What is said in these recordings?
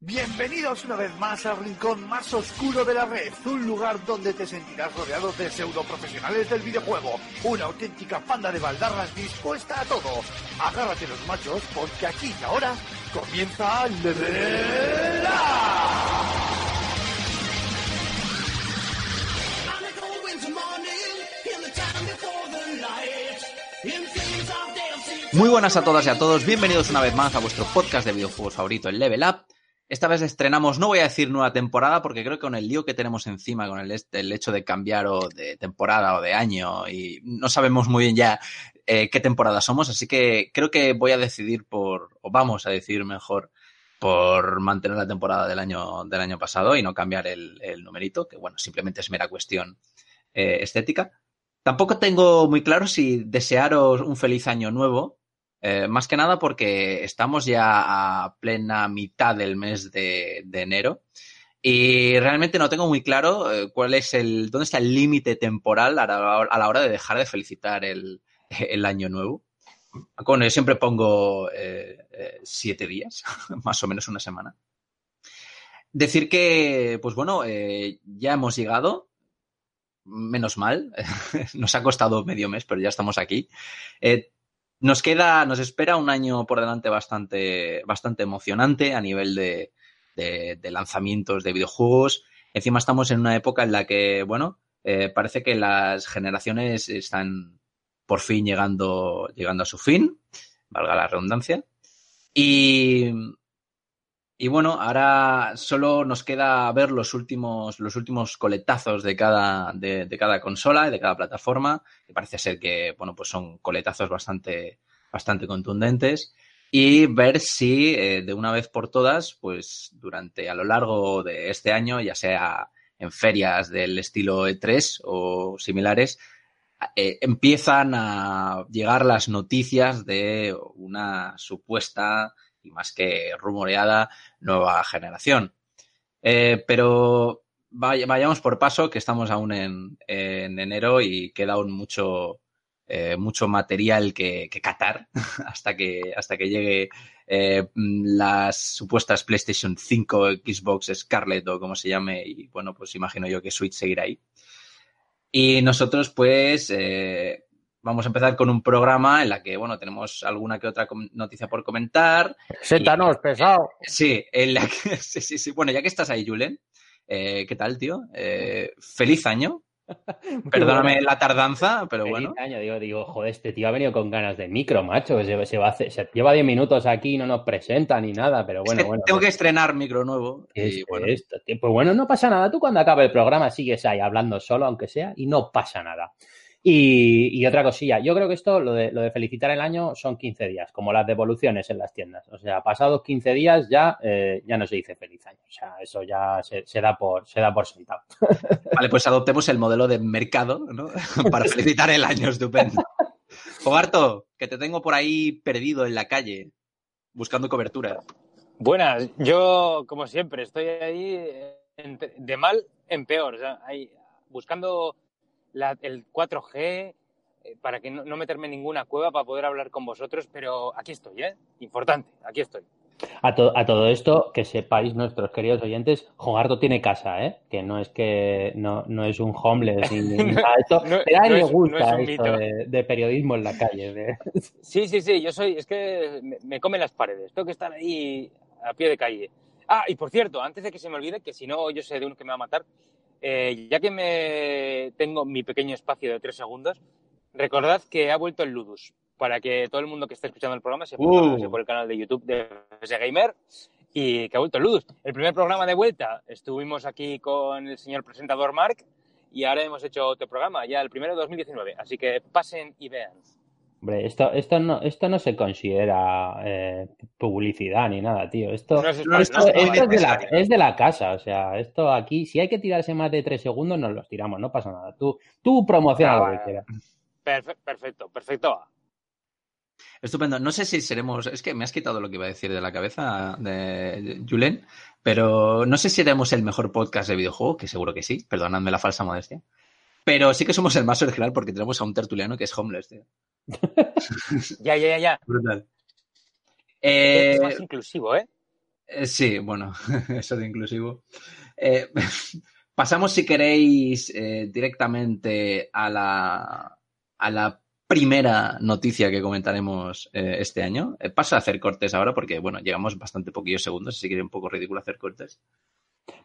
Bienvenidos una vez más al rincón más oscuro de la red, un lugar donde te sentirás rodeado de pseudo profesionales del videojuego, una auténtica panda de baldarras dispuesta a todo. Agárrate los machos porque aquí y ahora comienza Level Muy buenas a todas y a todos, bienvenidos una vez más a vuestro podcast de videojuegos favorito, el Level Up. Esta vez estrenamos, no voy a decir nueva temporada, porque creo que con el lío que tenemos encima, con el, el hecho de cambiar o de temporada o de año, y no sabemos muy bien ya eh, qué temporada somos, así que creo que voy a decidir por, o vamos a decidir mejor, por mantener la temporada del año, del año pasado y no cambiar el, el numerito, que bueno, simplemente es mera cuestión eh, estética. Tampoco tengo muy claro si desearos un feliz año nuevo, eh, más que nada porque estamos ya a plena mitad del mes de, enero y realmente no tengo muy claro eh, cuál es el, dónde está el límite temporal a la, a la, hora de dejar de felicitar el, el año nuevo. Bueno, yo siempre pongo eh, eh, siete días, más o menos una semana. Decir que, pues bueno, eh, ya hemos llegado, menos mal, nos ha costado medio mes, pero ya estamos aquí. Eh, nos queda, nos espera un año por delante bastante, bastante emocionante a nivel de, de, de, lanzamientos de videojuegos. Encima estamos en una época en la que, bueno, eh, parece que las generaciones están por fin llegando, llegando a su fin, valga la redundancia. Y, y bueno, ahora solo nos queda ver los últimos, los últimos coletazos de cada, de, cada consola y de cada plataforma, que parece ser que, bueno, pues son coletazos bastante, bastante contundentes. Y ver si eh, de una vez por todas, pues durante a lo largo de este año, ya sea en ferias del estilo E3 o similares, eh, empiezan a llegar las noticias de una supuesta más que rumoreada nueva generación. Eh, pero vaya, vayamos por paso, que estamos aún en, en enero y queda aún mucho, eh, mucho material que, que catar hasta que, hasta que llegue eh, las supuestas PlayStation 5, Xbox Scarlett o como se llame, y bueno, pues imagino yo que Switch seguirá ahí. Y nosotros, pues, vamos a empezar con un programa en la que, bueno, tenemos alguna que otra noticia por comentar. Sétanos, y, pesado. Sí, en la que, sí, sí, sí. Bueno, ya que estás ahí, Julen, eh, ¿qué tal, tío? Eh, feliz año. Perdóname bueno. la tardanza, pero Feliz bueno. año, digo, digo, joder, este tío ha venido con ganas de micro, macho. Se, se, va a hacer, se lleva 10 minutos aquí y no nos presenta ni nada, pero bueno, es que bueno. Tengo que estrenar micro nuevo. Y bueno. Esto, pues bueno, no pasa nada. Tú cuando acabe el programa sigues ahí hablando solo, aunque sea, y no pasa nada. Y, y, otra cosilla, yo creo que esto, lo de, lo de, felicitar el año, son 15 días, como las devoluciones en las tiendas. O sea, pasados 15 días ya, eh, ya no se dice feliz año. O sea, eso ya se, se, da, por, se da por sentado. Vale, pues adoptemos el modelo de mercado, ¿no? Para felicitar el año, estupendo. Fogarto, que te tengo por ahí perdido en la calle, buscando cobertura. Buenas, yo, como siempre, estoy ahí en, de mal en peor. O sea, ahí, buscando la, el 4G eh, para que no, no, meterme en ninguna cueva para poder hablar con vosotros, pero aquí estoy, ¿eh? Importante, aquí estoy. A, to a todo esto, que sepáis nuestros queridos oyentes, Jogardo tiene casa, ¿eh? Que no es que no, no es un homeless ni, ni nada. Esto, no, a él le gusta esto de, de, periodismo en la calle. De... Sí, sí, sí, yo soy, es que me, me comen las paredes, tengo que estar ahí a pie de calle. Ah, y por cierto, antes de que se me olvide, que si no yo sé de uno que me va a matar, eh, ya que me tengo mi pequeño espacio de tres segundos, recordad que ha vuelto el Ludus, para que todo el mundo que esté escuchando el programa se ponga uh. por el canal de YouTube de FS Gamer y que ha vuelto el Ludus. El primer programa de vuelta estuvimos aquí con el señor presentador Mark y ahora hemos hecho otro programa, ya el primero de 2019, así que pasen y vean. Hombre, esto, esto, no, esto no se considera eh, publicidad ni nada, tío. Esto, no es, esto, esto es, de la, es, de la, casa, o sea, esto aquí, si hay que tirarse más de tres segundos, nos los tiramos, no pasa nada. Tú, tú promociona ah, lo que quieras. Perfecto, perfecto, perfecto. Estupendo. No sé si seremos. Es que me has quitado lo que iba a decir de la cabeza de Julen, pero no sé si seremos el mejor podcast de videojuego, que seguro que sí, perdonadme la falsa modestia. Pero sí que somos el más original porque tenemos a un tertuliano que es homeless, tío. ya, ya, ya, ya. Brutal. Eh, es más inclusivo, ¿eh? Eh, sí, bueno, eso de inclusivo. Eh, pasamos, si queréis, eh, directamente a la, a la primera noticia que comentaremos eh, este año. Eh, paso a hacer cortes ahora porque, bueno, llegamos bastante poquillos segundos, así que es un poco ridículo hacer cortes.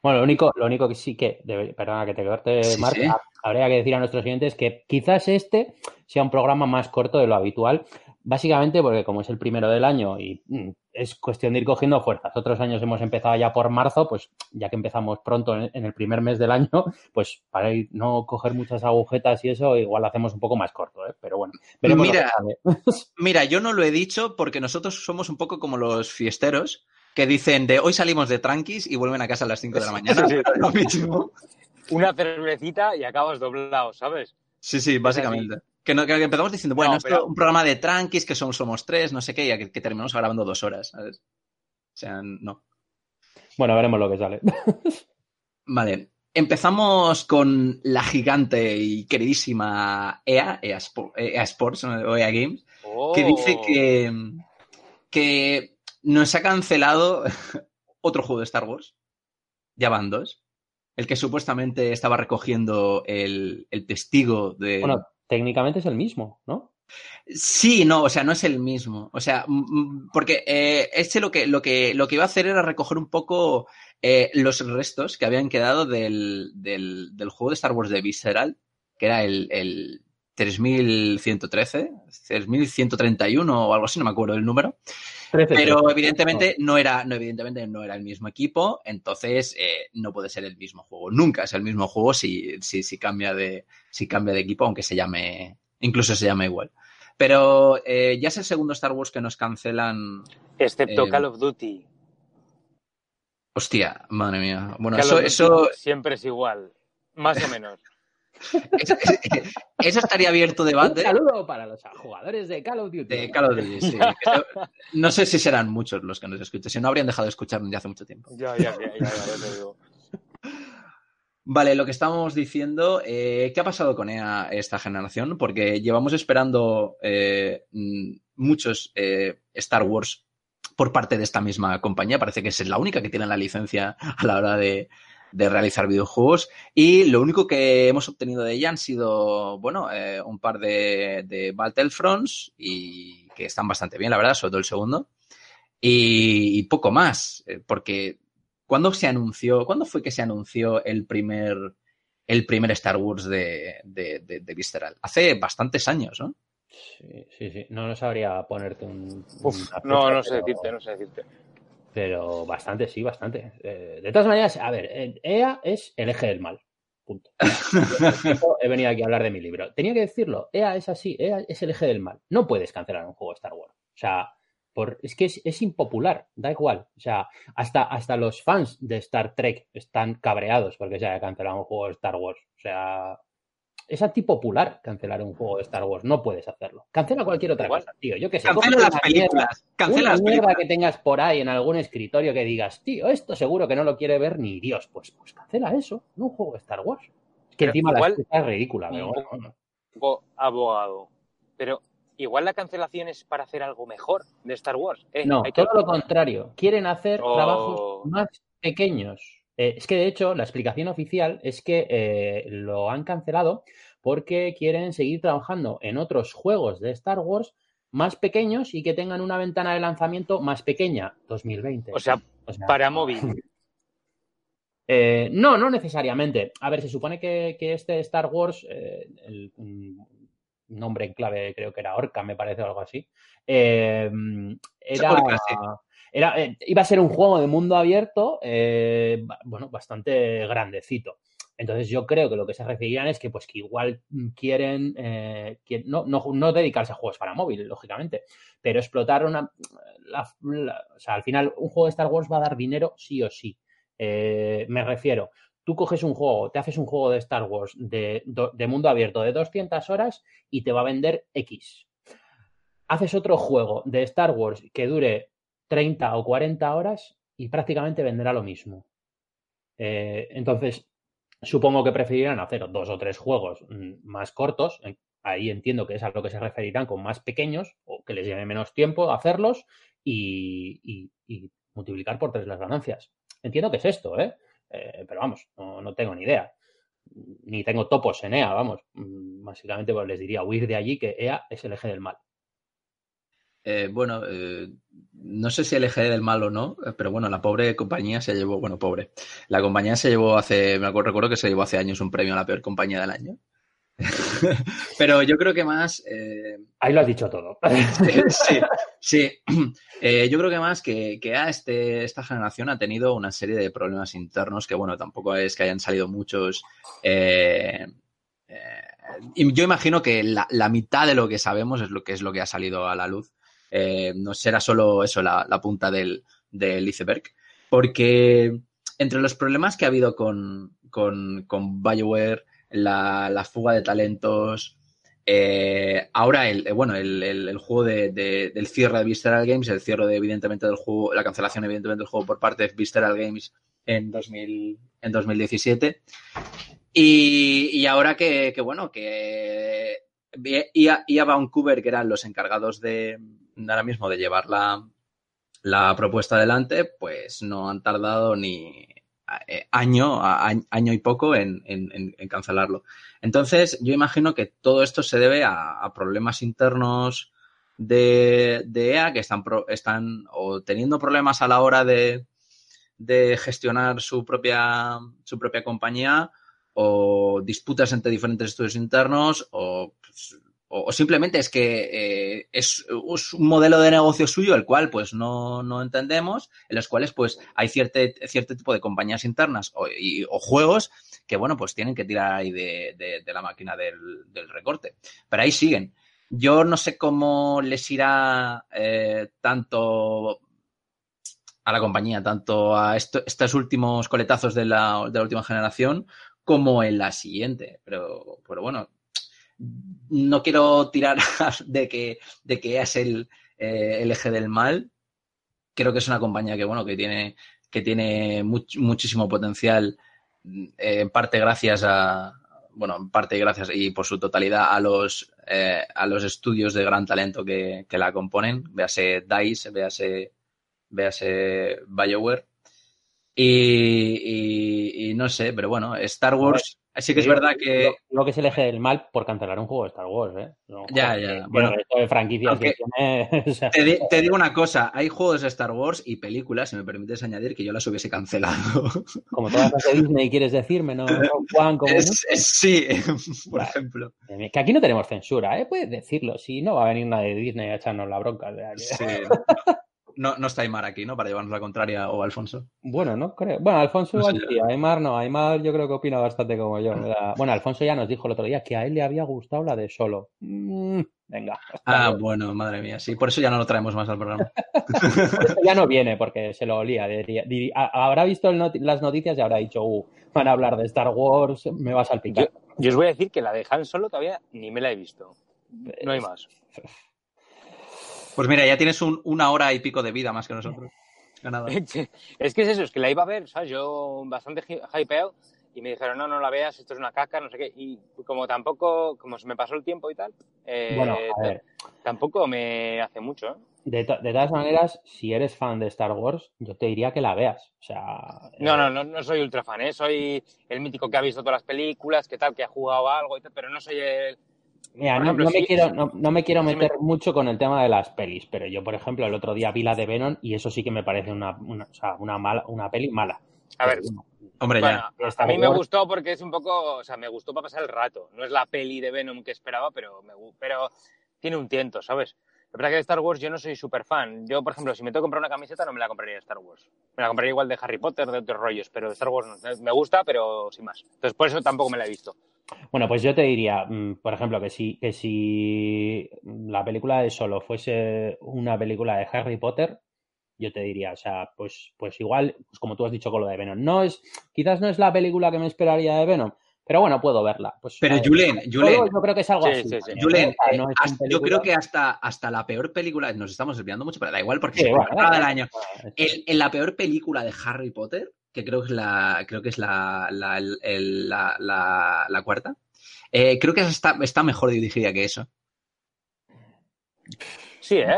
Bueno, lo único, lo único que sí que, debe- perdona que te corte, Sí, Marc, sí. ha- habría que decir a nuestros oyentes que quizás este sea un programa más corto de lo habitual, básicamente porque como es el primero del año y mm, es cuestión de ir cogiendo fuerzas. Otros años hemos empezado ya por marzo, pues ya que empezamos pronto en, el primer mes del año, pues para ir- no coger muchas agujetas y eso, igual lo hacemos un poco más corto, ¿eh? Pero bueno, veremos Mira. Mira, yo no lo he dicho porque nosotros somos un poco como los fiesteros que dicen de hoy salimos de tranquis y vuelven a casa a las 5 de la mañana. Sí, sí. Lo mismo. Una cervecita y acabas doblado, ¿sabes? Sí, sí, básicamente. Que, no- que empezamos diciendo, bueno, No, esto pero- un programa de tranquis, que somos, somos tres, no sé qué, y a que, que terminamos grabando dos horas, ¿sabes? O sea, no. Bueno, veremos lo que sale. Vale. Empezamos con la gigante y queridísima E EA, EA, EA Sports o EA Games, que dice Oh. que, que nos ha cancelado otro juego de Star Wars. Ya van dos. El que supuestamente estaba recogiendo el, el testigo de. Bueno, técnicamente es el mismo, ¿no? Sí, no, o sea, no es el mismo. O sea, porque eh, este lo que, lo, que, lo que iba a hacer era recoger un poco eh, los restos que habían quedado del, del, del juego de Star Wars de Visceral, que era el, el 3113, 3131 o algo así, no me acuerdo el número. 13, Pero 13. evidentemente no era, no, evidentemente no era el mismo equipo, entonces eh, no puede ser el mismo juego. Nunca es el mismo juego si, si, si cambia de, si cambia de equipo, aunque se llame, incluso se llame igual. Pero eh, ya es el segundo Star Wars que nos cancelan. Excepto eh, Call of Duty. Hostia, madre mía. Bueno, Call eso, siempre es igual. Más o menos. Eso, eso estaría abierto Un debate. saludo para los jugadores de Call of Duty. De Call of Duty, sí. No sé si serán muchos los que nos escuchan, si no habrían dejado de escucharnos ya hace mucho tiempo. Ya, ya, ya, ya, ya te digo. Vale, lo que estábamos diciendo, eh, ¿qué ha pasado con EA esta generación? Porque llevamos esperando eh, mm, muchos eh, Star Wars por parte de esta misma compañía. Parece que es la única que tiene la licencia a la hora de, de realizar videojuegos. Y lo único que hemos obtenido de ella han sido, bueno, eh, un par de, de Battlefronts y que están bastante bien, la verdad, sobre todo el segundo. Y, y poco más, eh, porque ¿cuándo se anunció, cuándo fue que se anunció el primer, el primer Star Wars de, de, de, de Visceral? Hace bastantes años, ¿no? Sí, sí, sí. No, no sabría ponerte un. Uf, una no, no sé pero- decirte, no sé decirte. Pero bastante, sí, bastante. Eh, de todas maneras, a ver, eh, EA es el eje del mal. Punto. He venido aquí a hablar de mi libro. Tenía que decirlo. EA es así. EA es el eje del mal. No puedes cancelar un juego de Star Wars. O sea, por, es que es, es impopular. Da igual. O sea, hasta, hasta los fans de Star Trek están cabreados porque se haya cancelado un juego de Star Wars. O sea, es antipopular cancelar un juego de Star Wars. No puedes hacerlo. Cancela cualquier otra Igual. cosa, tío. Yo qué sé. Cancela las una mierda- películas. Cancela las mierda películas. que tengas por ahí en algún escritorio que digas, tío, esto seguro que no lo quiere ver ni Dios. Pues, pues cancela eso, no un juego de Star Wars. Es que Pero encima igual- la es ridícula, pero bueno. abogado. Pero igual la cancelación es para hacer algo mejor de Star Wars. Eh, No, hay que- todo lo contrario. Quieren hacer Oh. trabajos más pequeños. Eh, es que de hecho la explicación oficial es que eh, lo han cancelado porque quieren seguir trabajando en otros juegos de Star Wars más pequeños y que tengan una ventana de lanzamiento más pequeña, 2020. O sea, O sea, para móvil. Eh, no, no necesariamente. A ver, se supone que, que este Star Wars, eh, el nombre en clave creo que era Orca, me parece o algo así, eh, era. Eh, iba a ser un juego de mundo abierto, eh, bueno, bastante grandecito. Entonces yo creo que lo que se referían es que pues que igual quieren, eh, no, no, dedicarse a juegos para móvil, lógicamente, pero explotar una... o sea, al final un juego de Star Wars va a dar dinero sí o sí. Me refiero, tú coges un juego, te haces un juego de Star Wars de, de mundo abierto de 200 horas y te va a vender X. Haces otro juego de Star Wars que dure 30 o 40 horas y prácticamente venderá lo mismo. Eh, entonces, supongo que preferirán hacer dos o tres juegos mm, más cortos. Ahí entiendo que es a lo que se referirán con más pequeños o que les lleve menos tiempo hacerlos y multiplicar por tres las ganancias. Entiendo que es esto, ¿eh? eh pero vamos, no, tengo ni idea. Ni tengo topos en EA, vamos. Mm, básicamente pues les diría huir de allí que EA es el eje del mal. Eh, bueno, eh, no sé si el eje del mal o no, pero bueno, la pobre compañía se llevó, bueno, pobre. La compañía se llevó hace, me acuerdo, recuerdo que se llevó hace años un premio a la peor compañía del año. Pero yo creo que más. Eh, Ahí lo has dicho todo. sí, sí. Eh, yo creo que más que, que a este, esta generación ha tenido una serie de problemas internos que, bueno, tampoco es que hayan salido muchos. Eh, yo imagino que la, mitad de lo que sabemos es lo que es lo que ha salido a la luz. No será solo eso la, punta del, iceberg. Porque entre los problemas que ha habido con, con, con Bioware la, fuga de talentos. Eh, ahora, el, eh, bueno, el, juego del cierre de Visceral Games, el cierre evidentemente del juego, la cancelación evidentemente del juego por parte de Visceral Games en, 2000, en 2017. Y, ahora que, bueno, que IA, IA Vancouver, que eran los encargados de, ahora mismo de llevar la, propuesta adelante, pues no han tardado ni, eh, año, año y poco en, cancelarlo. Entonces, yo imagino que todo esto se debe a, problemas internos de, EA que están, están o teniendo problemas a la hora de, gestionar su propia, su propia compañía o disputas entre diferentes estudios internos o pues, o, simplemente es que eh, es, un modelo de negocio suyo el cual pues no, entendemos, en los cuales pues hay cierto, tipo de compañías internas o, juegos que bueno pues tienen que tirar ahí de, la máquina del, recorte. Pero ahí siguen. Yo no sé cómo les irá eh, tanto a la compañía, tanto a estos últimos coletazos de la, de la última generación como en la siguiente. Pero, pero bueno, no quiero tirar de que, de que es el, eh, el, eje del mal. Creo que es una compañía que, bueno, que tiene, que tiene muchísimo potencial, eh, en parte gracias a, bueno, en parte gracias y por su totalidad a los, eh, a los estudios de gran talento que, la componen. Véase DICE, véase, véase BioWare. Y, no sé, pero bueno, Star Wars Así que es verdad que. Lo, que se eje del mal por cancelar un juego de Star Wars, ¿eh? ya, ya. bueno, esto de franquicias que tiene, te, digo una cosa: hay juegos de Star Wars y películas, si me permites añadir, que yo las hubiese cancelado. Como todas las de Disney, quieres decirme, ¿no? Juan, como. sí, por ejemplo. Que aquí no tenemos censura, ¿eh? Puedes decirlo. Si no, va a venir una de Disney a echarnos la bronca. Sí. No, no está Aymar aquí, ¿no? Para llevarnos la contraria o Alfonso. Bueno, no creo. Bueno, Alfonso igual sí, Aymar no. Aymar yo creo que opina bastante como yo. Bueno, Alfonso ya nos dijo el otro día que a él le había gustado la de solo. Mm, venga. Ah, bueno, madre mía, sí. Por eso ya no lo traemos más al programa. ya no viene porque se lo olía. habrá visto las noticias y habrá dicho, uh, van a hablar de Star Wars, me vas a salpicar. Yo, yo os voy a decir que la de Han Solo todavía ni me la he visto. No hay más. Pues mira, ya tienes una hora y pico de vida más que nosotros. es que es eso, es que la iba a ver, ¿sabes? Yo bastante hypeado y me dijeron, no, no la veas, esto es una caca, no sé qué. Y como tampoco, como se me pasó el tiempo y tal, eh, bueno, tampoco me hace mucho. ¿eh? De, todas maneras, si eres fan de Star Wars, yo te diría que la veas. O sea, no, no, no, no soy ultra fan, ¿eh? soy el mítico que ha visto todas las películas, que tal, que ha jugado algo, y tal, pero no soy el, Mira, no, me quiero, no, me quiero meter mucho con el tema de las pelis, pero yo, por ejemplo, el otro día vi la de Venom y eso sí que me parece una, una, o sea, una, mala, una peli mala. A ver, hombre, ya. A mí me gustó porque es un poco, o sea, me gustó para pasar el rato. No es la peli de Venom que esperaba, pero, me, pero tiene un tiento, ¿sabes? La verdad que de Star Wars yo no soy súper fan. Yo, por ejemplo, si me tengo que comprar una camiseta, no me la compraría de Star Wars. Me la compraría igual de Harry Potter, de otros rollos, pero de Star Wars no. Me gusta, pero sin más. Entonces, por eso tampoco me la he visto. Bueno, pues yo te diría, mm, por ejemplo, que si, que si la película de Solo fuese una película de Harry Potter, yo te diría, o sea, pues, pues igual, pues como tú has dicho con lo de Venom, no es, quizás no es la película que me esperaría de Venom, pero bueno, puedo verla. Pues, pero Julen, Julen. Yo creo que es algo así. Julen, yo creo que hasta, hasta la peor película, nos estamos desviando mucho, pero da igual porque es bueno, del año. en la peor película de Harry Potter, que creo que es la, creo que es la, la, la, la cuarta, eh, creo que está, está mejor dirigida que eso. Sí, ¿eh?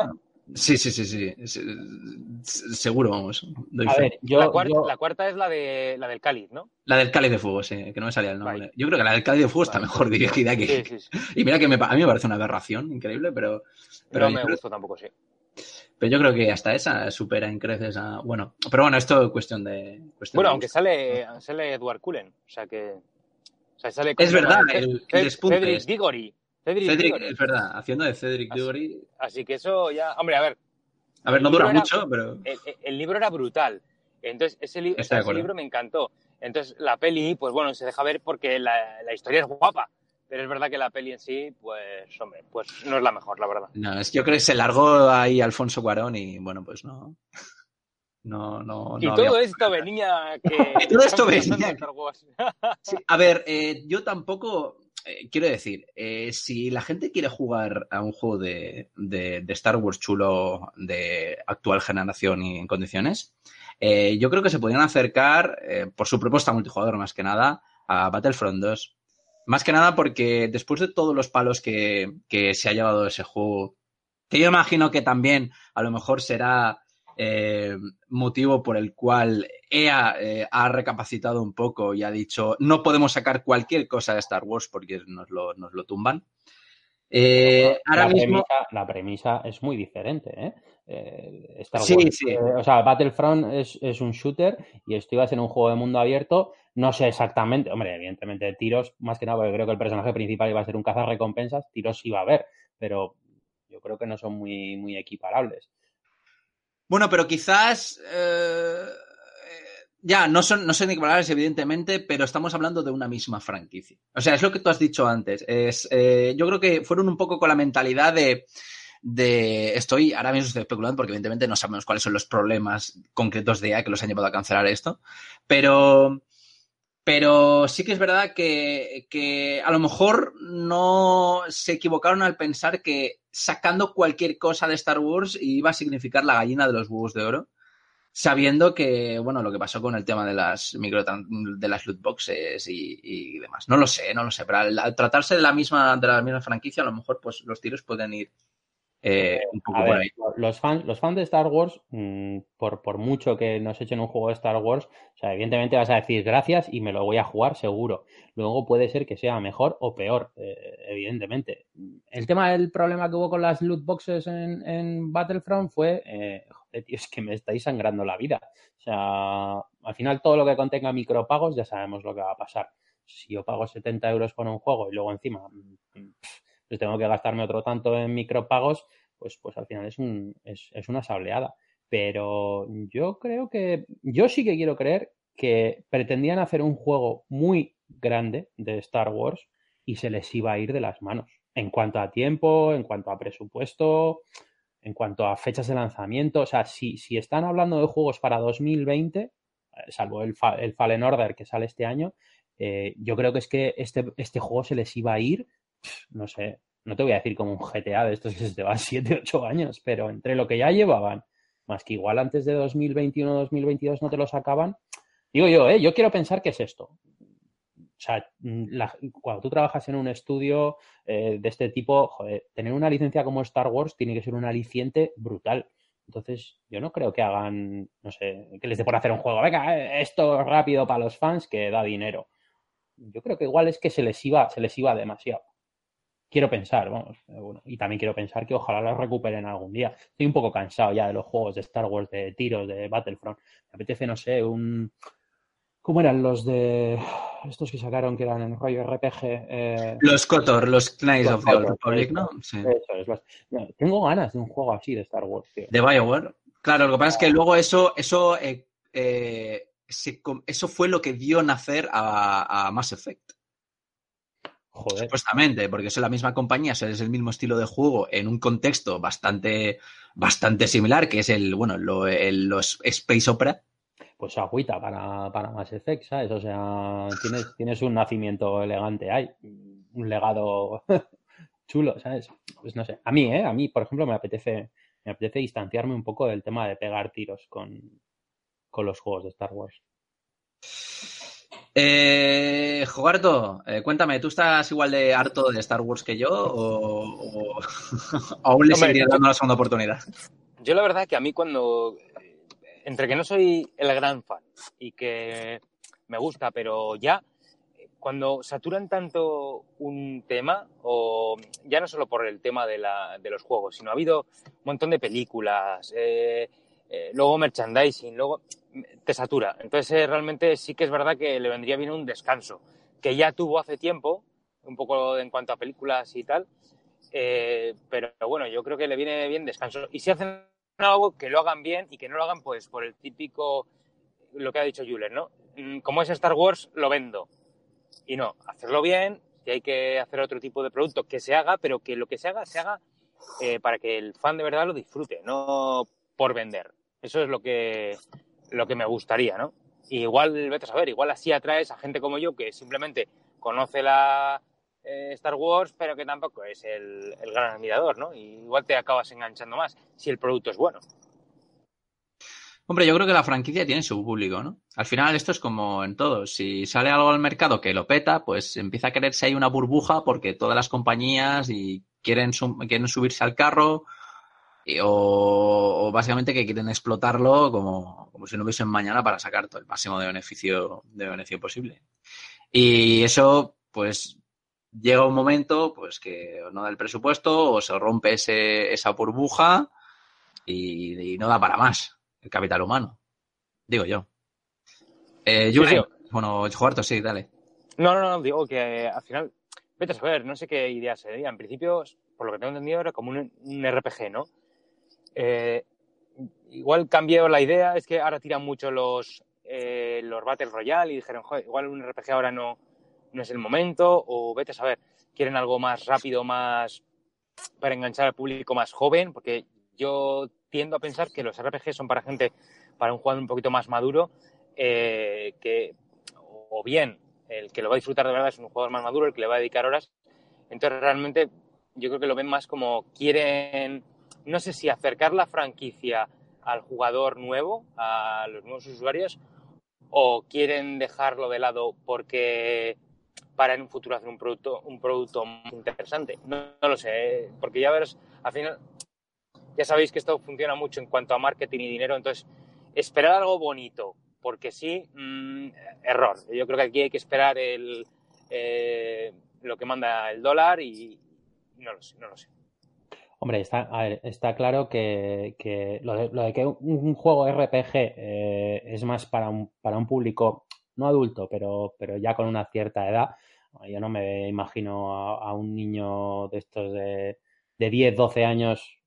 Sí, sí, sí, sí. Seguro, vamos. a ver, yo, la, cuarta, la, cuarta, es la, de, la del Cáliz, ¿no? La del Cáliz de Fuego, sí, que no me salía el nombre. Yo creo que la del Cáliz de Fuego está mejor dirigida que. Sí, sí, Y mira que me, a mí me parece una aberración increíble, pero. Pero no me gustó tampoco, sí. Pero yo creo que hasta esa supera en creces a. Bueno, pero bueno, esto es cuestión de. Cuestión bueno, de aunque sale, sale Edward Cullen, o sea que. O sea, sale es verdad, el, el. Cedric Diggory. Cedric, Cedric es verdad, haciendo de Cedric Diggory. Así, así que eso ya. Hombre, a ver, a ver, no dura mucho, pero. El, libro era brutal. Entonces, ese, libro me encantó. Entonces, la peli, pues bueno, se deja ver porque la, historia es guapa. Pero es verdad que la peli en sí, pues, hombre, pues no es la mejor, la verdad. No, es que yo creo que se largó ahí Alfonso Cuarón y, bueno, pues no. No, no, y todo esto venía que. y todo esto venía. sí, a ver, eh, yo tampoco eh, quiero decir, eh, si la gente quiere jugar a un juego de, Star Wars chulo de actual generación y en condiciones, yo creo que se podrían acercar, por su propuesta multijugador más que nada, a Battlefront 2. Más que nada porque después de todos los palos que, que se ha llevado ese juego, que yo imagino que también a lo mejor será eh, motivo por el cual EA eh, ha recapacitado un poco y ha dicho no podemos sacar cualquier cosa de Star Wars porque nos lo, nos lo tumban. Eh, ahora la, mismo... premisa, la premisa es muy diferente. ¿eh? Star Wars, sí, sí. o sea, Battlefront es, es, un shooter y esto iba a ser un juego de mundo abierto. No sé exactamente, hombre, evidentemente tiros, más que nada porque creo que el personaje principal iba a ser un cazarrecompensas, tiros iba a haber, pero yo creo que no son muy, muy equiparables. Bueno, pero quizás. Eh, ya, no son, no son equiparables, evidentemente, pero estamos hablando de una misma franquicia. O sea, es lo que tú has dicho antes. Es, eh, yo creo que fueron un poco con la mentalidad de, de. Estoy, ahora mismo estoy especulando porque, evidentemente, no sabemos cuáles son los problemas concretos de EA que los han llevado a cancelar esto. Pero. Pero sí que es verdad que, que, a lo mejor no se equivocaron al pensar que sacando cualquier cosa de Star Wars iba a significar la gallina de los huevos de oro, sabiendo que, bueno, lo que pasó con el tema de las micro de las loot boxes y, demás. No lo sé, no lo sé, pero al, tratarse de la misma de la misma franquicia, a lo mejor pues los tiros pueden ir eh, un poco por ahí. Los fans, los fans de Star Wars, mm, por, por mucho que nos echen un juego de Star Wars, o sea, evidentemente vas a decir gracias y me lo voy a jugar seguro. Luego puede ser que sea mejor o peor, eh, evidentemente. El tema del problema que hubo con las loot boxes en, en Battlefront fue, eh, joder, tío, es que me estáis sangrando la vida. O sea, al final todo lo que contenga micropagos ya sabemos lo que va a pasar. Si yo pago 70 euros por un juego y luego encima... Mm, pues tengo que gastarme otro tanto en micropagos, pues, pues al final es, un, es, es una sableada. Pero yo creo que, yo sí que quiero creer que pretendían hacer un juego muy grande de Star Wars y se les iba a ir de las manos. En cuanto a tiempo, en cuanto a presupuesto, en cuanto a fechas de lanzamiento. O sea, si, si están hablando de juegos para 2020, eh, salvo el, el Fallen Order que sale este año, eh, yo creo que es que este, este juego se les iba a ir no sé, no te voy a decir como un GTA de estos que se te van 7, 8 años, pero entre lo que ya llevaban, más que igual antes de 2021 2022 no te lo sacaban, digo yo, ¿eh? yo quiero pensar que es esto. O sea, cuando tú trabajas en un estudio eh, de este tipo, tener una licencia como Star Wars tiene que ser un aliciente brutal. Entonces, yo no creo que hagan, no sé, que les dé por hacer un juego. Venga, eh, esto rápido para los fans que da dinero. Yo creo que igual es que se les iba, se les iba demasiado quiero pensar, vamos, eh, bueno, y también quiero pensar que ojalá los recuperen algún día. Estoy un poco cansado ya de los juegos de Star Wars, de tiros, de Battlefront. Me apetece, no sé, un... ¿Cómo eran los de estos que sacaron que eran en rollo RPG? Eh... Los KOTOR, los Knights of the Old Republic, ¿no? Sí. Eso es, tengo ganas de un juego así de Star Wars, tío. De Bioware. Claro, lo que pasa es que luego eso, eso, eh, eh, eso fue lo que dio nacer a, a Mass Effect. Joder. Supuestamente, porque es la misma compañía, es el mismo estilo de juego en un contexto bastante, bastante similar, que es el, bueno, los Space Opera. Pues agüita para, para Mass Effect, ¿sabes? O sea, tienes, tienes un nacimiento elegante ahí, un legado chulo, ¿sabes? Pues no sé. A mí, ¿eh? A mí, por ejemplo, me apetece, me apetece distanciarme un poco del tema de pegar tiros con, con los juegos de Star Wars. Eh, Eh, Jogarto, eh, cuéntame, ¿tú estás igual de harto de Star Wars que yo o, o- aún le seguirías dando la segunda oportunidad? Yo la verdad que a mí cuando, entre que no soy el gran fan y que me gusta, pero ya, cuando saturan tanto un tema, o ya no solo por el tema de, la, de los juegos, sino ha habido un montón de películas, eh, eh, luego merchandising, luego te satura. Entonces eh, realmente sí que es verdad que le vendría bien un descanso, que ya tuvo hace tiempo, un poco en cuanto a películas y tal, eh, pero bueno, yo creo que le viene bien descanso. Y si hacen algo, que lo hagan bien y que no lo hagan pues por el típico, lo que ha dicho Jules, ¿no? Mm, Como es Star Wars, lo vendo. Y no, hacerlo bien, si hay que hacer otro tipo de producto, que se haga, pero que lo que se haga, se haga para que el fan de verdad lo disfrute, no por vender. Eso es lo que, lo que me gustaría, ¿no? Y igual, vete a saber, igual así atraes a gente como yo que simplemente conoce la eh, Star Wars, pero que tampoco es el, gran admirador, ¿no? Y igual te acabas enganchando más si el producto es bueno. Hombre, yo creo que la franquicia tiene su público, ¿no? Al final esto es como en todo. Si sale algo al mercado que lo peta, pues empieza a quererse ahí una burbuja porque todas las compañías y quieren, quieren subirse al carro o, o básicamente que quieren explotarlo como, como si no hubiesen mañana para sacar todo el máximo de beneficio, de beneficio posible. Y eso, pues, llega un momento, pues, que no da el presupuesto o se rompe ese, esa burbuja y, y no da para más el capital humano. Digo yo. Eh, Julen, Sí, sí. bueno, Juarto, sí, dale. No, no, no, digo que eh, al final, vete a saber, no sé qué idea sería. En principio, por lo que tengo entendido, era como un, un RPG, ¿no? Eh, igual cambió la idea, es que ahora tiran mucho los, eh, los Battle Royale y dijeron, "Joder, igual un RPG ahora no, no es el momento, o vete a saber, quieren algo más rápido, más para enganchar al público más joven, porque yo tiendo a pensar que los RPG son para gente, para un jugador un poquito más maduro, eh, que, o bien el que lo va a disfrutar de verdad es un jugador más maduro, el que le va a dedicar horas. Entonces, realmente, yo creo que lo ven más como quieren, no sé si acercar la franquicia al jugador nuevo, a los nuevos usuarios, o quieren dejarlo de lado porque para en un futuro hacer un producto, un producto interesante. No, no lo sé, eh, porque ya verás, al final, ya sabéis que esto funciona mucho en cuanto a marketing y dinero, entonces, esperar algo bonito, porque sí, mm, error. Yo creo que aquí hay que esperar el, eh, lo que manda el dólar y no lo sé, no lo sé. Hombre, está, ver, está claro que, lo, de, que un, juego RPG eh, es más para un, para un público no adulto, pero, pero ya con una cierta edad. Yo no me imagino a, un niño de estos de, de 10, 12 años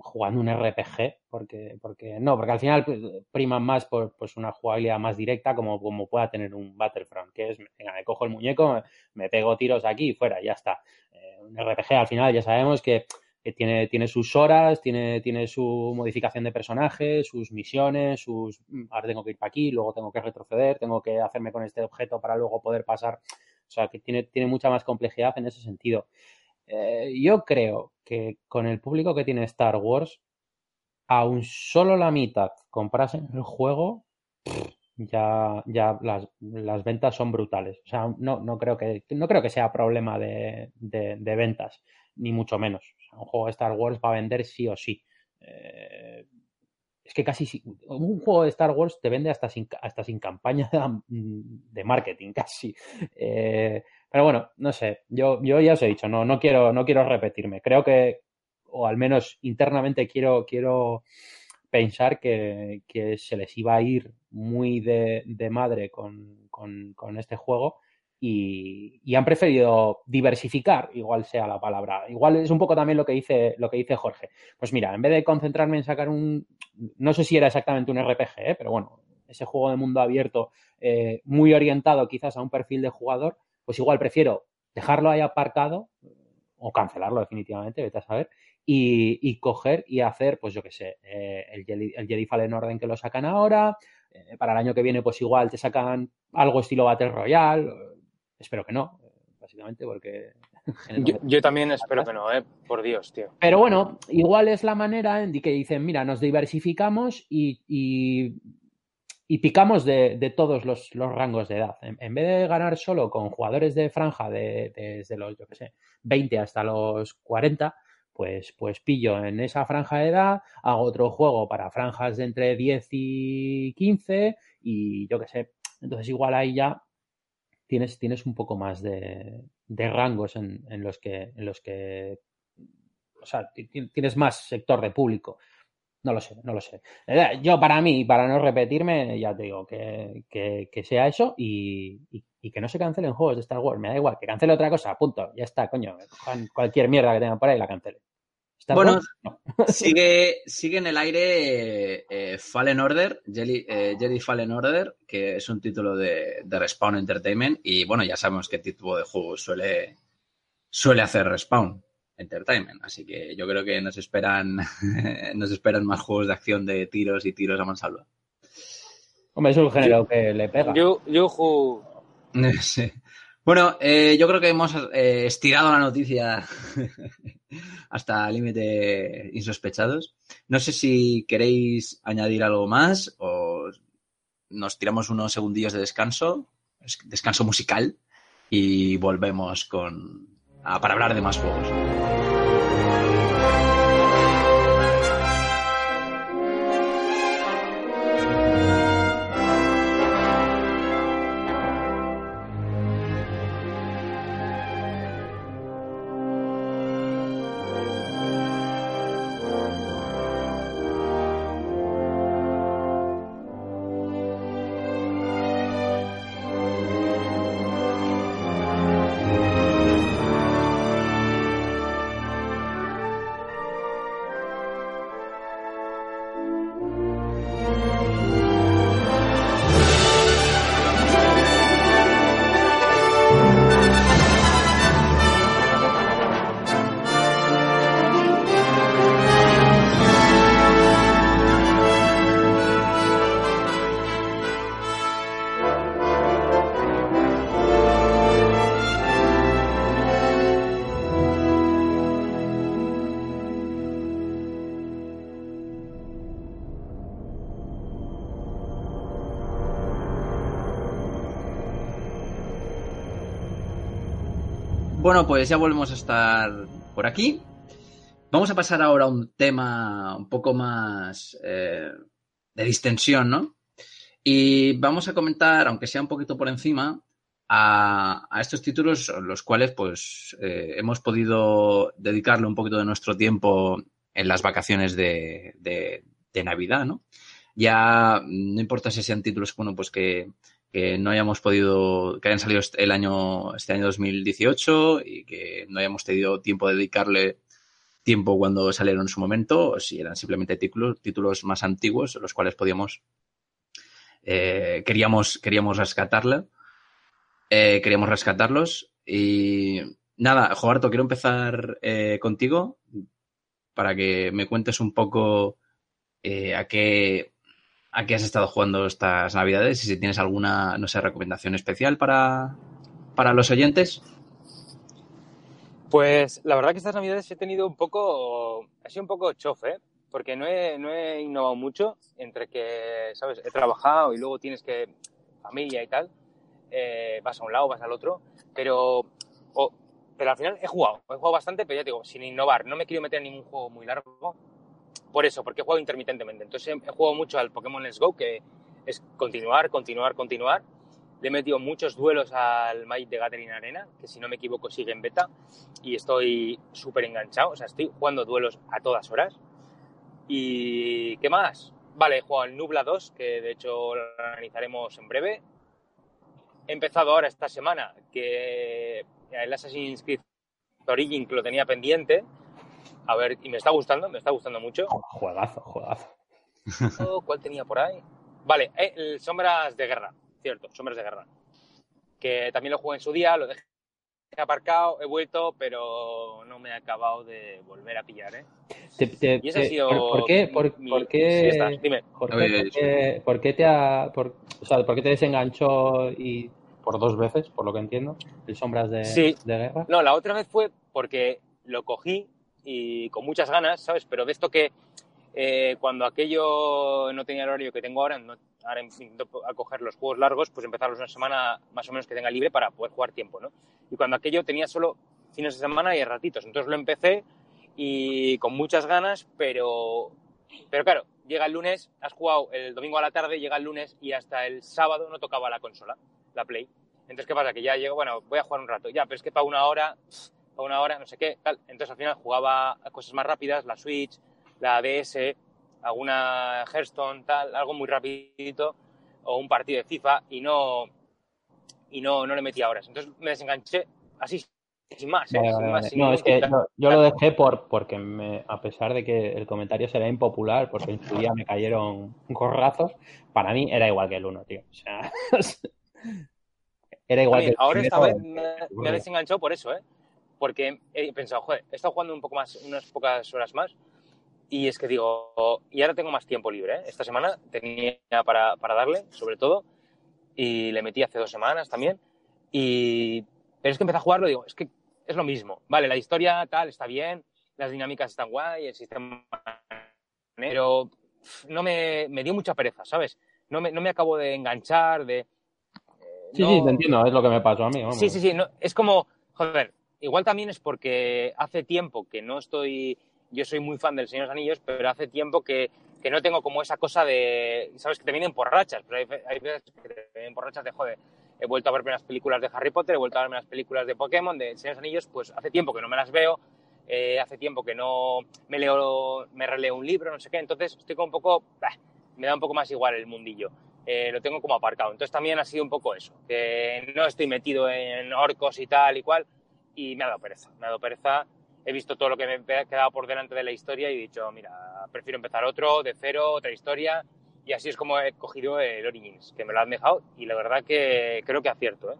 jugando un RPG, porque, porque no, porque al final pues, priman más por pues una jugabilidad más directa como, pueda tener un Battlefront, que es, me cojo el muñeco, me, me pego tiros aquí y fuera, ya está. Eh, un RPG al final ya sabemos que tiene, sus horas, tiene, su modificación de personajes, sus misiones, sus ahora tengo que ir para aquí, luego tengo que retroceder, tengo que hacerme con este objeto para luego poder pasar. O sea, que tiene, mucha más complejidad en ese sentido. Eh, yo creo que con el público que tiene Star Wars, aún solo la mitad comprasen el juego, ya, las, ventas son brutales. O sea, no, creo, que, no creo que sea problema de ventas, ni mucho menos. Un juego de Star Wars va a vender sí o sí. Eh, es que casi si, un juego de Star Wars te vende hasta sin, hasta sin campaña de, de marketing, casi. Eh, pero bueno, no sé, yo, yo ya os he dicho, no, no, quiero, no quiero repetirme. Creo que, o al menos internamente quiero, quiero pensar que, que se les iba a ir muy de, de madre con, con, este juego y, han preferido diversificar, igual sea la palabra. Igual es un poco también lo que dice, lo que dice Jorge. Pues mira, en vez de concentrarme en sacar un, no sé si era exactamente un RPG, ¿eh? pero bueno, ese juego de mundo abierto eh, muy orientado quizás a un perfil de jugador, pues igual prefiero dejarlo ahí aparcado o cancelarlo definitivamente, vete a saber, y, y coger y hacer, pues yo qué sé, eh, el, Jedi, el Jedi Orden que lo sacan ahora, eh, para el año que viene pues igual te sacan algo estilo Battle Royale, espero que no, básicamente porque... Yo, yo, también espero que no, eh, por Dios, tío. Pero bueno, igual es la manera en que dicen, mira, nos diversificamos y, y, y picamos de, de todos los, los, rangos de edad. En, en, vez de ganar solo con jugadores de franja de, de, desde los, yo qué sé, 20 hasta los 40, pues, pues pillo en esa franja de edad, hago otro juego para franjas de entre 10 y 15 y yo qué sé. Entonces igual ahí ya tienes, tienes un poco más de, de rangos en, en, los que, en los que, o sea, tienes más sector de público. No lo sé, no lo sé. Yo, para mí, para no repetirme, ya te digo, que, que, que sea eso y, y, y, que no se cancelen juegos de Star Wars. Me da igual, que cancele otra cosa, punto. Ya está, coño. Cualquier mierda que tengan por ahí la cancele. ¿Star bueno, Wars? No. sigue, sigue en el aire eh, Fallen Order, Jelly, eh, Jedi Fallen Order, que es un título de, de, Respawn Entertainment. Y bueno, ya sabemos qué tipo de juego suele, suele hacer Respawn. Entertainment. Así que yo creo que nos esperan, nos esperan más juegos de acción de tiros y tiros a mansalva. Hombre, es un género yo, que le pega. Yo, yo sí. Bueno, eh, yo creo que hemos eh, estirado la noticia hasta límite insospechados. No sé si queréis añadir algo más o nos tiramos unos segundillos de descanso, descanso musical, y volvemos con, a, para hablar de más juegos. Pues ya volvemos a estar por aquí. Vamos a pasar ahora a un tema un poco más eh, de distensión, ¿no? Y vamos a comentar, aunque sea un poquito por encima, a, estos títulos, los cuales pues eh, hemos podido dedicarle un poquito de nuestro tiempo en las vacaciones de Navidad, ¿no? Ya no importa si sean títulos, bueno, pues que que no hayamos podido, que hayan salido el año, este año 2018 y que no hayamos tenido tiempo de dedicarle tiempo cuando salieron en su momento, o si eran simplemente títulos, títulos más antiguos, los cuales podíamos, eh, queríamos, queríamos rescatarla, eh, queríamos rescatarlos. Y nada, Joarto, quiero empezar eh, contigo para que me cuentes un poco eh, a qué a qué has estado jugando estas navidades y si tienes alguna, no sé, recomendación especial para, para los oyentes. Pues la verdad que estas navidades he tenido un poco, ha sido un poco chofe, ¿eh? porque no he, no he innovado mucho entre que, ¿sabes? He trabajado y luego tienes que, familia y tal, eh, vas a un lado, vas al otro, pero, oh, pero al final he jugado, he jugado bastante, pero ya te digo, sin innovar, no me quiero meter en ningún juego muy largo, por eso, porque he intermitentemente. Entonces he jugado mucho al Pokémon Let's Go, que es continuar, continuar, continuar. Le he metido muchos duelos al Magic de Gathering Arena, que si no me equivoco sigue en beta, y estoy súper enganchado. O sea, estoy jugando duelos a todas horas. ¿Y qué más? Vale, he jugado al Nubla 2, que de hecho lo analizaremos en breve. He empezado ahora esta semana, que el Assassin's Creed Origin, lo tenía pendiente, a ver, y me está gustando, me está gustando mucho. Juegazo, juegazo. ¿Cuál tenía por ahí? Vale, eh, Sombras de Guerra, cierto, Sombras de Guerra. Que también lo jugué en su día, lo dejé aparcado, he vuelto, pero no me he acabado de volver a pillar, ¿eh? Te, te, y ese ha sido ¿Por, qué? ¿Por, mi, por qué? Sí, Dime. ¿Por qué, por qué, por qué te ha, por, o sea, ¿por qué te desenganchó y por dos veces, por lo que entiendo, el Sombras de, sí. de Guerra? No, la otra vez fue porque lo cogí y con muchas ganas, ¿sabes? Pero de esto que eh, cuando aquello no tenía el horario que tengo ahora, no, ahora intento a coger los juegos largos, pues empezarlos una semana más o menos que tenga libre para poder jugar tiempo, ¿no? Y cuando aquello tenía solo fines de semana y ratitos, entonces lo empecé y con muchas ganas, pero, pero claro, llega el lunes, has jugado el domingo a la tarde, llega el lunes y hasta el sábado no tocaba la consola, la Play. Entonces, ¿qué pasa? Que ya llego, bueno, voy a jugar un rato, ya, pero es que para una hora, para una hora, no sé qué, tal. Entonces al final jugaba a cosas más rápidas, la Switch, la DS, alguna Hearthstone, tal, algo muy rapidito, o un partido de FIFA, y no, y no, no le metía horas. Entonces me desenganché así, sin más. ¿eh? Vale, sin vale, más, vale. sin No, es que yo, yo lo dejé por, porque me, a pesar de que el comentario será impopular, porque en su día me cayeron gorrazos, para mí era igual que el uno, tío. O sea, era igual que el ahora esta vez me, me he desenganchado por eso, ¿eh? Porque he pensado, joder, he estado jugando un poco más, unas pocas horas más, y es que digo, y ahora tengo más tiempo libre, ¿eh? Esta semana tenía para, para darle, sobre todo, y le metí hace dos semanas también, y... Pero es que empecé a jugarlo digo, es que es lo mismo. Vale, la historia tal está bien, las dinámicas están guay, el sistema... Pero no me, me dio mucha pereza, ¿sabes? No me, no me acabo de enganchar, de... eh, Sí, no- sí, te entiendo, es lo que me pasó a mí. vamos. Sí, sí, sí. no, es como, joder, igual también es porque hace tiempo que no estoy. Yo soy muy fan del Señor de los Anillos, pero hace tiempo que, que no tengo como esa cosa de. Sabes que te vienen por rachas, pero hay, ve- hay veces que te vienen por rachas de, joder, he vuelto a verme las películas de Harry Potter, he vuelto a verme las películas de Pokémon, de Señor de los Anillos, pues hace tiempo que no me las veo. eh, hace tiempo que no me leo, me releo un libro, no sé qué, entonces estoy como un poco, me da un poco más igual el mundillo eh, lo tengo como aparcado. Entonces también ha sido un poco eso, que no estoy metido en orcos y tal y cual, y me ha dado pereza, me ha dado pereza. He visto todo lo que me ha quedado por delante de la historia y he dicho, mira, prefiero empezar otro, de cero, otra historia, y así es como he cogido el Origins, que me lo han dejado, y la verdad que creo que acierto, ¿eh?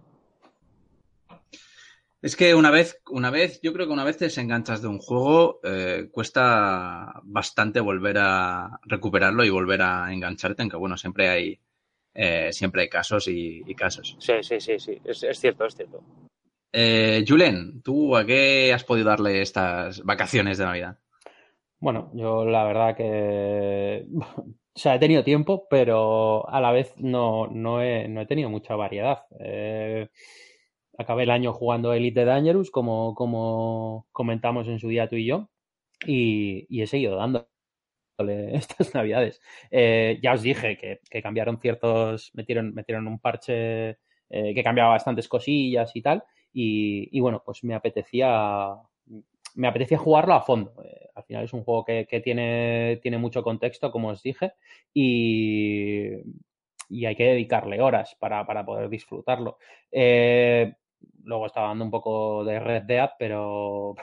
Es que una vez, una vez, yo creo que una vez te desenganchas de un juego, eh, cuesta bastante volver a recuperarlo y volver a engancharte, aunque bueno, siempre hay, eh, siempre hay casos y, y casos. Sí, sí, sí, sí, es, es cierto, es cierto. Eh, Julen, ¿tú a qué has podido darle estas vacaciones de Navidad? Bueno, yo la verdad que. O sea, he tenido tiempo, pero a la vez no, no, he, no he tenido mucha variedad. Eh, acabé el año jugando Elite Dangerous, como, como comentamos en su día tú y yo, y, he seguido dándole estas navidades. Eh, ya os dije que, que cambiaron ciertos, metieron, metieron un parche eh, que cambiaba bastantes cosillas y tal, y, bueno, pues me apetecía me apetecía jugarlo a fondo. Eh, al final es un juego que, tiene, tiene mucho contexto, como os dije, y, y hay que dedicarle horas para, para poder disfrutarlo. Eh, luego estaba dando un poco de Red Dead, pero,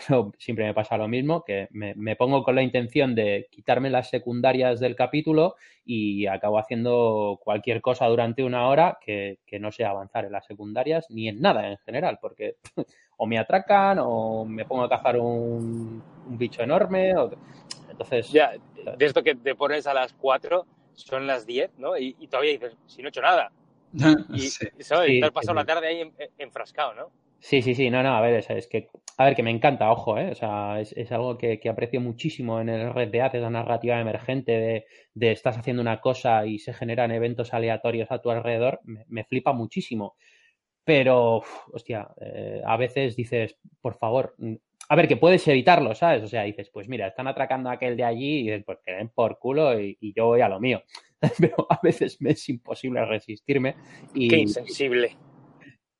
pero siempre me pasa lo mismo, que me, me, pongo con la intención de quitarme las secundarias del capítulo y acabo haciendo cualquier cosa durante una hora que, que no sea avanzar en las secundarias ni en nada en general, porque o me atracan o me pongo a cazar un, un bicho enorme. O... Entonces. Ya, de esto que te pones a las 4, son las 10, ¿no? Y, y todavía dices, si no he hecho nada. Y, sí. ¿sabes? Sí, te has pasado sí, la tarde ahí en, enfrascado, ¿no? Sí, sí, sí, no, no, a ver, es, es, que, a ver, que me encanta, ojo, ¿eh? O sea, es, algo que, aprecio muchísimo en el Red Dead, esa narrativa emergente de, de, estás haciendo una cosa y se generan eventos aleatorios a tu alrededor, me, flipa muchísimo. Pero, hostia, eh, a veces dices, por favor, a ver, que puedes evitarlo, ¿sabes? O sea, dices, pues mira, están atracando a aquel de allí y dices, pues que den por culo y, yo voy a lo mío. Pero a veces me es imposible resistirme. Qué insensible.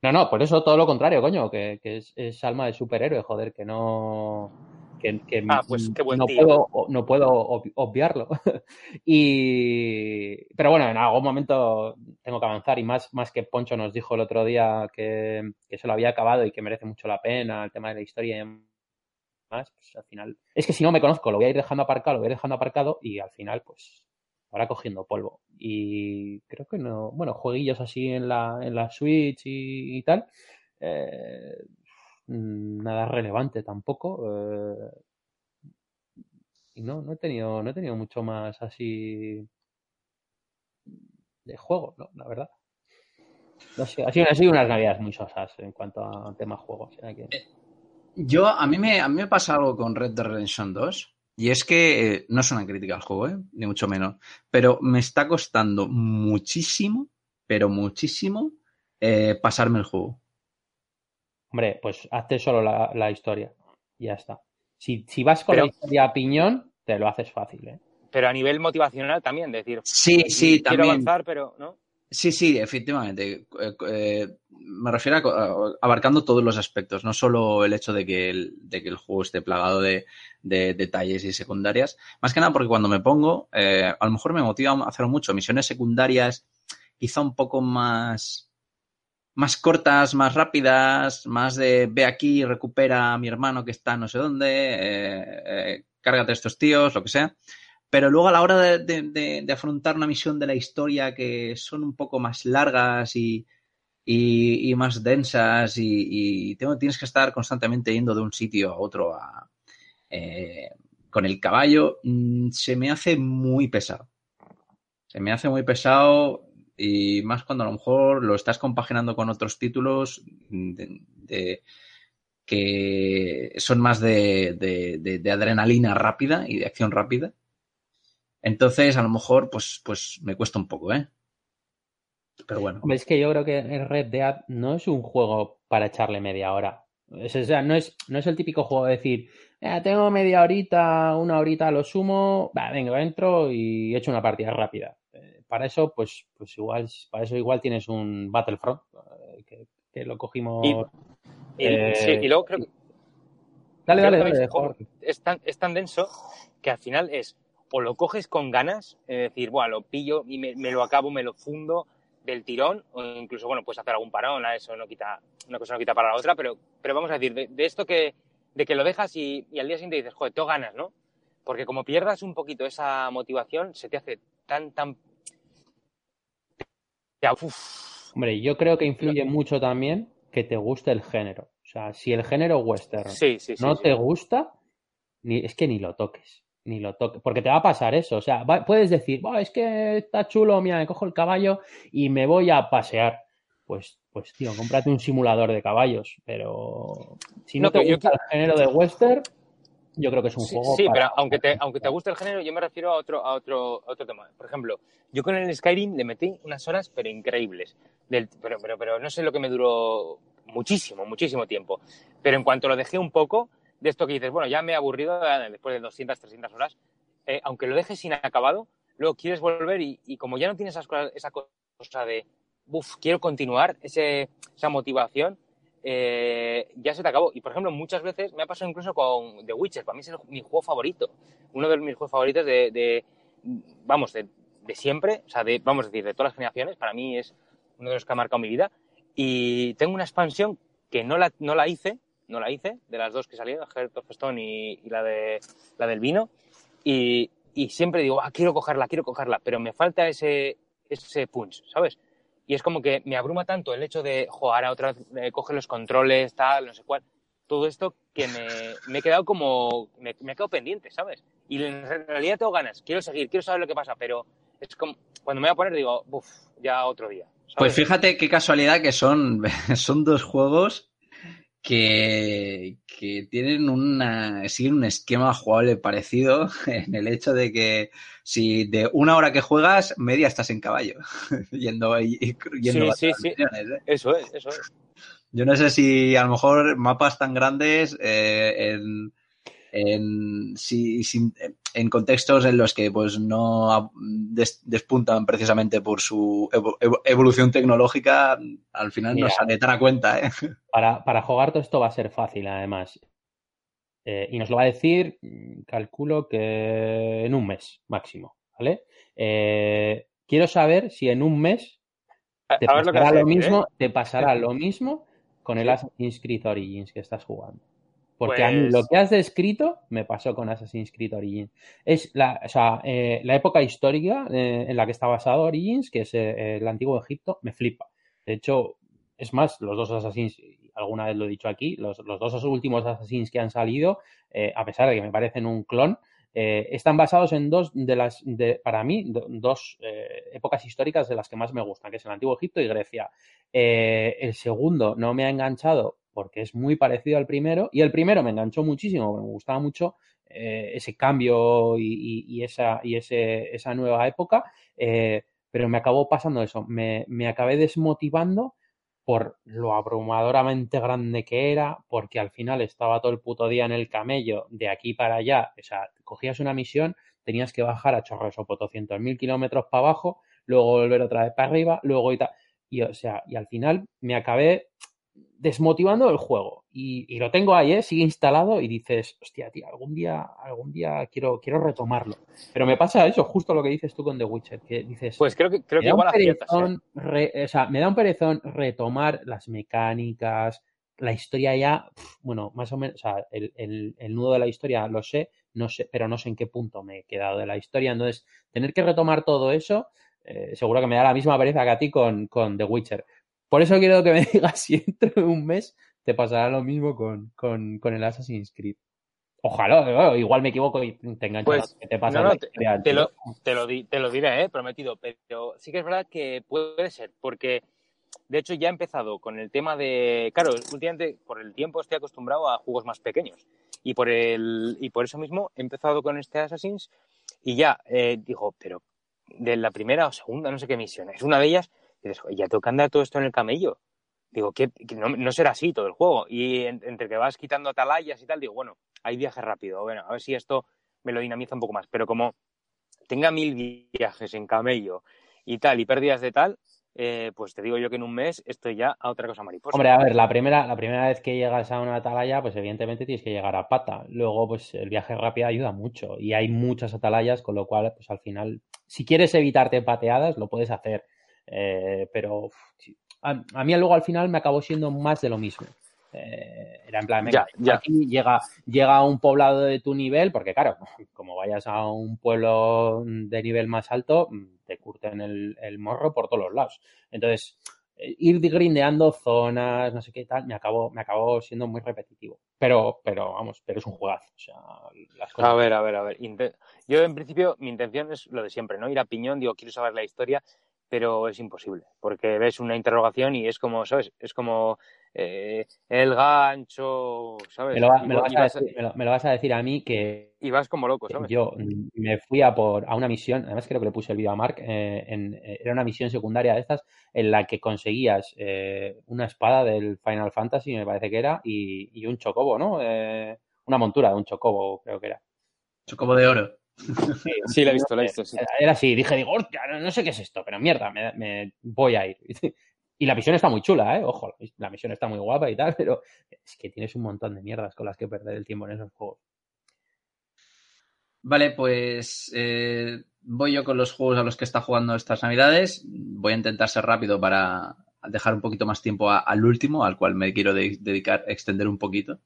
No, no, por eso todo lo contrario, coño, que, que es, es, alma de superhéroe, joder, que no. Que, que ah, pues qué buen no, tío. Puedo, no puedo obviarlo. y. Pero bueno, en algún momento tengo que avanzar y más, más que Poncho nos dijo el otro día que, que se lo había acabado y que merece mucho la pena el tema de la historia y demás, pues al final. Es que si no me conozco, lo voy a ir dejando aparcado, lo voy a ir dejando aparcado y al final, pues ahora cogiendo polvo. Y creo que no, bueno, jueguillos así en la, en la Switch y, tal, eh, nada relevante tampoco. Eh, y no, no he tenido, no he tenido mucho más así de juego, no, la verdad. Ha sido, unas navidades muy sosas en cuanto a temas juegos. Que... Yo, a mí, me, a mí me pasa algo con Red Dead Redemption 2 Y es que eh, no es una crítica al juego, ¿eh? ni mucho menos. Pero me está costando muchísimo, pero muchísimo, eh, pasarme el juego. Hombre, pues hazte solo la, la historia. Y ya está. Si, si vas con pero, la historia a piñón, te lo haces fácil, ¿eh? Pero a nivel motivacional también, decir. Sí, sí, quiero también. avanzar, pero no. Sí, sí, efectivamente. Eh, eh, me refiero a, abarcando todos los aspectos, no solo el hecho de que el, juego esté plagado de, de, detalles y secundarias. Más que nada porque cuando me pongo, eh, a lo mejor me motiva a hacer mucho. Misiones secundarias, quizá un poco más, más cortas, más rápidas, más de ve aquí, recupera a mi hermano que está no sé dónde, eh, cárgate a estos tíos, lo que sea. Pero luego a la hora de, afrontar una misión de la historia que son un poco más largas y, y, más densas y, tienes que estar constantemente yendo de un sitio a otro eh, con el caballo, mmm, se me hace muy pesado. Se me hace muy pesado y más cuando a lo mejor lo estás compaginando con otros títulos que son más de, adrenalina rápida y de acción rápida entonces, a lo mejor, pues, pues me cuesta un poco, ¿eh? Pero bueno. Es que yo creo que el Red Dead no es un juego para echarle media hora. Es, o sea, no es, no es el típico juego de decir, eh, tengo media horita, una horita lo sumo, va, venga, entro y echo una partida rápida. Eh, para eso, pues, pues igual, para eso igual tienes un Battlefront, eh, que, que, lo cogimos. Y, y, sí, y luego creo que. Dale, dale, dale. Es tan, es tan denso que al final es o lo coges con ganas, es decir, bueno, lo pillo y me, me, lo acabo, me lo fundo del tirón, o incluso, bueno, puedes hacer algún parón, eso no quita, una cosa no quita para la otra, pero, pero vamos a decir, de, de esto que, de que lo dejas y, y, al día siguiente dices, joder, tengo ganas, ¿no? Porque como pierdas un poquito esa motivación, se te hace tan, tan... Uf. Hombre, yo creo que influye mucho también que te guste el género. O sea, si el género western sí, sí, sí, no te gusta, ni, es que ni lo toques ni lo toque, porque te va a pasar eso, o sea, va, puedes decir, oh, es que está chulo, mira, me cojo el caballo y me voy a pasear. Pues, pues tío, cómprate un simulador de caballos, pero si no, no te gusta yo... el género de western, yo creo que es un sí, juego. Sí, para... pero aunque te, aunque te guste el género, yo me refiero a otro, a otro, a otro tema. Por ejemplo, yo con el Skyrim le metí unas horas, pero increíbles. Del, pero, pero, pero no sé lo que me duró muchísimo, muchísimo tiempo. Pero en cuanto lo dejé un poco, de esto que dices, bueno, ya me he aburrido después de 200, 300 horas, eh, aunque lo dejes inacabado, luego quieres volver y, y como ya no tienes esas esa cosa de, uff, quiero continuar, ese, esa motivación, eh, ya se te acabó. Y por ejemplo, muchas veces me ha pasado incluso con The Witcher, para mí es mi juego favorito, uno de mis juegos favoritos de, de vamos, de, de, siempre, o sea, de, vamos a decir, de todas las generaciones, para mí es uno de los que ha marcado mi vida. Y tengo una expansión que no la, no la hice, no la hice, de las dos que salieron, Heart of Stone y, y, la, de, la del vino. Y, y siempre digo, ah, quiero cogerla, quiero cogerla, pero me falta ese, ese punch, ¿sabes? Y es como que me abruma tanto el hecho de jugar a otra vez, eh, coger los controles, tal, no sé cuál, todo esto que me, me he quedado como, me, me he quedado pendiente, ¿sabes? Y en realidad tengo ganas, quiero seguir, quiero saber lo que pasa, pero es como, cuando me voy a poner digo, uff, ya otro día. ¿sabes? Pues fíjate qué casualidad que son, son dos juegos que, que, tienen una, siguen un esquema jugable parecido en el hecho de que si de una hora que juegas, media estás en caballo, yendo, yendo sí, sí, sí. ¿eh? Eso es, eso es. Yo no sé si a lo mejor mapas tan grandes eh, en, en, si, si, en contextos en los que pues no des, despuntan precisamente por su evolución tecnológica, al final Mira, no sale tan a cuenta. ¿eh? Para, para jugar todo esto va a ser fácil, además. Eh, y nos lo va a decir, calculo que en un mes máximo, ¿vale? Eh, quiero saber si en un mes te a pasará lo, lo mismo, ¿eh? te pasará lo mismo con el Assassin's Creed Origins que estás jugando. Porque pues... a mí lo que has descrito me pasó con Assassin's Creed Origins. Es la, o sea, eh, la época histórica eh, en la que está basado Origins, que es eh, el antiguo Egipto, me flipa. De hecho, es más, los dos Assassins, alguna vez lo he dicho aquí, los, los dos últimos Assassins que han salido, a pesar de que me parecen un clon, eh, están basados en dos de las, de, para mí, dos eh, épocas históricas de las que más me gustan, que es el Antiguo Egipto y Grecia. Eh, el segundo no me ha enganchado porque es muy parecido al primero y el primero me enganchó muchísimo, me gustaba mucho eh, ese cambio y, esa, y ese, esa nueva época, eh, pero me acabó pasando eso, me, me acabé desmotivando por lo abrumadoramente grande que era, porque al final estaba todo el puto día en el camello de aquí para allá, o sea, cogías una misión, tenías que bajar a chorros o 200.000 kilómetros para abajo, luego volver otra vez para arriba, luego y tal. Y, o sea, y al final me acabé desmotivando el juego. Y, lo tengo ahí, ¿eh? sigue instalado y dices, hostia, tío, algún día, algún día quiero, quiero retomarlo. Pero me pasa eso, justo lo que dices tú con The Witcher, que dices, pues creo que, creo que igual perezón, ¿eh? o sea, me da un perezón retomar las mecánicas, la historia ya, bueno, más o menos, o sea, el, el, nudo de la historia lo sé, no sé, pero no sé en qué punto me he quedado de la historia. Entonces, tener que retomar todo eso, eh, seguro que me da la misma pereza que a ti con, con The Witcher. Por eso quiero que me digas si dentro de un mes te pasará lo mismo con, con, con el Assassin's Creed. Ojalá, igual me equivoco y te engancho. Pues, te, pasa no, te, lo, te, lo te, lo, diré, ¿eh? prometido, pero sí que es verdad que puede ser, porque de hecho ya he empezado con el tema de, claro, últimamente por el tiempo estoy acostumbrado a juegos más pequeños y por, el, y por eso mismo he empezado con este Assassin's y ya eh, digo, pero de la primera o segunda, no sé qué misión es, una de ellas y dices, ya tengo que andar todo esto en el camello. Digo, que, no, será así todo el juego. Y entre que vas quitando atalayas y tal, digo, bueno, hay viaje rápido. Bueno, a ver si esto me lo dinamiza un poco más. Pero como tenga mil viajes en camello y tal, y pérdidas de tal, eh, pues te digo yo que en un mes estoy ya a otra cosa mariposa. Hombre, a ver, la primera, la primera vez que llegas a una atalaya, pues evidentemente tienes que llegar a pata. Luego, pues el viaje rápido ayuda mucho. Y hay muchas atalayas, con lo cual, pues al final, si quieres evitarte pateadas, lo puedes hacer. Eh, pero a, mí luego al final me acabó siendo más de lo mismo. Eh, era en plan, aquí llega, llega a un poblado de tu nivel, porque claro, como vayas a un pueblo de nivel más alto, te curten el, el morro por todos los lados. Entonces, eh, ir grindeando zonas, no sé qué tal, me acabó, me acabó siendo muy repetitivo. Pero, pero vamos, pero es un juegazo. O sea, las cosas... A ver, a ver, a ver. Yo en principio mi intención es lo de siempre, ¿no? Ir a piñón, digo, quiero saber la historia pero es imposible, porque ves una interrogación y es como, ¿sabes? Es como eh, el gancho, ¿sabes? Me lo, vas a decir, a mí que... Y vas como loco, ¿sabes? Yo me fui a por a una misión, además creo que le puse el vídeo a Mark, eh, eh, era una misión secundaria de estas en la que conseguías una espada del Final Fantasy, me parece que era, y, un chocobo, ¿no? una montura de un chocobo, creo que era. Chocobo de oro. Sí, la he visto, la he visto. Era así, dije, digo, no sé qué es esto, pero mierda, me, voy a ir. Y la misión está muy chula, ¿eh? Ojo, la misión está muy guapa y tal, pero es que tienes un montón de mierdas con las que perder el tiempo en esos juegos. Vale, pues eh, voy yo con los juegos a los que está jugando estas navidades. Voy a intentar ser rápido para dejar un poquito más tiempo al último, al cual me quiero dedicar, extender un poquito.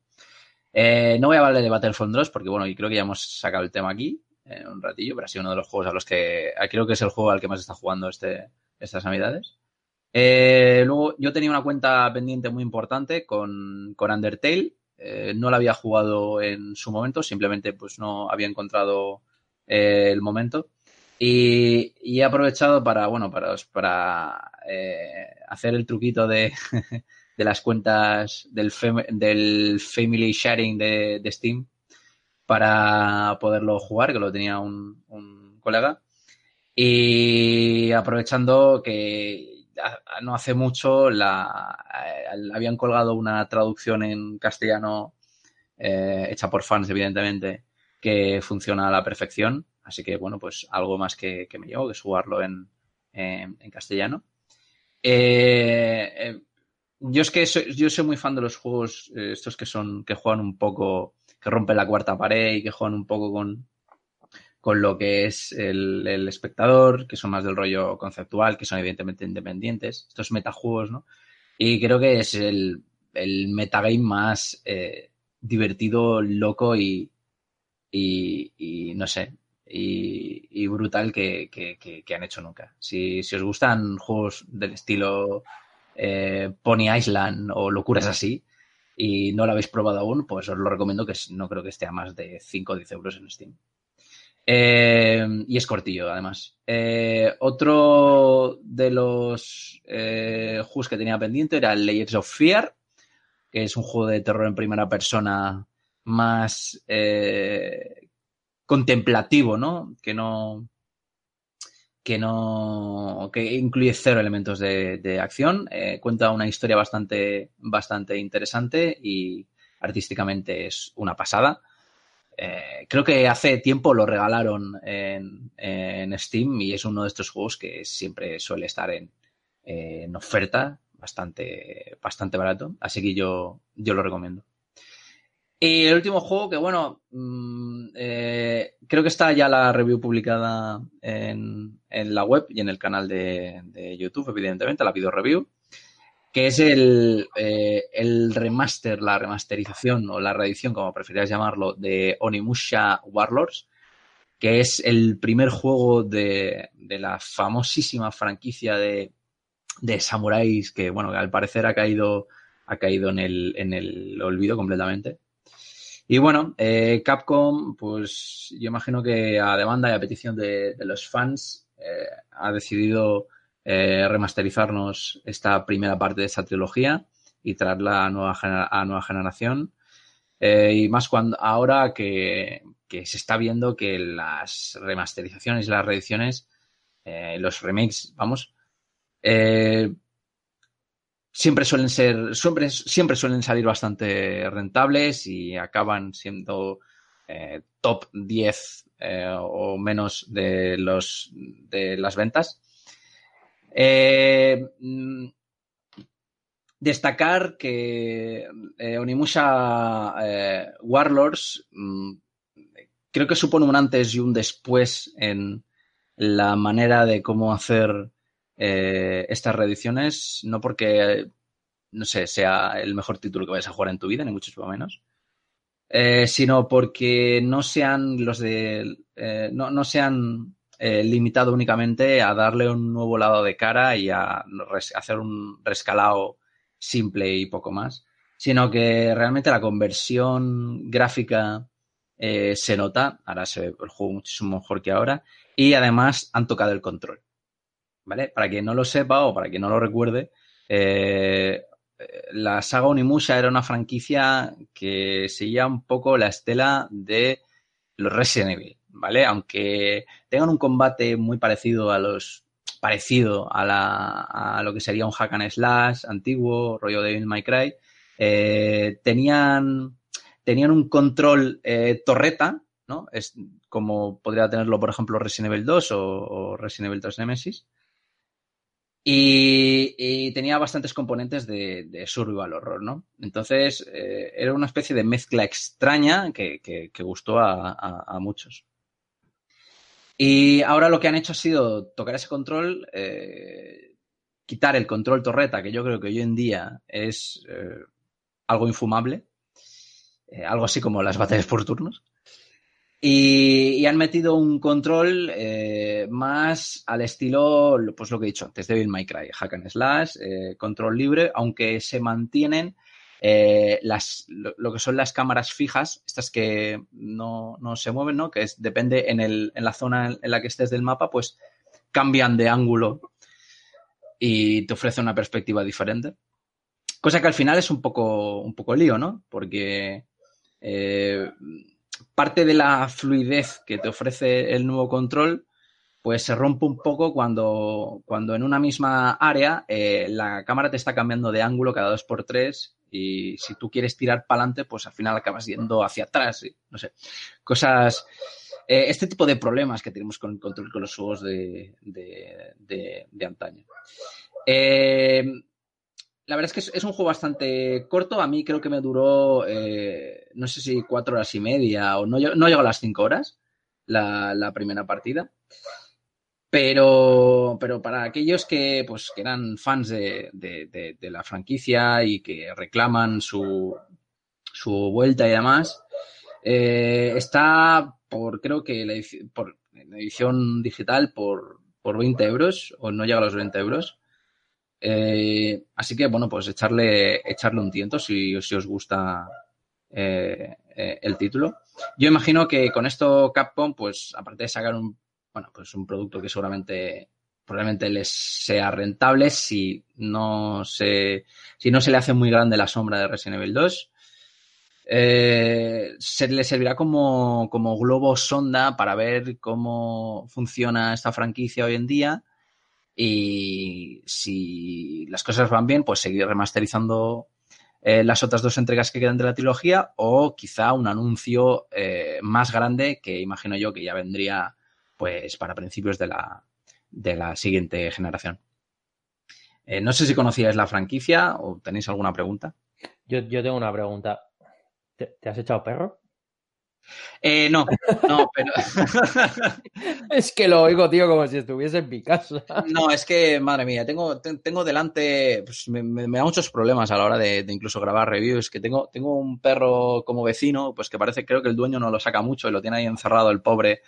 Eh, no voy a hablar de Battlefront 2 porque, bueno, y creo que ya hemos sacado el tema aquí un ratillo, pero ha sido uno de los juegos a los que ah, creo que es el juego al que más está jugando este, estas navidades. Eh, luego yo tenía una cuenta pendiente muy importante con, con Undertale. Eh, no la había jugado en su momento, simplemente pues no había encontrado eh, el momento. Y, he aprovechado para, bueno, para, para hacer el truquito de, de las cuentas del, Family Sharing de Steam para poderlo jugar, que lo tenía un, colega. Y aprovechando que no hace mucho la, eh, habían colgado una traducción en castellano eh, hecha por fans, evidentemente, que funciona a la perfección. Así que, bueno, pues algo más que, me llevo, que es jugarlo en, castellano. Eh, yo es que soy, yo soy muy fan de los juegos estos que son que juegan un poco que rompen la cuarta pared y que juegan un poco con, con lo que es el, espectador, que son más del rollo conceptual, que son evidentemente independientes, estos metajuegos, ¿no? Y creo que es el, el metagame más eh, divertido, loco y, y, no sé, y, brutal que, que, han hecho nunca. Si, si, os gustan juegos del estilo eh, Pony Island o locuras así, y no lo habéis probado aún, pues os lo recomiendo que no creo que esté a más de 5 o 10 euros en Steam. Eh, y es cortillo, además. Eh, otro de los eh, juegos que tenía pendiente era Layers of Fear, que es un juego de terror en primera persona más eh, contemplativo, ¿no? Que no que no que incluye cero elementos de, acción. Eh, cuenta una historia bastante, bastante interesante y artísticamente es una pasada. Eh, creo que hace tiempo lo regalaron en, Steam y es uno de estos juegos que siempre suele estar en, en oferta, bastante, bastante barato. Así que yo, yo lo recomiendo. Y el último juego que, bueno, mm, eh, creo que está ya la review publicada en, la web y en el canal de, YouTube, evidentemente, la video review, que es el, eh, el, remaster, la remasterización o la reedición, como preferías llamarlo, de Onimusha Warlords, que es el primer juego de, la famosísima franquicia de, de samuráis que, bueno, al parecer ha caído, ha caído en, el, en el olvido completamente. Y bueno, eh, Capcom, pues yo imagino que a demanda y a petición de, los fans eh, ha decidido eh, remasterizarnos esta primera parte de esta trilogía y traerla a nueva, a nueva generación. y más cuando ahora que, se está viendo que las remasterizaciones las reediciones, los remakes, vamos, siempre suelen ser, siempre, siempre suelen salir bastante rentables y acaban siendo eh, top 10 eh, o menos de los de las ventas. Eh, mm, destacar que Onimusha Warlords mm, creo que supone un antes y un después en la manera de cómo hacer eh, estas reediciones, no porque, no sé, sea el mejor título que vayas a jugar en tu vida, ni mucho menos, eh, sino porque no sean los de, eh, no, no sean limitado únicamente a darle un nuevo lado de cara y a hacer un rescalado simple y poco más, sino que realmente la conversión gráfica se nota, ahora se ve el juego muchísimo mejor que ahora, y además han tocado el control. ¿Vale? Para quien no lo sepa o para quien no lo recuerde, eh, la saga Onimusha era una franquicia que seguía un poco la estela de los Resident Evil, ¿vale? Aunque tengan un combate muy parecido a los parecido a, la, a lo que sería un hack and slash antiguo, rollo de Devil May Cry, eh, tenían, tenían un control eh, torreta, ¿no? Es como podría tenerlo, por ejemplo, Resident Evil 2 o, o Resident Evil 3 Nemesis. Y, tenía bastantes componentes de, survival horror, ¿no? Entonces, eh, era una especie de mezcla extraña que, gustó a, muchos. Y ahora lo que han hecho ha sido tocar ese control, eh, quitar el control torreta, que yo creo que hoy en día es eh, algo infumable, algo así como las batallas por turnos. Y, han metido un control eh, más al estilo, pues lo que he dicho antes, Devil May Cry, hack and slash, eh, control libre, aunque se mantienen eh, las, lo, que son las cámaras fijas, estas que no, se mueven, ¿no? Que depende en, el, en la zona en la que estés del mapa, pues cambian de ángulo y te ofrece una perspectiva diferente. Cosa que al final es un poco, un poco lío, ¿no? Porque parte de la fluidez que te ofrece el nuevo control, pues se rompe un poco cuando, cuando en una misma área eh, la cámara te está cambiando de ángulo cada dos por tres y si tú quieres tirar para adelante, pues al final acabas yendo hacia atrás. no sé, cosas... Eh, este tipo de problemas que tenemos con el control con los juegos de, de, antaño. Eh, la verdad es que es, un juego bastante corto. A mí creo que me duró, eh, no sé si cuatro horas y media o no, no llegó a las cinco horas la, primera partida. Pero, pero para aquellos que, pues, que eran fans de, la franquicia y que reclaman su, su vuelta y demás, eh, está por, creo que la, por, edición digital por, por 20 euros o no llega a los 20 euros. Eh, así que, bueno, pues echarle, echarle un tiento si, os gusta eh, eh, el título. Yo imagino que con esto Capcom, pues aparte de sacar un, bueno, pues un producto que seguramente probablemente les sea rentable si no se, si no se le hace muy grande la sombra de Resident Evil 2. eh, se le servirá como, como globo sonda para ver cómo funciona esta franquicia hoy en día y si las cosas van bien, pues seguir remasterizando eh, las otras dos entregas que quedan de la trilogía o quizá un anuncio eh, más grande que imagino yo que ya vendría pues para principios de la, de la siguiente generación. Eh, no sé si conocíais la franquicia o tenéis alguna pregunta. Yo, yo tengo una pregunta. ¿Te, te has echado perro? Eh, no, no, pero. es que lo oigo, tío, como si estuviese en mi casa. no, es que, madre mía, tengo, te- tengo delante. Pues me, me- me da muchos problemas a la hora de, de incluso grabar reviews. Que tengo, tengo un perro como vecino, pues que parece, creo que el dueño no lo saca mucho y lo tiene ahí encerrado el pobre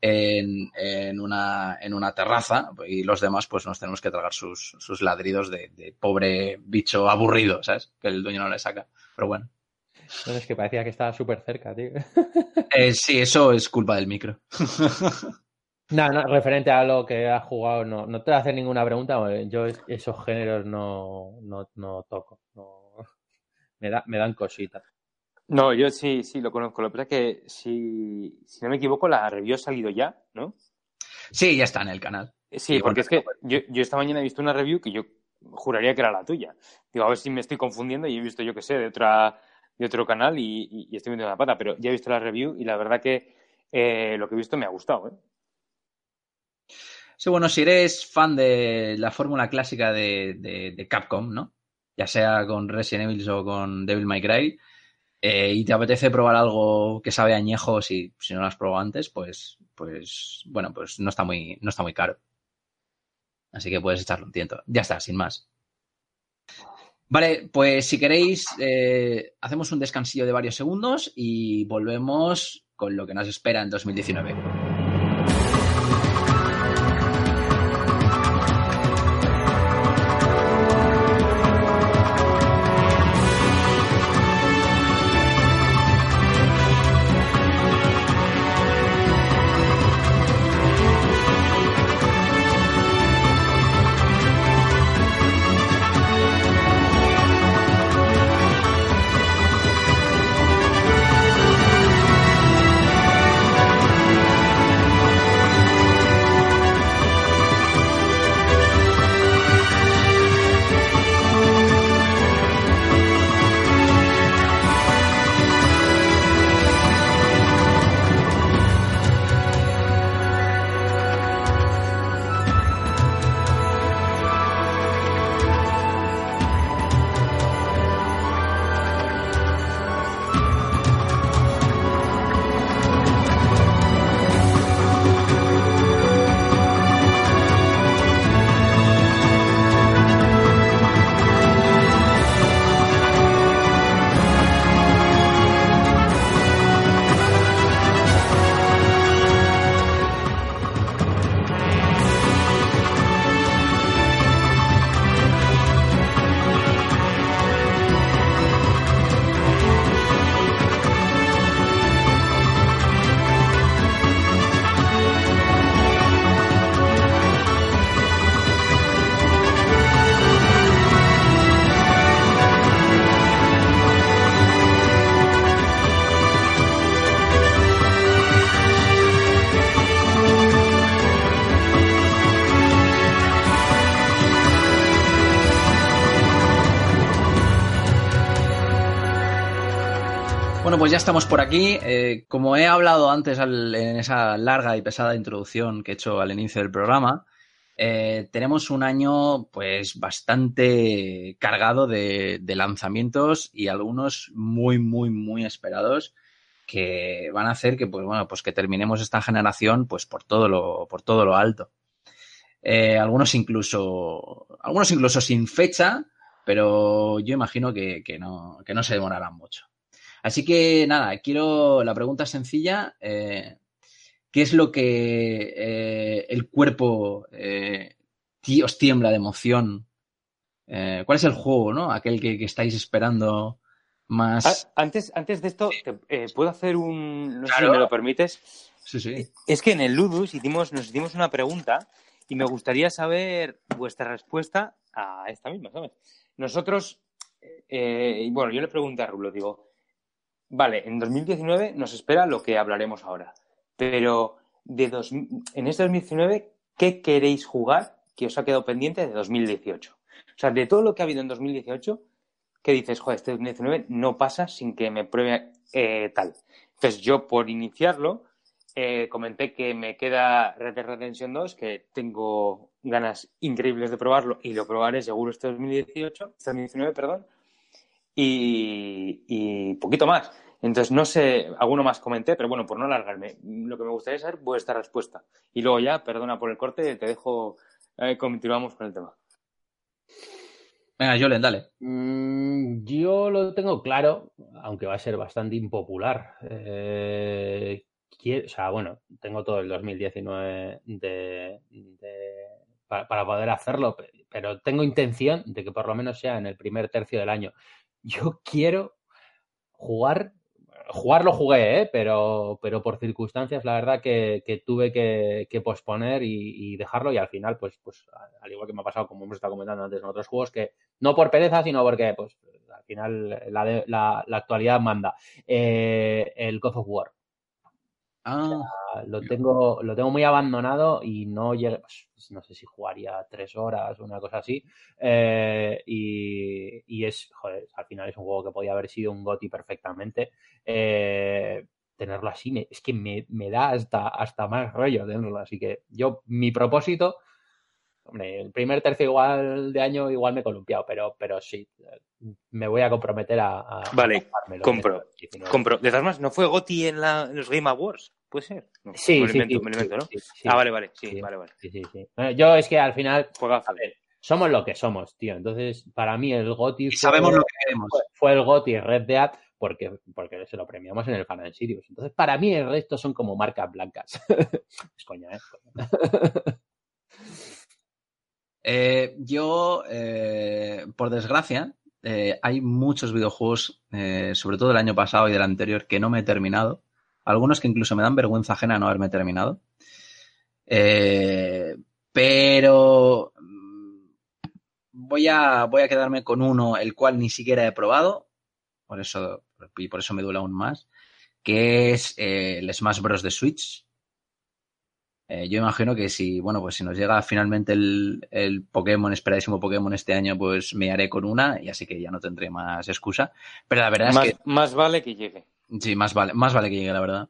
en, en una, en una terraza. Y los demás, pues nos tenemos que tragar sus, sus ladridos de, de pobre bicho aburrido, ¿sabes? Que el dueño no le saca. Pero bueno. No, es que parecía que estaba súper cerca, tío. Eh, sí, eso es culpa del micro. No, no, referente a lo que has jugado, no, no te voy a hacer ninguna pregunta. porque Yo es- esos géneros no, no, no toco. no- me, da, me dan cositas. No, yo sí, sí, lo conozco. Lo que pasa es que, si, si no me equivoco, la review ha salido ya, ¿no? Sí, ya está en el canal. Sí, Sí, porque es que yo, yo esta mañana he visto una review que yo juraría que era la tuya. Digo, a ver si me estoy confundiendo y he visto, yo que sé, de otra de otro canal y, estoy viendo la pata, pero ya he visto la review y la verdad que eh, lo que he visto me ha gustado. ¿eh? Sí, bueno, si eres fan de la fórmula clásica de, de- Capcom, ¿no? Ya sea con Resident Evil o con Devil May Cry, eh, y te apetece probar algo que sabe añejo si, si no lo has probado antes, pues, pues, bueno, pues no está muy, no está muy caro. Así que puedes echarle un tiento. Ya está, sin más. Vale, pues si queréis, eh, hacemos un descansillo de varios segundos y volvemos con lo que nos espera en 2019. Estamos por aquí. Eh, como he hablado antes en esa larga y pesada introducción que he hecho al inicio del programa, eh, tenemos un año pues bastante cargado de, de lanzamientos y algunos muy, muy, muy esperados que van a hacer que, pues bueno, pues que terminemos esta generación pues por todo lo, por todo lo alto. Eh, algunos incluso, algunos incluso sin fecha, pero yo imagino que, que no, que no se demorarán mucho. Así que nada, quiero. La pregunta sencilla. eh, ¿Qué es lo que eh, el cuerpo eh, os tiembla de emoción? ¿Cuál es el juego, no? Aquel que, que estáis esperando más. Antes, antes de esto, te- ¿puedo hacer un... no sé Claro. si me lo permites? Sí, sí. Es que en el Ludus hicimos, nos hicimos una pregunta y me gustaría saber vuestra respuesta a esta misma, ¿sabes? Nosotros, eh, bueno, yo le pregunté a Rulo, digo, vale, en 2019 nos espera lo que hablaremos ahora. Pero de dos, en este 2019, ¿qué queréis jugar que os ha quedado pendiente de 2018? O sea, de todo lo que ha habido en 2018, ¿qué dices? Joder, este 2019 no pasa sin que me pruebe eh, tal. Entonces, yo por iniciarlo, eh, comenté que me queda Red Dead Redemption 2, que tengo ganas increíbles de probarlo y lo probaré seguro este 2018, este 2019, perdón, y, y poquito más. Entonces, no sé, alguno más comenté, pero bueno, por no alargarme, lo que me gustaría saber vuestra respuesta. Y luego ya, perdona por el corte, te dejo, eh, continuamos con el tema. Venga, Jolen, dale. Mm, yo lo tengo claro, aunque va a ser bastante impopular. Eh, quiero- o sea, bueno, tengo todo el 2019 de, de- para, para poder hacerlo, pe- pero tengo intención de que por lo menos sea en el primer tercio del año. Yo quiero jugar, jugar lo jugué, ¿eh? pero, pero por circunstancias, la verdad que, que tuve que, que posponer y, y dejarlo y al final, pues, pues al igual que me ha pasado, como hemos estado comentando antes en otros juegos, que no por pereza, sino porque, pues, al final la, de- la, la actualidad manda. Eh, el God of War. Ah, Lo tengo, lo tengo muy abandonado y no llegué, pues, no sé si jugaría tres horas o una cosa así. Eh, y, y es, joder, al final es un juego que podía haber sido un GOTY perfectamente. Eh, tenerlo así me- es que me, me da hasta, hasta más rollo tenerlo. Así que yo, mi propósito, hombre, el primer tercio igual de año igual me he columpiado, pero, pero sí, me voy a comprometer a, a- Vale, compro, en el 19. Compro. De todas maneras, ¿no fue Gotti en, la- en los Game Awards? ¿Puede ser? No, Sí, me sí, invento, sí, me lo invento, ¿no? sí, sí, ah, vale, vale, sí, sí. vale, vale. Sí, sí, sí. Bueno, yo es que al final Juegazo. A ver, somos lo que somos, tío. Entonces, para mí el GOTY y fue, sabemos lo que queremos. fue, fue el GOTY Red Dead porque, porque se lo premiamos en el Fan and Sirius. Entonces, para mí el resto son como marcas blancas. es coña, ¿eh? Eh, yo, eh, por desgracia, eh, hay muchos videojuegos, eh, sobre todo del año pasado y del anterior, que no me he terminado. Algunos que incluso me dan vergüenza ajena no haberme terminado. Eh, pero mm, voy a, voy a quedarme con uno, el cual ni siquiera he probado. Por eso, y por eso me duele aún más. Que es eh, el Smash Bros. de Switch. Eh, yo imagino que si, bueno, pues si nos llega finalmente el, el Pokémon, esperadísimo Pokémon este año, pues me haré con una y así que ya no tendré más excusa. Pero la verdad Más, es que más vale que llegue. Sí, más vale, más vale que llegue, la verdad.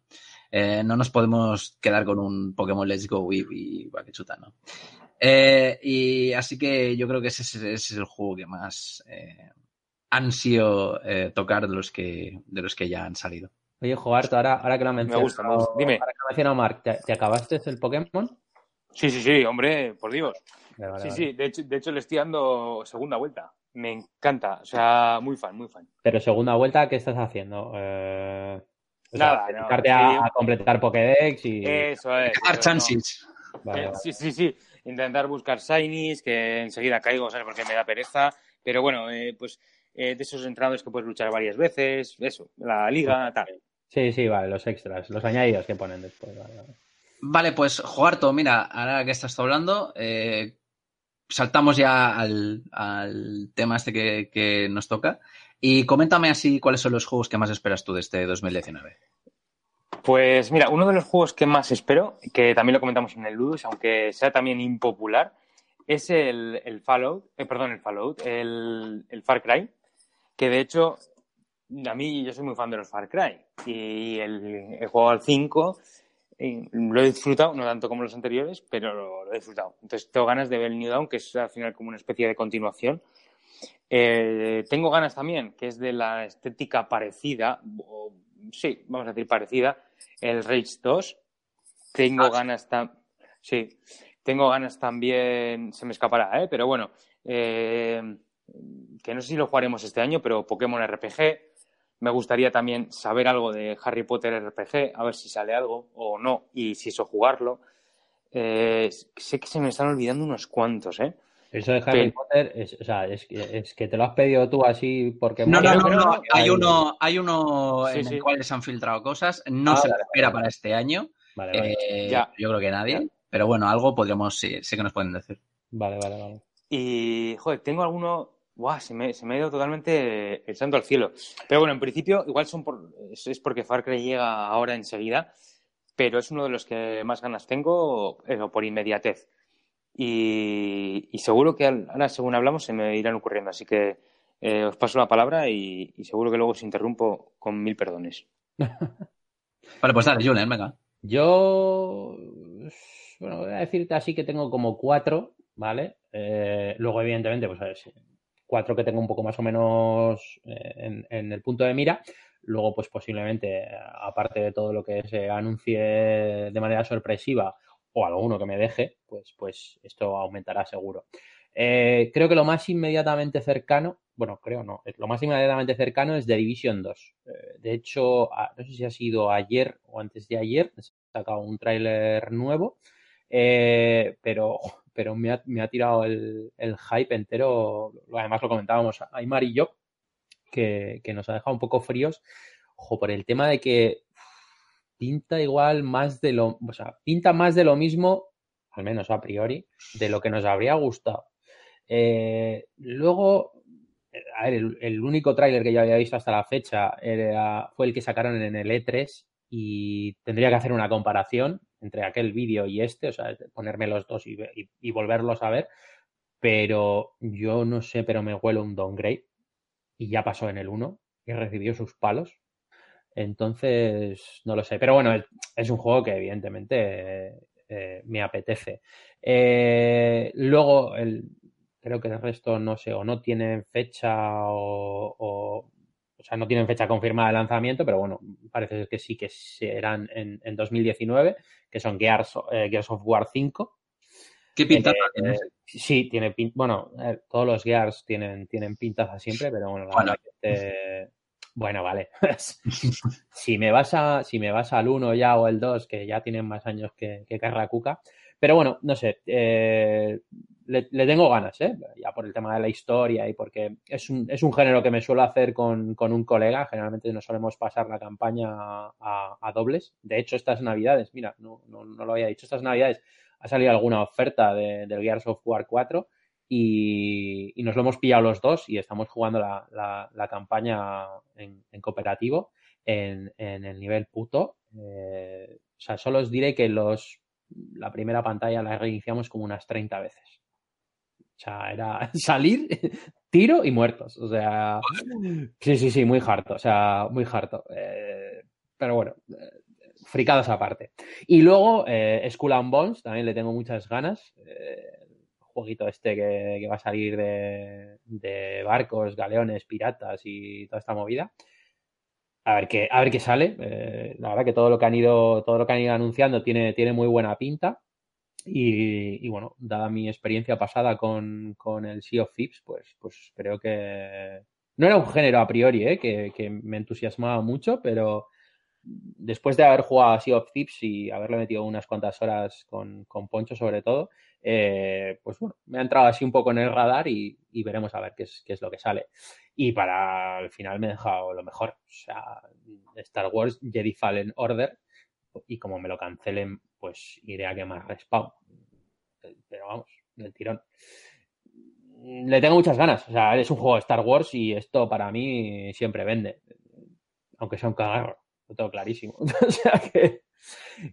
Eh, no nos podemos quedar con un Pokémon Let's Go y, y va, que chuta, ¿no? Eh, y así que yo creo que ese, es- ese es el juego que más eh, ansio eh, tocar de los que de los que ya han salido. Oye, Jobarto, ahora, ahora que lo mencionado, gusta, me gusta. Dime. Ahora que lo ha mencionado Mark, ¿te, te acabaste el Pokémon? Sí, sí, sí, hombre, por Dios. Vale, vale, Sí, vale. sí, de hecho, de hecho le estoy dando segunda vuelta. Me encanta, o sea, muy fan, muy fan. Pero segunda vuelta, ¿qué estás haciendo? Eh, o sea, Nada, no, dedicarte sí. a, a completar Pokédex y... Eso es. Es, chances. Vale, Eh, vale. Sí, sí, sí. Intentar buscar shinies, que enseguida caigo, ¿sabes? Porque me da pereza. Pero bueno, eh, pues eh, de esos entrenadores que puedes luchar varias veces, eso, la liga, tal. Sí, sí, vale, los extras, los añadidos que ponen después. Vale, vale. Vale, pues Jogarto, mira, ahora que estás hablando, eh, saltamos ya al, tema este que, nos toca. Y coméntame así cuáles son los juegos que más esperas tú de este 2019. Pues mira, uno de los juegos que más espero, que también lo comentamos en el Ludus, aunque sea también impopular, es el, el Fallout, eh, perdón, el Fallout, el, el Far Cry, que de hecho, a mí yo soy muy fan de los Far Cry y el, he jugado al 5, y lo he disfrutado, no tanto como los anteriores, pero lo, lo he disfrutado. Entonces tengo ganas de ver el New Dawn, que es al final como una especie de continuación. Eh, tengo ganas también, que es de la estética parecida, o, sí, vamos a decir parecida, el Rage 2. Tengo Ah, ganas tam- sí, tengo ganas también, se me escapará, ¿eh? pero bueno, eh, que no sé si lo jugaremos este año, pero Pokémon RPG. Me gustaría también saber algo de Harry Potter RPG, a ver si sale algo o no, y si eso jugarlo. Eh, sé que se me están olvidando unos cuantos, ¿eh? Eso de Harry Sí. Potter, es, o sea, es, que- es que te lo has pedido tú así porque... No, no, no, no, Hay uno, hay uno Sí, en sí. el cual se han filtrado cosas. No Ah, se vale, espera vale. para este año. Vale, vale, Eh, Ya. Yo creo que nadie. Ya. Pero bueno, algo podríamos, sí, sé que nos pueden decir. vale, vale, vale. Y, joder, tengo alguno, Buah, se me, se me ha ido totalmente el santo al cielo. Pero bueno, en principio, igual son por, es, es porque Far Cry llega ahora enseguida, pero es uno de los que más ganas tengo, eso, por inmediatez. Y, y seguro que ahora, según hablamos, se me irán ocurriendo. Así que eh, os paso la palabra y, y seguro que luego os interrumpo con mil perdones. Vale, pues dale, Julen, venga. Yo, bueno, voy a decirte así que tengo como cuatro, ¿vale? Eh, luego, evidentemente, pues a ver, sí, cuatro que tengo un poco más o menos eh, en, el punto de mira. Luego, pues posiblemente, aparte de todo lo que se anuncie de manera sorpresiva o alguno que me deje, pues, pues esto aumentará seguro. Eh, creo que lo más inmediatamente cercano, bueno, creo no, lo más inmediatamente cercano es The Division 2. Eh, de hecho, no sé si ha sido ayer o antes de ayer, se ha sacado un tráiler nuevo, pero, pero me ha, me ha tirado el, el hype entero. Además, lo comentábamos Aymar y yo, que, que nos ha dejado un poco fríos, ojo, por el tema de que pinta igual más de lo, o sea, pinta más de lo mismo, al menos a priori, de lo que nos habría gustado. Eh, luego, a ver, el, el único tráiler que yo había visto hasta la fecha era, fue el que sacaron en el E3 y tendría que hacer una comparación entre aquel vídeo y este, o sea, ponerme los dos y, y- y volverlos a ver, pero yo no sé, pero me huelo un downgrade y ya pasó en el 1 y recibió sus palos. Entonces, no lo sé. Pero bueno, es, es un juego que evidentemente eh, eh, me apetece. Eh, luego, el, creo que el resto, no sé, o no tienen fecha o, o, o sea, no tienen fecha confirmada de lanzamiento, pero bueno, parece que sí que serán en, en 2019, que son Gears, eh, Gears of War 5. ¿Qué pinta Eh, tiene? eh, sí, tiene pin- bueno, eh, todos los Gears tienen, tienen pintaza siempre, pero bueno, la Bueno. este- bueno, vale. si me vas a, si me vas al 1 ya o el 2, que ya tienen más años que, que Carracuca. Pero bueno, no sé, eh, le, le tengo ganas, ¿eh? Ya por el tema de la historia y porque es un, es un género que me suelo hacer con, con un colega. Generalmente nos solemos pasar la campaña a, dobles. De hecho, estas navidades, mira, no, no, no lo había dicho, estas navidades ha salido alguna oferta de, del Gears of War 4 y, y nos lo hemos pillado los dos y estamos jugando la, la, la campaña en, en cooperativo en, en, el nivel puto. Eh, o sea, solo os diré que los la primera pantalla la reiniciamos como unas 30 veces. O sea, era salir, tiro y muertos. O sea, sí, sí, sí, muy harto. O sea, muy harto. Eh, pero bueno, eh, aparte. Y luego, eh, Skull and Bones, también le tengo muchas ganas. Eh, jueguito este que, que, va a salir de, de, barcos, galeones, piratas y toda esta movida. A ver qué, a ver qué sale. Eh, la verdad que todo lo que han ido, todo lo que han ido anunciando tiene, tiene muy buena pinta. Y, bueno, dada mi experiencia pasada con, con, el Sea of Thieves, pues, pues creo que no era un género a priori ¿eh? que, que, me entusiasmaba mucho, pero después de haber jugado a Sea of Thieves y haberle metido unas cuantas horas con, con Poncho sobre todo, eh, pues bueno, me ha entrado así un poco en el radar y, y veremos a ver qué es, qué es, lo que sale. Y para el final me he dejado lo mejor, o sea, Star Wars Jedi Fallen Order, y como me lo cancelen, pues iré a quemar Respawn. Pero vamos, del tirón. Le tengo muchas ganas, o sea, es un juego de Star Wars y esto para mí siempre vende, aunque sea un cagarro, lo tengo clarísimo. o sea que...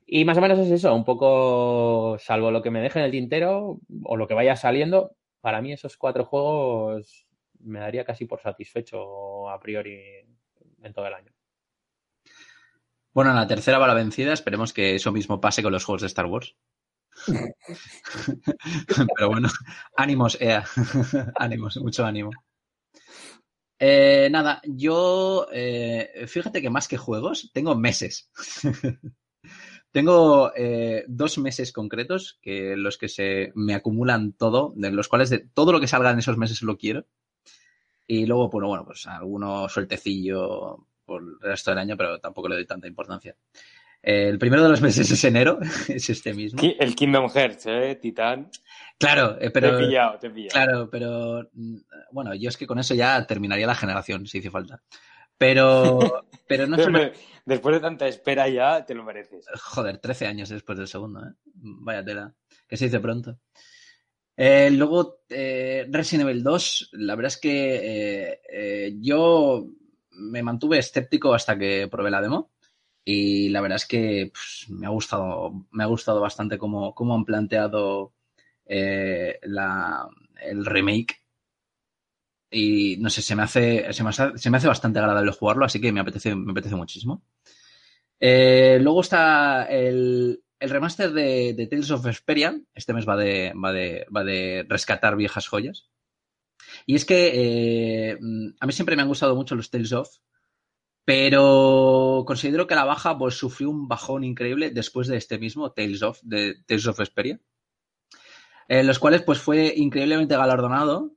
Y más o menos es eso, un poco, salvo lo que me deje en el tintero o lo que vaya saliendo, para mí esos cuatro juegos me daría casi por satisfecho a priori en todo el año. Bueno, en la tercera va la vencida, esperemos que eso mismo pase con los juegos de Star Wars. Pero bueno, ánimos, EA. ánimos, mucho ánimo. Eh, nada, yo, eh, fíjate que más que juegos, tengo meses. tengo eh, dos meses concretos, que los que se me acumulan todo, de los cuales de todo lo que salga en esos meses lo quiero. Y luego, bueno, bueno, pues alguno sueltecillo por el resto del año, pero tampoco le doy tanta importancia. Eh, el primero de los meses es enero, es este mismo. El Kingdom Hearts, ¿eh? Titán. Claro, eh, pero. Te he pillado, te he pillado. Claro, pero. Bueno, yo es que con eso ya terminaría la generación, si hizo falta. Pero. Pero no solo... Después de tanta espera ya te lo mereces. Joder, 13 años después del segundo, ¿eh? Vaya tela. Que se dice pronto. Eh, luego, eh, Resident Evil 2, la verdad es que eh, eh, yo me mantuve escéptico hasta que probé la demo. Y la verdad es que pues, me ha gustado, me ha gustado bastante cómo, cómo han planteado eh, el remake. Y no sé, se me hace, se me hace, se me hace bastante agradable jugarlo, así que me apetece, me apetece muchísimo. Eh, luego está el, el remaster de, de, Tales of Vesperia. Este mes va de, va de, va de rescatar viejas joyas. Y es que eh, a mí siempre me han gustado mucho los Tales of, pero considero que la baja pues, sufrió un bajón increíble después de este mismo Tales of, de Tales of Vesperia, en los cuales pues, fue increíblemente galardonado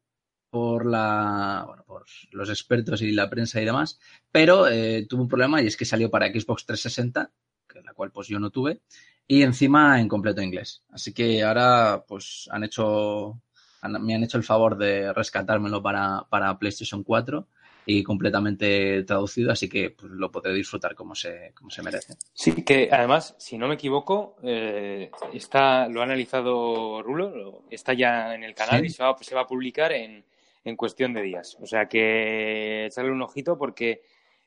por, la, bueno, por los expertos y la prensa y demás, pero eh, tuvo un problema y es que salió para Xbox 360, que la cual pues yo no tuve, y encima en completo inglés. Así que ahora pues han hecho, han, me han hecho el favor de rescatármelo para, para PlayStation 4 y completamente traducido, así que pues, lo podré disfrutar como se, como se merece. Sí, que además, si no me equivoco, eh, está, lo ha analizado Rulo, está ya en el canal sí. y se va, se va, a publicar en, en, cuestión de días. O sea que echarle un ojito porque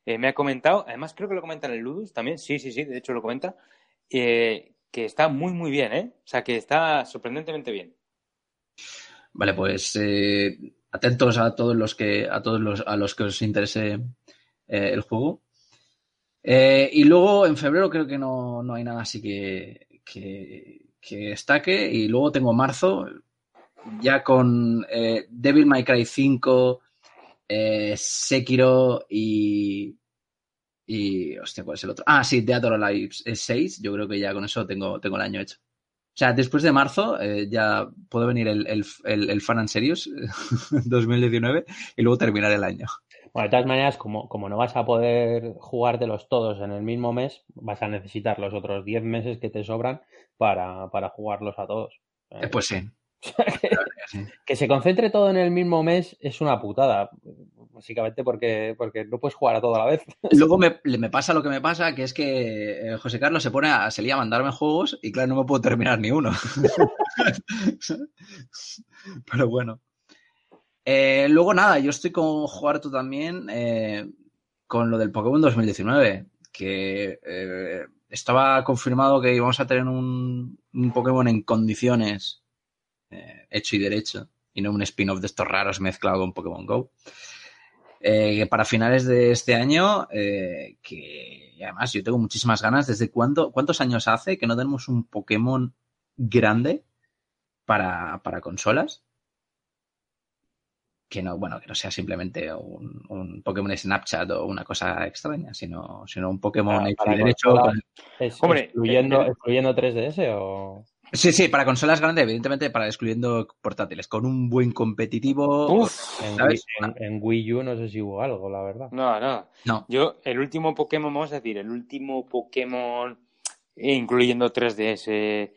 eh, me ha comentado, además creo que lo comenta en el Ludus también, sí, sí, sí, de hecho lo comenta, eh, que está muy, muy bien, ¿eh? O sea que está sorprendentemente bien. Vale, pues eh, atentos a todos los que a todos los a los que os interese eh, el juego. Eh, y luego en febrero creo que no, no hay nada así que, que, que, destaque. Y luego tengo marzo, ya con Devil May Cry 5, eh, Sekiro y. Y. Hostia, ¿cuál es el otro? Ah, sí, Dead or Alive 6. Yo creo que ya con eso tengo, tengo el año hecho. O sea, después de marzo eh, ya puede venir el, el, el, el Fan and Serious 2019 y luego terminar el año. Bueno, de todas maneras, como, como no vas a poder jugártelos todos en el mismo mes, vas a necesitar los otros 10 meses que te sobran para, para jugarlos a todos. Eh, pues sí. que, que, se concentre todo en el mismo mes es una putada. Básicamente porque, porque no puedes jugar a todo a la vez. Luego me, pasa lo que me pasa, que es que eh, José Carlos se pone a, se a mandarme juegos y claro, no me puedo terminar ni uno. Pero bueno. Eh, luego nada, yo estoy con Juarto también eh, con lo del Pokémon 2019, que estaba confirmado que íbamos a tener un, Pokémon en condiciones hecho y derecho, y no un spin-off de estos raros mezclado con Pokémon Go. Eh, para finales de este año, eh, que además yo tengo muchísimas ganas. ¿Desde cuándo, cuántos años hace que no tenemos un Pokémon grande para, para consolas? que no, bueno, que no sea simplemente un, un, Pokémon Snapchat o una cosa extraña, sino, sino un Pokémon hecho y derecho. Con... Es, Hombre, excluyendo, excluyendo 3DS o. Sí, sí, para consolas grandes, evidentemente, para excluyendo portátiles, con un buen competitivo. Uf, en, Wii, en, en, Wii, U no sé si hubo algo, la verdad. No, no. no. Yo, el último Pokémon, vamos a decir, el último Pokémon, incluyendo 3DS,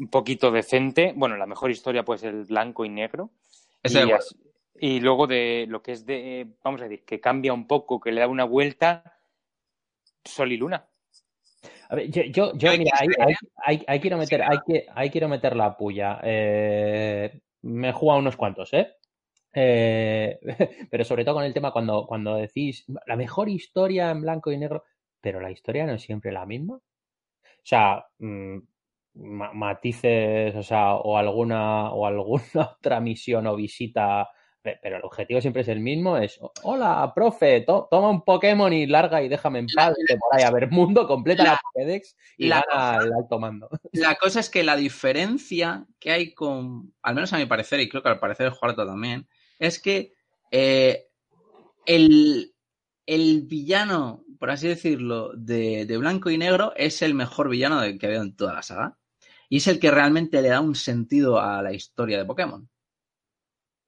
un poquito decente. Bueno, la mejor historia puede ser el blanco y negro. Ese y, así, y luego de lo que es de, vamos a decir, que cambia un poco, que le da una vuelta, Sol y Luna. A ver, yo, yo, yo mira, ahí, ahí, ahí, quiero meter, ahí, ahí quiero meter la puya. Eh, me he jugado unos cuantos, ¿eh? eh pero sobre todo con el tema cuando, cuando decís la mejor historia en blanco y negro, pero la historia no es siempre la misma. O sea, mmm, matices, o sea, o alguna, o alguna otra misión o visita pero el objetivo siempre es el mismo, es, hola, profe, to toma un Pokémon y larga y déjame en paz, te por ahí a ver mundo, completa la, la Pokédex y la gana el alto mando. La cosa es que la diferencia que hay con, al menos a mi parecer, y creo que al parecer el Juarto también, es que eh, el, el villano, por así decirlo, de, de, blanco y negro es el mejor villano que ha habido en toda la saga. Y es el que realmente le da un sentido a la historia de Pokémon.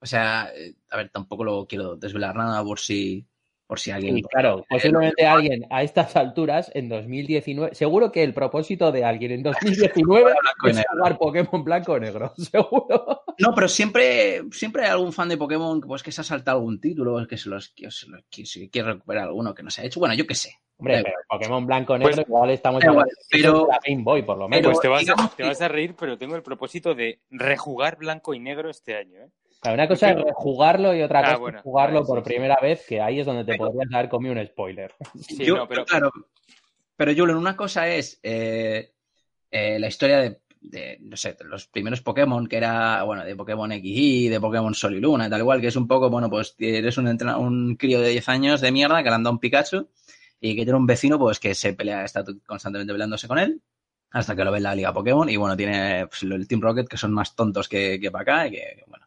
O sea, a ver, tampoco lo quiero desvelar nada por si, por si alguien. Sí, claro, posiblemente alguien a estas alturas, en 2019, seguro que el propósito de alguien en 2019 es jugar Pokémon blanco o negro, seguro. No, pero siempre, siempre hay algún fan de Pokémon pues, que se ha saltado algún título, que se los, que se los- que se quiere recuperar alguno que no se ha hecho. Bueno, yo qué sé. Hombre, pero Pokémon blanco Pues- negro igual estamos igual, pero- la Game Boy, por lo menos. pero- Pues te vas, digamos a, te vas a reír, pero tengo el propósito de rejugar blanco y negro este año. ¿eh? Claro, una cosa es jugarlo y otra Ah, cosa bueno, es jugarlo vale, sí, por sí. primera vez, que ahí es donde te podrías haber comido un spoiler. Sí, yo, no, pero claro. Pero, Julen, una cosa es eh, eh, la historia de, de, no sé, de los primeros Pokémon, que era, bueno, de Pokémon XY, de Pokémon Sol y Luna, tal igual, que es un poco, bueno, pues eres un, un crío de 10 años de mierda que le han dado un Pikachu y que tiene un vecino, pues que se pelea, está constantemente peleándose con él. Hasta que lo ve en la Liga Pokémon. Y bueno, tiene pues, el Team Rocket, que son más tontos que, que para acá. Y que, bueno.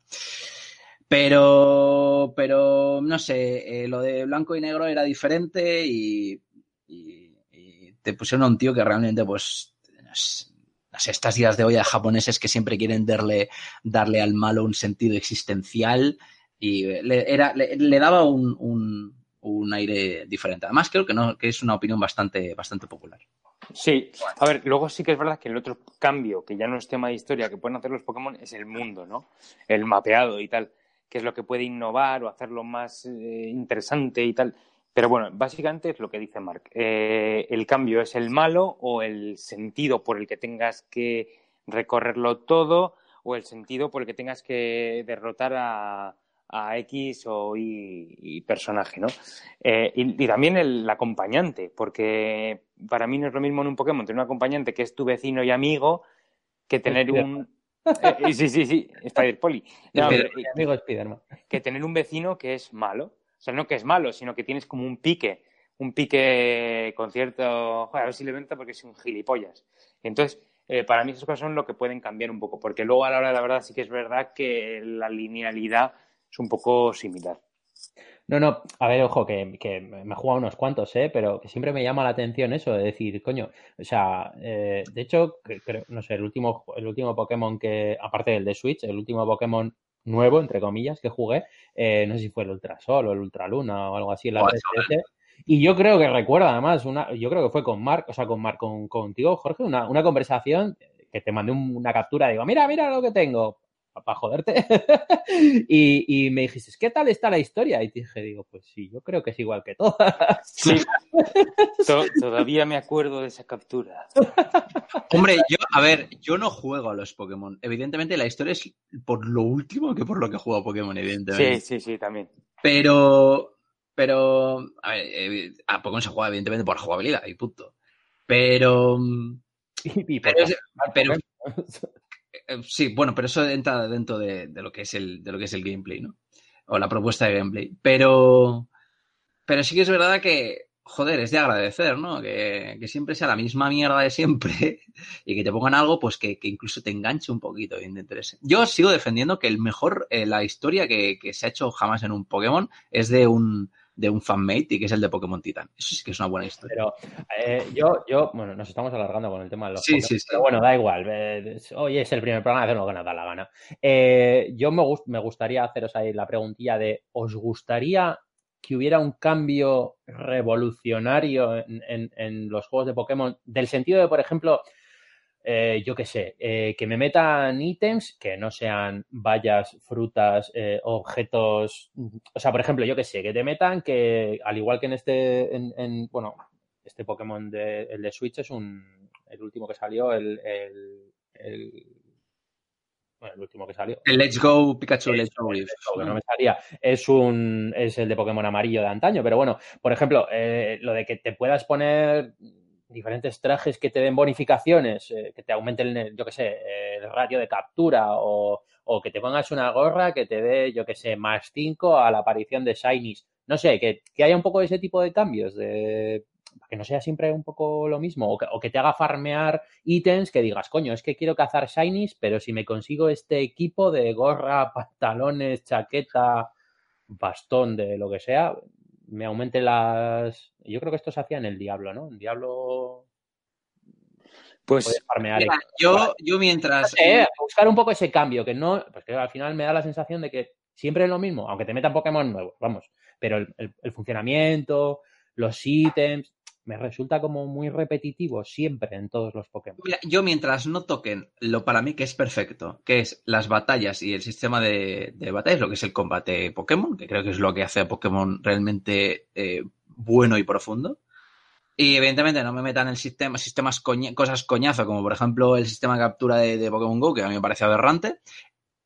Pero, pero, no sé, eh, lo de blanco y negro era diferente y, te pusieron a un tío que realmente, pues, sé, estas ideas de olla japoneses que siempre quieren darle, darle al malo un sentido existencial y le, era, le, daba un, un aire diferente. Además, creo que, no, que es una opinión bastante, bastante popular. Sí, a ver, luego sí que es verdad que el otro cambio, que ya no es tema de historia, que pueden hacer los Pokémon es el mundo, ¿no? El mapeado y tal, que es lo que puede innovar o hacerlo más eh, interesante y tal. Pero bueno, básicamente es lo que dice Mark. Eh, el cambio es el malo o el sentido por el que tengas que recorrerlo todo o el sentido por el que tengas que derrotar a, a X o Y, y personaje, ¿no? Eh, y, y también el acompañante, porque para mí no es lo mismo en un Pokémon tener un acompañante que es tu vecino y amigo que tener un... Eh, sí, sí, sí, Spider Poli. No, pero- Mi amigo Spiderman. que tener un vecino que es malo. O sea, no que es malo, sino que tienes como un pique, un pique con cierto... Joder, a ver si le venta porque es un gilipollas. Entonces, eh, para mí esas cosas son lo que pueden cambiar un poco, porque luego a la hora de la verdad sí que es verdad que la linealidad es un poco similar. No, no, a ver, ojo, que, que me he jugado unos cuantos, ¿eh? Pero que siempre me llama la atención eso de decir, coño, o sea, eh, de hecho, que- creo- no sé, el último, el último Pokémon que, aparte del de Switch, el último Pokémon nuevo, entre comillas, que jugué, eh, no sé si fue el Ultrasol o el Ultraluna o algo así en la Joder, 3DS. Y yo creo que recuerdo además, una, yo creo que fue con Mark, o sea, con Mark, con, contigo, Jorge, una, una conversación que te mandé un- una captura, digo, mira, mira lo que tengo, para joderte. y, y me dijiste, ¿qué tal está la historia? Y te dije, digo, pues sí, yo creo que es igual que todas. Sí, To- todavía me acuerdo de esa captura. Hombre, yo, a ver, yo no juego a los Pokémon. Evidentemente la historia es por lo último que por lo que juego a Pokémon, evidentemente. Sí, sí, sí, también. Pero, pero, a ver, a Pokémon se juega evidentemente por jugabilidad y punto. Pero, Y, y pero. Eh, sí, bueno, pero eso entra dentro de, lo que es el, de lo que es el gameplay, ¿no? O la propuesta de gameplay. Pero, pero sí que es verdad que, joder, es de agradecer, ¿no? Que, que siempre sea la misma mierda de siempre y que te pongan algo, pues que, que incluso te enganche un poquito y te interese. Yo sigo defendiendo que el mejor, eh, la historia que, que se ha hecho jamás en un Pokémon es de un, de un fanmate y que es el de Pokémon Titan. Eso sí que es una buena historia. Pero eh, yo, yo, bueno, nos estamos alargando con el tema de los Sí, Pokémon, sí, sí. Pero bueno, da igual. eh, hoy es el primer programa, hacemos lo que nos da la gana. Eh, yo me, gust- me gustaría haceros ahí la preguntilla de, ¿os gustaría que hubiera un cambio revolucionario en, en- en los juegos de Pokémon? Del sentido de, por ejemplo, eh, yo qué sé, eh, que me metan ítems que no sean vallas, frutas, eh, objetos. O sea, por ejemplo, yo qué sé, que te metan que, al igual que en este, en, en- bueno, este Pokémon de, el de Switch es un, el último que salió, el, el, el- bueno, el último que salió. El Let's Go Pikachu, Let's Go Leaf. eso, que no me salía. Es un es el de Pokémon amarillo de antaño, pero bueno, por ejemplo, eh, lo de que te puedas poner diferentes trajes que te den bonificaciones, eh, que te aumenten, el, yo qué sé, el radio de captura o, o que te pongas una gorra que te dé, yo qué sé, más 5 a la aparición de Shinies. No sé, que, que haya un poco ese tipo de cambios, de para que no sea siempre un poco lo mismo, o que, o que te haga farmear ítems que digas, coño, es que quiero cazar shinies, pero si me consigo este equipo de gorra, pantalones, chaqueta, bastón, de lo que sea, me aumente las... Yo creo que esto se hacía en el Diablo, ¿no? En Diablo Pues. Mira, yo, yo mientras... Eh, buscar un poco ese cambio, que no, pues que al final me da la sensación de que siempre es lo mismo, aunque te metan Pokémon nuevos, vamos, pero el, el- el funcionamiento, los ítems, me resulta como muy repetitivo siempre en todos los Pokémon. Yo mientras no toquen lo para mí que es perfecto, que es las batallas y el sistema de, batallas, lo que es el combate Pokémon, que creo que es lo que hace a Pokémon realmente eh, bueno y profundo. Y evidentemente no me metan el sistema, sistemas cosas coñazo, como por ejemplo el sistema de captura de, Pokémon Go, que a mí me parece aberrante.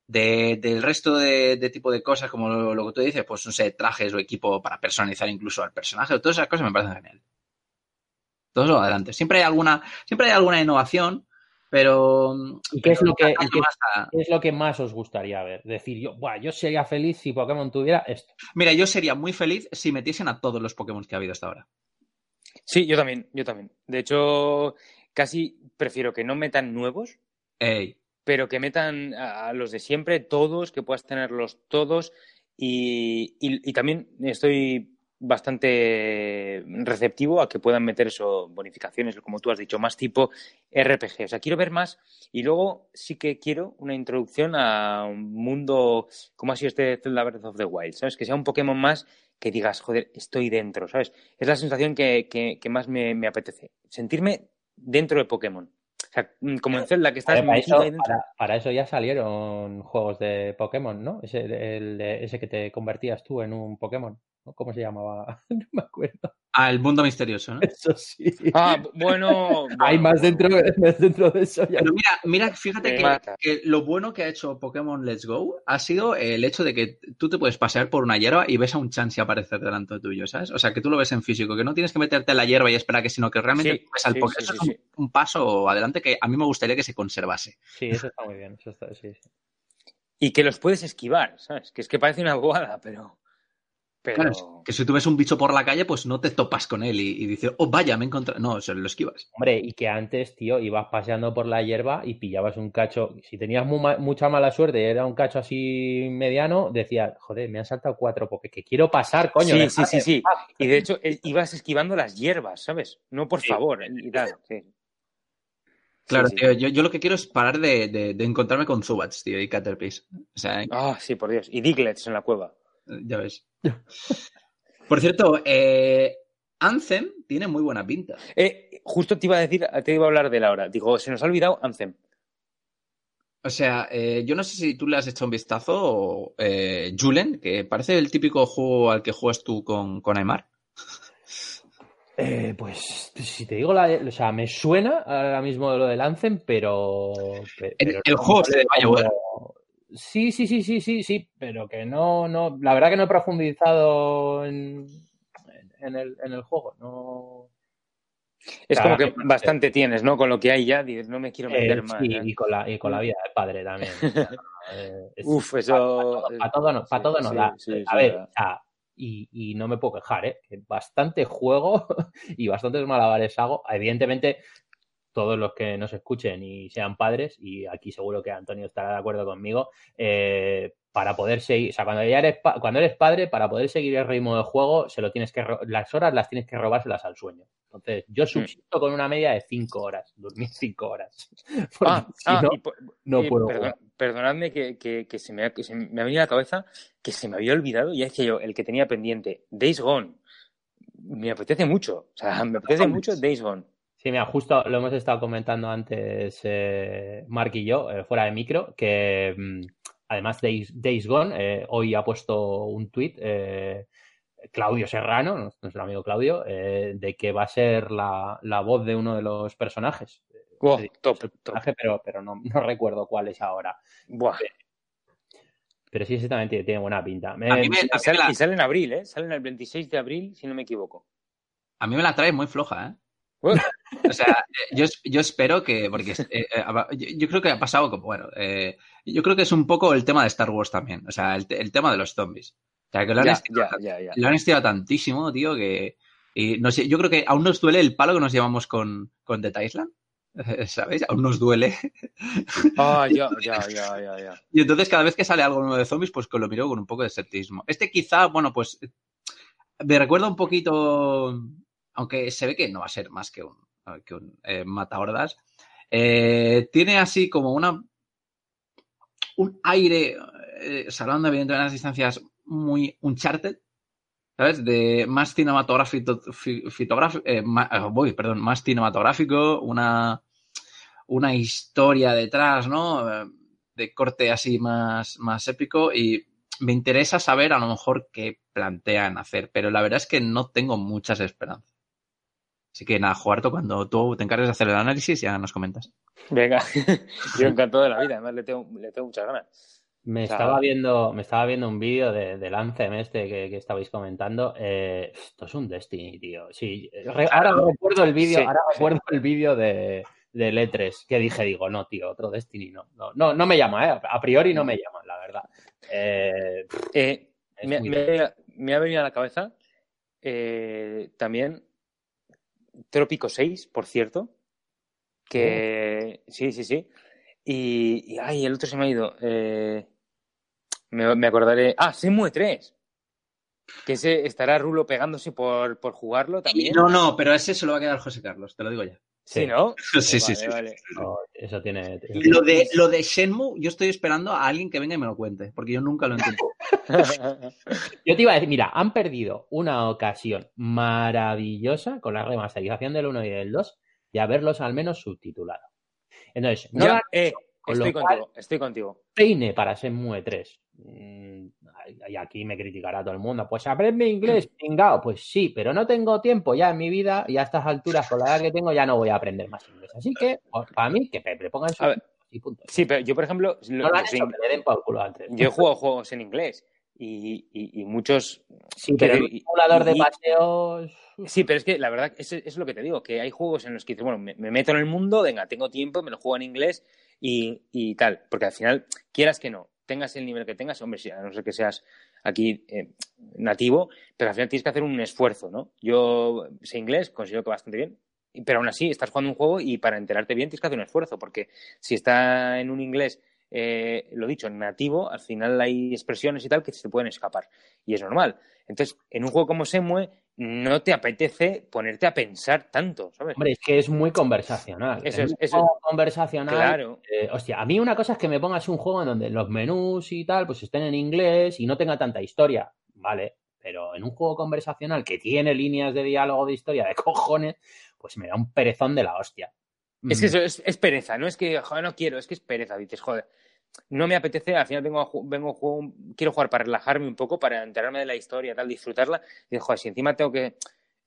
De- del resto de, tipo de cosas, como lo, lo que tú dices, pues no sé, trajes o equipo para personalizar incluso al personaje, todas esas cosas me parecen genial. Todo eso adelante. Siempre hay alguna, siempre hay alguna innovación, pero. ¿Y qué es lo que- daño y qué- más a- ¿Qué es lo que más os gustaría ver? Decir, yo, "Buah, yo sería feliz si Pokémon tuviera esto. Mira, yo sería muy feliz si metiesen a todos los Pokémon que ha habido hasta ahora. Sí, yo también, yo también. De hecho, casi prefiero que no metan nuevos, Ey, pero que metan a a los de siempre, todos, que puedas tenerlos todos. Y, y- y también estoy bastante receptivo a que puedan meter eso, bonificaciones, como tú has dicho, más tipo RPG. O sea, quiero ver más. Y luego sí que quiero una introducción a un mundo como ha sido este Zelda Breath of the Wild, ¿sabes? Que sea un Pokémon más que digas, joder, estoy dentro, ¿sabes? Es la sensación que, que- que más me, me apetece. Sentirme dentro de Pokémon. O sea, mm, como en Zelda, que estás Joder, para, eso, ahí dentro. para- para eso ya salieron juegos de Pokémon, ¿no? Ese, el ese que te convertías tú en un Pokémon. ¿No? ¿Cómo se llamaba? No me acuerdo. al mundo misterioso, ¿no? Eso sí. Ah, bu- bueno. Hay más dentro, más dentro de eso. Ya. Pero mira, mira, fíjate que, lo bueno que ha hecho Pokémon Let's Go ha sido el hecho de que tú te puedes pasear por una hierba y ves a un Chansey aparecer delante tuyo, ¿sabes? O sea, que tú lo ves en físico, que no tienes que meterte en la hierba y esperar que, sino que realmente Sí, ves al sí, Pokémon. sí, Eso sí, es un, sí. un paso adelante que a mí me gustaría que se conservase. Sí, eso está muy bien. Eso está, sí, sí. Y que los puedes esquivar, ¿sabes? Que es que parece una bobada, pero. Pero. Claro, es que si tú ves un bicho por la calle, pues no te topas con él y, y dices, oh, vaya, me he encontrado. No, se lo esquivas. Hombre, y que antes, tío, ibas paseando por la hierba y pillabas un cacho. Si tenías ma- mucha mala suerte y era un cacho así mediano, decías, joder, me han saltado cuatro porque que quiero pasar, coño. Sí, sí, sí, sí. paz". Y de hecho, eh, ibas esquivando las hierbas, ¿sabes? No por Sí. favor, y tal. Sí. Claro, Sí, sí. tío, yo, yo lo que quiero es parar de, de- de encontrarme con Zubats, tío, y Caterpies. O sea, Ah, sí, por Dios. Y Diglets en la cueva. Ya ves. Por cierto, eh, Anthem tiene muy buena pinta. Eh, justo te iba a decir, te iba a hablar de la hora. Digo, se nos ha olvidado Anthem. O sea, eh, yo no sé si tú le has hecho un vistazo, o, eh, Julen, que parece el típico juego al que juegas tú con, con Aymar. Eh, pues si te digo la, o sea, me suena ahora mismo lo del Anthem, pero, pe- El- no juego le se de BioWare. Sí, sí, sí, sí, sí, sí, pero que no, no, la verdad que no he profundizado en, en el, en el juego, no. Es Claro, como que bastante tienes, ¿no? Con lo que hay ya, no me quiero meter Eh, más. sí, ¿eh? y con la, y con la vida del padre también. o sea, eh, es- Uf, eso. Para todo, no, pa' sí, todo no sí, da. sí, a ver, da. o sea, y, y no me puedo quejar, ¿eh? Bastante juego y bastantes malabares hago. Evidentemente, todos los que nos escuchen y sean padres, y aquí seguro que Antonio estará de acuerdo conmigo, eh, para poder seguir, o sea, cuando ya eres, cuando eres padre, para poder seguir el ritmo de juego, se lo tienes que, las horas las tienes que robárselas al sueño. Entonces, yo Mm. subsisto con una media de cinco horas, dormir cinco horas. Porque Ah, si ah, no, y no eh, puedo perdón- perdonadme que, que- que se me ha, que se me ha venido a la cabeza que se me había olvidado, ya decía yo, el que tenía pendiente, Days Gone. Me apetece mucho, o sea, me apetece mucho Days Gone. Sí, mira, justo lo hemos estado comentando antes eh, Mark y yo, eh, fuera de micro, que mm, además Days, Days Gone, eh, hoy ha puesto un tuit eh, Claudio Serrano, nuestro amigo Claudio, eh, de que va a ser la, la voz de uno de los personajes. Wow, Sí, top, el top. personaje, pero, pero no, no recuerdo cuál es ahora. Buah. Pero sí, ese también tiene, buena pinta. A mí me- Y sale, la- y sale en abril, ¿eh? Sale el 26 de abril, si no me equivoco. A mí me la trae muy floja, ¿eh? O sea, eh, yo, yo espero que, porque eh, eh, yo, yo creo que ha pasado como, bueno, eh, yo creo que es un poco el tema de Star Wars también, o sea, el, el tema de los zombies. O sea, que lo han, Ya, estirado, ya, lo han estirado tantísimo, tío, que... Y no sé, yo creo que aún nos duele el palo que nos llevamos con, con Dead Island, ¿sabéis? Aún nos duele. Ah, ya, ya, ya, ya, ya. Y entonces cada vez que sale algo nuevo de zombies, pues que lo miro con un poco de escepticismo. Este quizá, bueno, pues me recuerda un poquito, aunque se ve que no va a ser más que un, que un eh, mata hordas. Eh, tiene así como una un aire, eh, salvando evidentemente las distancias muy Uncharted, ¿sabes? De más cinematográfico, eh, más, ah, voy, perdón, más cinematográfico, una, una historia detrás, ¿no? Eh, de corte así más, más épico y me interesa saber a lo mejor qué plantean hacer, pero la verdad es que no tengo muchas esperanzas. Así que nada, Juarto, cuando tú te encargues de hacer el análisis ya nos comentas. Venga, yo encantado de la vida, además le tengo, le tengo muchas ganas. Me estaba viendo, me estaba viendo un vídeo de, del Anthem este que, estabais comentando. Eh, esto es un Destiny, tío. Sí, ahora recuerdo el vídeo, ahora recuerdo el vídeo de, de Letres que dije, digo, no, tío, otro Destiny no. No, no, no me llama, ¿eh? A priori no me llama, la verdad. Eh, eh, me, me, ha venido a la cabeza también Trópico 6, por cierto. Que sí, sí, sí. Y, y, ay, el otro se me ha ido. Eh, me, acordaré. Ah, Semue 3. Que ese estará Rulo pegándose por, por jugarlo también. No, no, pero ese se lo va a quedar José Carlos, te lo digo ya. Sí, ¿no? sí, sí, sí. eso tiene. Lo de, lo de Shenmue, yo estoy esperando a alguien que venga y me lo cuente, porque yo nunca lo entiendo. yo te iba a decir, mira, han perdido una ocasión maravillosa con la remasterización del 1 y del 2 de haberlos al menos subtitulado. Entonces, no ya, eh, Estoy contigo, estoy contigo. Peine para Semue 3. Mm, y aquí me criticará todo el mundo. Pues aprende inglés, pingao. Pues sí, pero no tengo tiempo ya en mi vida y a estas alturas, con la edad que tengo, ya no voy a aprender más inglés. Así que, pues, para mí, que Pepe pongan su. Y punto. Sí, pero yo, por ejemplo. No lo hecho, le den por culo antes. Yo he jugado juegos en inglés y, y, muchos. Sí, pero el simulador de paseos. Sí, pero es que la verdad, eso es lo que te digo, que hay juegos en los que dices, bueno, me, me meto en el mundo, venga, tengo tiempo, me lo juego en inglés y, tal, porque al final, quieras que no, tengas el nivel que tengas, hombre, a no ser que seas aquí eh, nativo, pero al final tienes que hacer un esfuerzo, ¿no? Yo sé inglés, considero que bastante bien, pero aún así estás jugando un juego y para enterarte bien tienes que hacer un esfuerzo, porque si está en un inglés, eh, lo dicho, nativo, al final hay expresiones y tal que se pueden escapar, y es normal. Entonces, en un juego como Semue, no te apetece ponerte a pensar tanto, ¿sabes? Hombre, es que es muy conversacional. Eso es, eso conversacional. Claro. Eh, hostia, a mí una cosa es que me pongas un juego en donde los menús y tal, pues estén en inglés y no tenga tanta historia, ¿vale? Pero en un juego conversacional que tiene líneas de diálogo de historia de cojones, pues me da un perezón de la hostia. Es que mm. eso es, es pereza, no es que, joder, no quiero, es que es pereza. Dices, joder, no me apetece, al final vengo, vengo juego, quiero jugar para relajarme un poco, para enterarme de la historia, tal, disfrutarla. Y digo, joder, si encima tengo que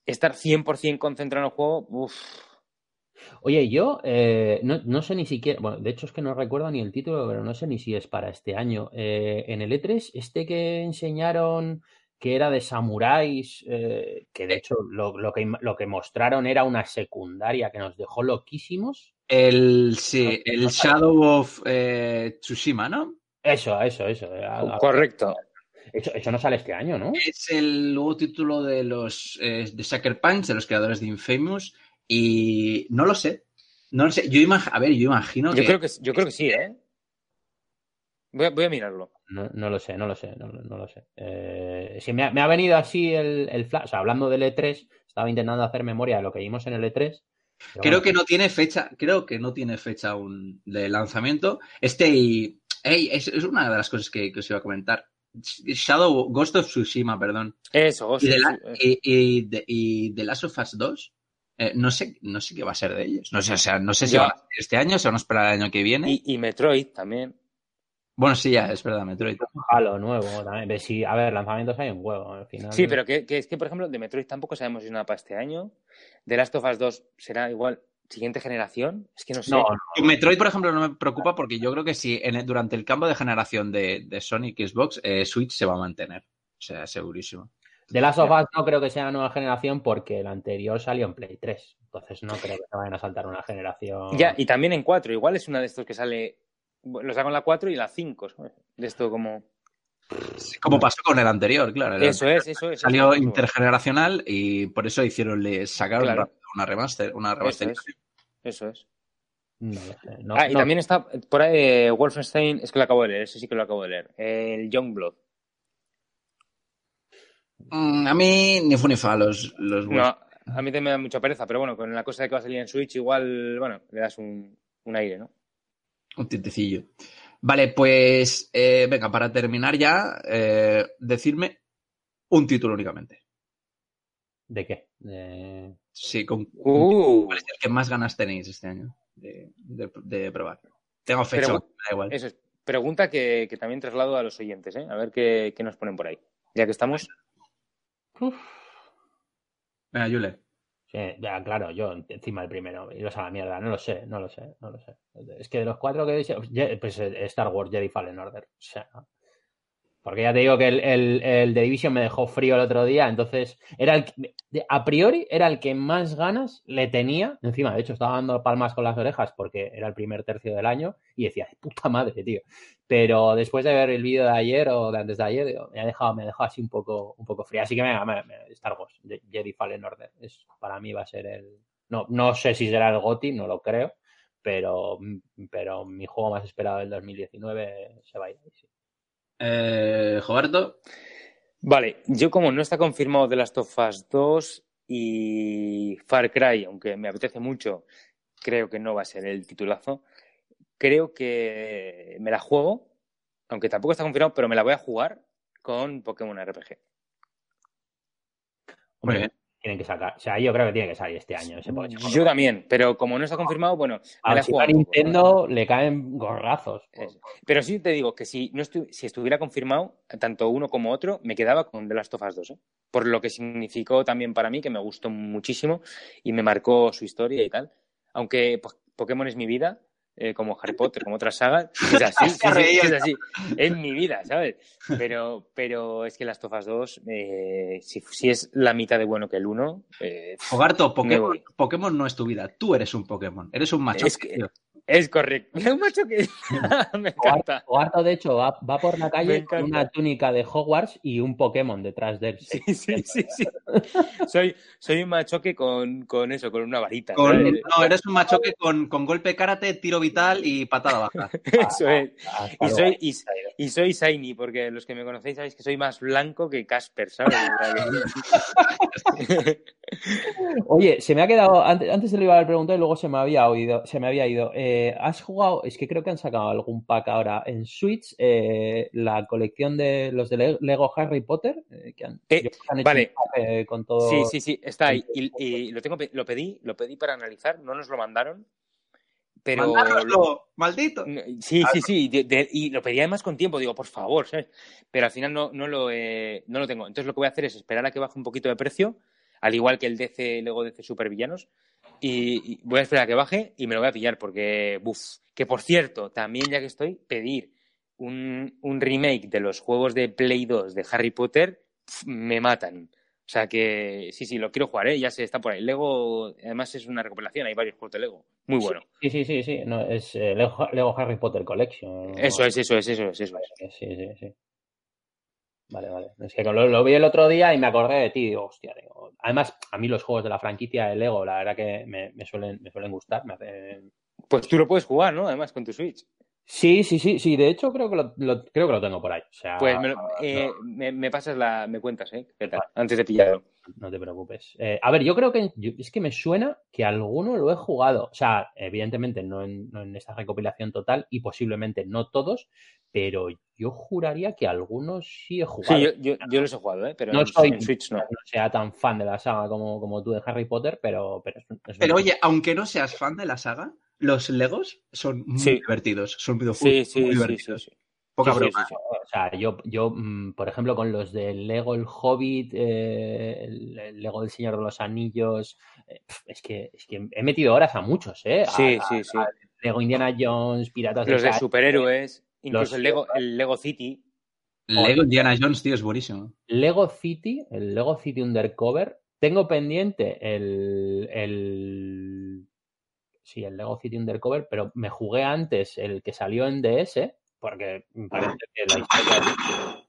estar 100% concentrado en el juego, uff. Oye, yo eh, no, no, sé ni siquiera, bueno, de hecho es que no recuerdo ni el título, pero no sé ni si es para este año. Eh, en el E3, este que enseñaron que era de samuráis, eh, que de hecho lo, lo, que, lo que mostraron era una secundaria que nos dejó loquísimos. El, sí, el Shadow of eh, Tsushima, ¿no? Eso, eso, eso. Correcto. Eso, no sale este año, ¿no? Es el nuevo título de los eh, de Sucker Punch, de los creadores de Infamous, y no lo sé. No lo sé. Yo a ver, yo imagino yo Creo que, yo creo que sí, ¿eh? Voy a, voy a mirarlo. No, no, lo sé, no lo sé, no, no lo sé. Eh, si me ha, me ha, venido así el, el flash, o sea, hablando del E3, estaba intentando hacer memoria de lo que vimos en el E3 Creo que no tiene fecha, creo que no tiene fecha aún de lanzamiento. Este y, es, una de las cosas que, os iba a comentar. Shadow, Ghost of Tsushima, perdón. Eso, Ghost y, de la, y, de, y, The Last of Us 2, eh, no, sé, no sé qué va a ser de ellos. No sé, o sea, no sé si va a ser este año, si van a esperar el año que viene. Y, Metroid también. Bueno, sí, ya, es verdad, Metroid. Halo nuevo también. Sí, a ver, lanzamientos hay un huevo al final. Sí, pero que, que, es que, por ejemplo, de Metroid tampoco sabemos si es una para este año. De Last of Us 2 será igual siguiente generación. Es que no sé. No, Metroid, por ejemplo, no me preocupa porque yo creo que si en, durante el cambio de generación de, de Sonic Xbox, eh, Switch se va a mantener. O sea, segurísimo. De Last of Us no creo que sea la nueva generación porque el anterior salió en Play 3. Entonces no creo que se vayan a saltar una generación. Ya, y también en 4. Igual es una de estos que sale lo saco en la 4 y la 5, De esto como... Como pasó con el anterior, claro. eso es, eso es. Salió intergeneracional y por eso hicieron, le sacaron una remaster, una remaster. Eso es. ah, y también está por ahí eh, Wolfenstein, es que lo acabo de leer, ese sí que lo acabo de leer. El Youngblood. Mm, a mí ni fu ni fa los, los No, a mí también me da mucha pereza, pero bueno, con la cosa de que va a salir en Switch, igual, bueno, le das un, un aire, ¿no? Un tintecillo. Vale, pues eh, venga, para terminar ya, eh, decirme un título únicamente. ¿De qué? De... Sí, con Uh, ¿cuál es el que más ganas tenéis este año de, de- de probar? Tengo fecha, Pero- me da igual. eso es. Pregunta que, que también traslado a los oyentes, ¿eh? A ver qué, qué nos ponen por ahí. Ya que estamos. Venga, Yule. Sí, ya, claro, yo encima del primero, iros a la mierda, no lo sé, no lo sé, no lo sé. Es que de los cuatro que dice, pues eh, Star Wars Jedi Fallen Order. O sea, porque ya te digo que el, el, el The Division me dejó frío el otro día, entonces era el a priori era el que más ganas le tenía. Encima, de hecho, estaba dando palmas con las orejas porque era el primer tercio del año y decía, "De puta madre, tío. Pero después de ver el vídeo de ayer o de antes de ayer, me ha dejado, me ha dejado así un poco, un poco frío. Así que venga, me- me- Star Wars, Je- Jedi Fallen Order. Es, para mí va a ser el. No, no sé si será el GOTI, no lo creo. Pero, pero mi juego más esperado del 2019 se va a ir sí. Eh, Roberto. Vale, yo como no está confirmado de Last of Us 2 y Far Cry, aunque me apetece mucho, creo que no va a ser el titulazo. Creo que me la juego, aunque tampoco está confirmado, pero me la voy a jugar con Pokémon RPG. Muy bien. Tienen que sacar. O sea, yo creo que tiene que salir este año ese. Yo también, pero como no está confirmado, bueno, a la si a Nintendo le caen gorrazos. Pero sí te digo que si, no estu- si estuviera confirmado, tanto uno como otro, me quedaba con The Last of Us 2. ¿eh? Por lo que significó también para mí, que me gustó muchísimo y me marcó su historia y tal. Aunque pues, Pokémon es mi vida, eh, como Harry Potter, como otras sagas. Es así, sí, sí, es así. Es mi vida, ¿sabes? Pero, pero es que Last of Us 2, eh, si, si es la mitad de bueno que el 1, eh, Fogarto, Me Pokémon. Pokémon no es tu vida. Tú eres un Pokémon. Eres un macho. Es que- es correcto. Un macho que me encanta. Cuarto, de hecho, va, va por la calle con una túnica de Hogwarts y un Pokémon detrás de él. Sí, sí, sí, sí. Soy, soy un machoque con, con eso, con una varita. No, eres un machoque con, con golpe karate, tiro vital y patada baja. Eso es. Hasta Y luego. soy, y, y soy Shiny, porque los que me conocéis sabéis que soy más blanco que Casper, ¿sabes? Oye, se me ha quedado, antes, antes se lo iba a haber preguntado y luego se me había oído, se me había ido. Eh, ¿Has jugado? Es que creo que han sacado algún pack ahora en Switch, eh, la colección de los de Le- Lego Harry Potter, eh, que han, Eh, que hecho vale. un pack, eh, con todo. Sí, sí, sí, está ahí. Y, y lo tengo, lo pedí, lo pedí para analizar, no nos lo mandaron. Pero Mandárnoslo, maldito. Sí, sí, sí, de- de- y lo pedí además con tiempo, digo, por favor, ¿sabes? Pero al final no, no, lo, eh, no lo tengo. Entonces lo que voy a hacer es esperar a que baje un poquito de precio, al igual que el DC, Lego DC Supervillanos, y, y voy a esperar a que baje y me lo voy a pillar, porque, buf, que por cierto, también ya que estoy, pedir un, un remake de los juegos de Play 2 de Harry Potter, me matan. O sea que sí, sí, lo quiero jugar, ¿eh? ya se está por ahí. Lego, además es una recopilación, hay varios juegos de Lego. Muy bueno. Sí, sí, sí, sí. No, es eh, Lego, Lego Harry Potter Collection. Eso es, eso es, eso es, eso es. Sí, sí, sí. Vale, vale. Es que lo, lo vi el otro día y me acordé de ti. Digo, hostia, digo. Además, a mí los juegos de la franquicia de Lego, la verdad que me, me suelen, me suelen gustar. Me. Pues tú lo puedes jugar, ¿no? Además, con tu Switch. Sí, sí, sí, sí. De hecho, creo que lo, lo- creo que lo tengo por ahí. O sea, Pues me, lo- eh, me, me pasas la... me cuentas, ¿eh? ¿Qué tal? Antes de pillarlo. no te preocupes. Eh, a ver, yo creo que yo- es que me suena que alguno lo he jugado. O sea, evidentemente no en, no en esta recopilación total y posiblemente no todos, pero yo juraría que algunos sí he jugado. Sí, yo, yo, yo los he jugado, ¿eh? Pero No en, soy- en Switch no. no sea tan fan de la saga como, como tú de Harry Potter, pero, pero es, es Pero oye, aunque no seas fan de la saga, los Legos son muy Sí. divertidos. Son videojuegos Sí, sí, muy sí, sí, divertidos. sí. Poca broma. sí, sí. O sea, yo, yo mm, por ejemplo, con los de Lego El Hobbit, eh, el, el Lego del Señor de los Anillos, eh, es, que, es que he metido horas a muchos, ¿eh? A- Sí, a- sí, sí. Lego Indiana Jones, Piratas Los de del superhéroes, incluso Los- el Lego, el Lego City. Lego Indiana Jones, tío, es buenísimo. Lego City, el Lego City Undercover. Tengo pendiente el, el. Sí, el Lego City Undercover, pero me jugué antes el que salió en DS, porque me parece que la historia.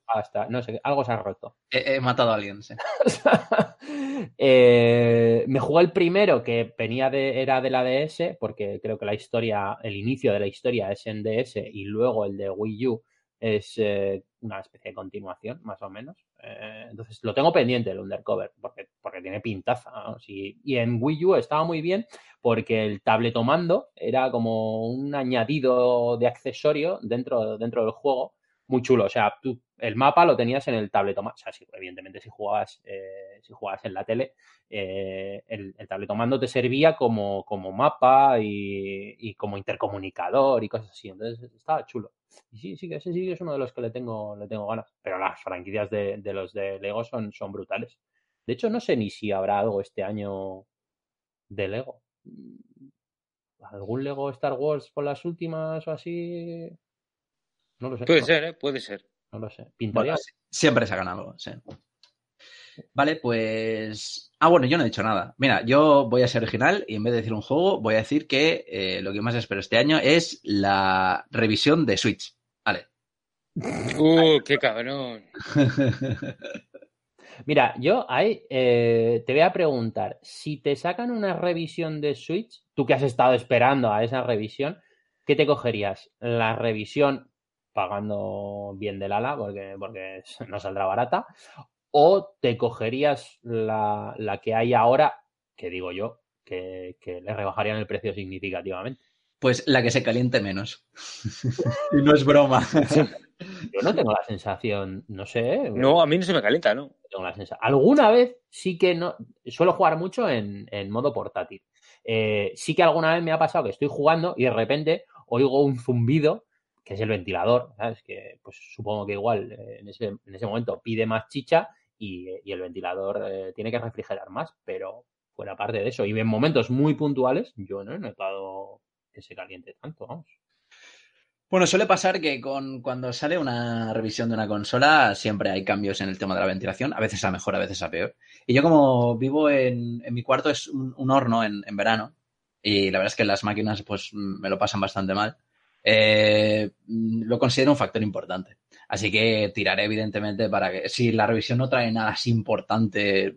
Hasta, no sé, algo se ha roto. He, he matado a alguien, sí. Eh, me jugué el primero que venía de, era de la DS, porque creo que la historia, el inicio de la historia es en DS y luego el de Wii U es eh, una especie de continuación, más o menos. Eh, entonces lo tengo pendiente el Undercover, porque, porque tiene pintaza. Y, y en Wii U estaba muy bien porque el tabletomando era como un añadido de accesorio dentro, dentro del juego muy chulo. O sea, tú el mapa lo tenías en el tabletomando. O sea, sí, evidentemente si jugabas, eh, si jugabas en la tele, eh, el, el tabletomando te servía como, como mapa y, y, como intercomunicador y cosas así. Entonces estaba chulo. Y sí, sí, ese sí es uno de los que le tengo, le tengo ganas. Pero las franquicias de, de los de Lego son, son brutales. De hecho, no sé ni si habrá algo este año de Lego. ¿Algún Lego Star Wars por las últimas o así? No lo sé. Puede no, ser, ¿eh? Puede ser. No lo sé. Pintaría. Bueno, siempre sacan algo, sí. Vale, pues. Ah, bueno, yo no he dicho nada. Mira, yo voy a ser original y en vez de decir un juego, voy a decir que eh, lo que más espero este año es la revisión de Switch. Vale. Uh, qué cabrón. Mira, yo ahí eh, te voy a preguntar, si te sacan una revisión de Switch, tú que has estado esperando a esa revisión, ¿qué te cogerías? ¿La revisión pagando bien del ala porque, porque no saldrá barata? ¿O te cogerías la, la que hay ahora, que digo yo, que, que le rebajarían el precio significativamente? Pues la que se caliente menos. y no es broma. Yo no tengo la sensación, no sé. No, a mí no se me calienta, ¿no? Tengo la sensación. Alguna vez sí que no. Suelo jugar mucho en, en modo portátil. Eh, sí que alguna vez me ha pasado que estoy jugando y de repente oigo un zumbido, es el ventilador, ¿sabes? Que pues supongo que igual eh, en, ese, en, ese, momento pide más chicha y, el ventilador eh, tiene que refrigerar más, pero fuera parte de eso. Y en momentos muy puntuales, yo no he notado que se caliente tanto, vamos. Bueno, suele pasar que con, cuando sale una revisión de una consola siempre hay cambios en el tema de la ventilación, a veces a mejor, a veces a peor. Y yo como vivo en, mi cuarto es un, un horno en, en, verano y la verdad es que las máquinas pues me lo pasan bastante mal, eh, lo considero un factor importante. Así que tiraré evidentemente para que si la revisión no trae nada así importante,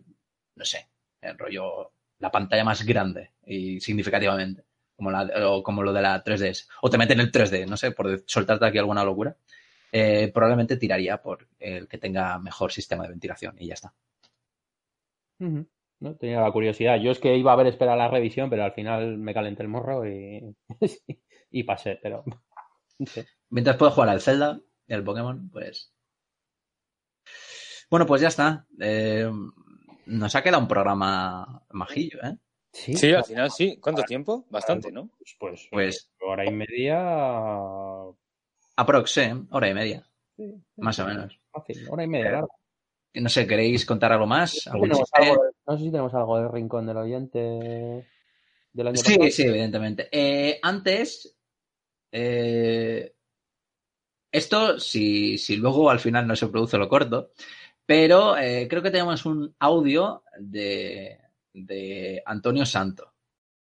no sé, el rollo, la pantalla más grande y significativamente como, la, o como lo de la 3DS, o te meten el 3D, no sé, por soltarte aquí alguna locura, eh, probablemente tiraría por el que tenga mejor sistema de ventilación y ya está. No tenía la curiosidad. Yo es que iba a haber esperado la revisión, pero al final me calenté el morro y, y pasé, pero. Mientras puedo jugar al Zelda y al Pokémon, pues. Bueno, pues ya está. Eh, nos ha quedado un programa majillo, ¿eh? Sí, sí, al final sí. ¿Cuánto tiempo? Bastante, ¿no? Pues, pues, pues hora y media. Aprox, ¿eh? Hora y media. Sí, sí, más o menos. Fácil, hora y media, claro. No sé, ¿queréis contar algo más? ¿Algún no, algo de, no sé si tenemos algo del rincón del oyente del año sí, pasado. Sí, evidentemente. Eh, antes, eh, esto, si, si luego al final no se produce lo corto, pero eh, creo que tenemos un audio de, de Antonio Santo.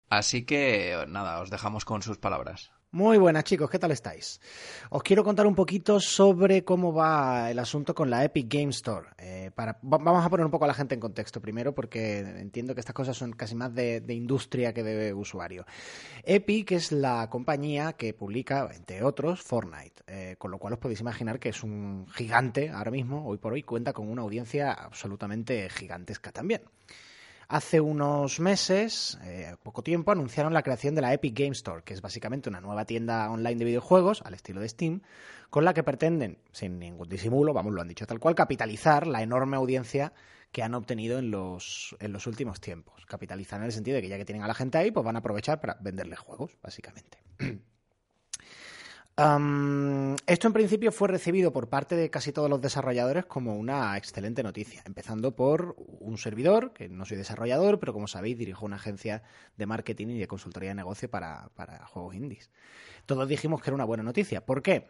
Así que nada, os dejamos con sus palabras. Muy buenas chicos, ¿qué tal estáis? Os quiero contar un poquito sobre cómo va el asunto con la Epic Game Store. Eh, vamos a poner un poco a la gente en contexto primero porque entiendo que estas cosas son casi más de, de industria que de usuario. Epic es la compañía que publica, entre otros, Fortnite, eh, con lo cual os podéis imaginar que es un gigante ahora mismo, hoy por hoy cuenta con una audiencia absolutamente gigantesca también. Hace unos meses, eh, poco tiempo, anunciaron la creación de la Epic Game Store, que es básicamente una nueva tienda online de videojuegos al estilo de Steam, con la que pretenden, sin ningún disimulo, vamos, lo han dicho tal cual, capitalizar la enorme audiencia que han obtenido en los, en los últimos tiempos. Capitalizar en el sentido de que ya que tienen a la gente ahí, pues van a aprovechar para venderles juegos, básicamente. Um, esto en principio fue recibido por parte de casi todos los desarrolladores como una excelente noticia, empezando por un servidor, que no soy desarrollador, pero como sabéis dirijo una agencia de marketing y de consultoría de negocio para, para juegos indies. Todos dijimos que era una buena noticia. ¿Por qué?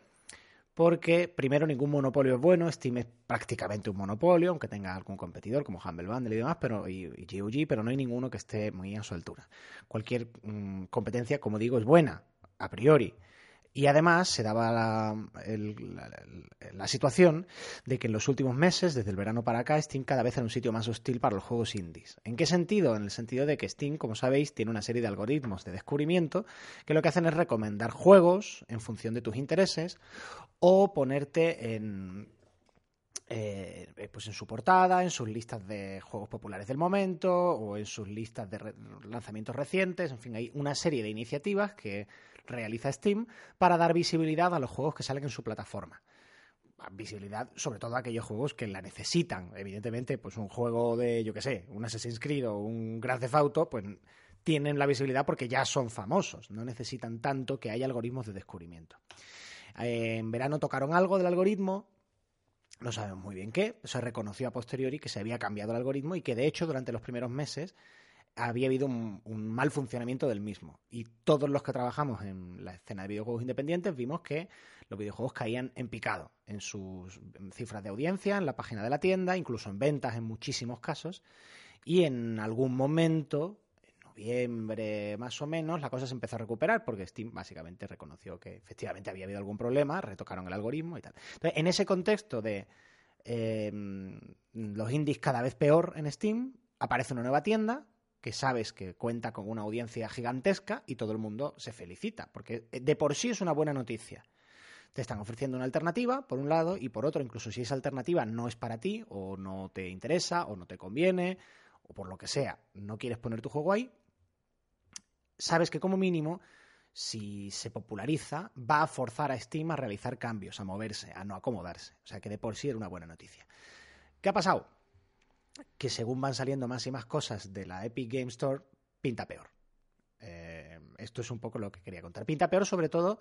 Porque, primero, ningún monopolio es bueno, Steam es prácticamente un monopolio, aunque tenga algún competidor como Humble Bundle y demás, pero, y, y GOG, pero no hay ninguno que esté muy a su altura. Cualquier mmm, competencia, como digo, es buena, a priori. Y además se daba la, el, la, situación de que en los últimos meses, desde el verano para acá, Steam cada vez era un sitio más hostil para los juegos indies. ¿En qué sentido? En el sentido de que Steam, como sabéis, tiene una serie de algoritmos de descubrimiento que lo que hacen es recomendar juegos en función de tus intereses o ponerte en, eh, pues en su portada, en sus listas de juegos populares del momento o en sus listas de re lanzamientos recientes. En fin, hay una serie de iniciativas que realiza Steam para dar visibilidad a los juegos que salen en su plataforma. visibilidad, sobre todo a aquellos juegos que la necesitan. Evidentemente, pues un juego de, yo qué sé, un Assassin's Creed o un Grand Theft Auto, pues tienen la visibilidad porque ya son famosos, no necesitan tanto que haya algoritmos de descubrimiento. En verano tocaron algo del algoritmo, no sabemos muy bien qué, se reconoció a posteriori que se había cambiado el algoritmo y que de hecho durante los primeros meses había habido un, mal funcionamiento del mismo. Y todos los que trabajamos en la escena de videojuegos independientes vimos que los videojuegos caían en picado en sus cifras de audiencia, en la página de la tienda, incluso en ventas en muchísimos casos. Y en algún momento, en noviembre más o menos, la cosa se empezó a recuperar porque Steam básicamente reconoció que efectivamente había habido algún problema, retocaron el algoritmo y tal. Entonces, en ese contexto de eh, los indies cada vez peor en Steam, aparece una nueva tienda que sabes que cuenta con una audiencia gigantesca y todo el mundo se felicita, porque de por sí es una buena noticia. Te están ofreciendo una alternativa, por un lado, y por otro, incluso si esa alternativa no es para ti, o no te interesa, o no te conviene, o por lo que sea, no quieres poner tu juego ahí, sabes que como mínimo, si se populariza, va a forzar a Steam a realizar cambios, a moverse, a no acomodarse. O sea que de por sí era una buena noticia. ¿Qué ha pasado? Que según van saliendo más y más cosas de la Epic Game Store, pinta peor. Eh, esto es un poco lo que quería contar. Pinta peor sobre todo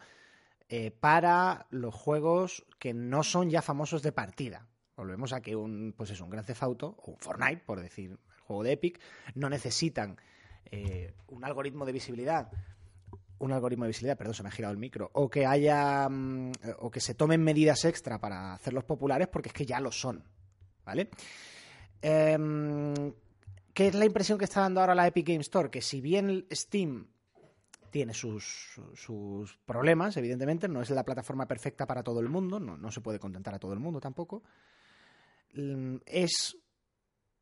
eh, para los juegos que no son ya famosos de partida. Volvemos a que un, pues es un Grand Theft Auto o un Fortnite, por decir el juego de Epic, no necesitan eh, un algoritmo de visibilidad un algoritmo de visibilidad, perdón, se me ha girado el micro, o que haya mm, o que se tomen medidas extra para hacerlos populares porque es que ya lo son, ¿vale? Eh, ¿Qué es la impresión que está dando ahora la Epic Game Store? Que si bien Steam tiene sus, sus, problemas, evidentemente, no es la plataforma perfecta para todo el mundo, no, no se puede contentar a todo el mundo tampoco, mm, es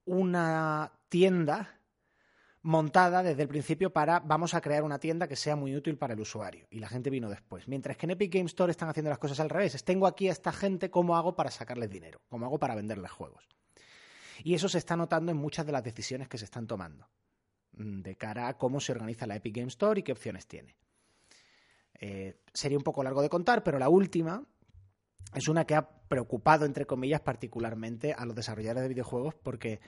una tienda montada desde el principio para vamos a crear una tienda que sea muy útil para el usuario. Y la gente vino después. Mientras que en Epic Game Store están haciendo las cosas al revés. tengo aquí a esta gente, ¿cómo hago para sacarles dinero? ¿Cómo hago para venderles juegos? Y eso se está notando en muchas de las decisiones que se están tomando mm, de cara a cómo se organiza la Epic Game Store y qué opciones tiene. Eh, sería un poco largo de contar, pero la última es una que ha preocupado, entre comillas, particularmente a los desarrolladores de videojuegos porque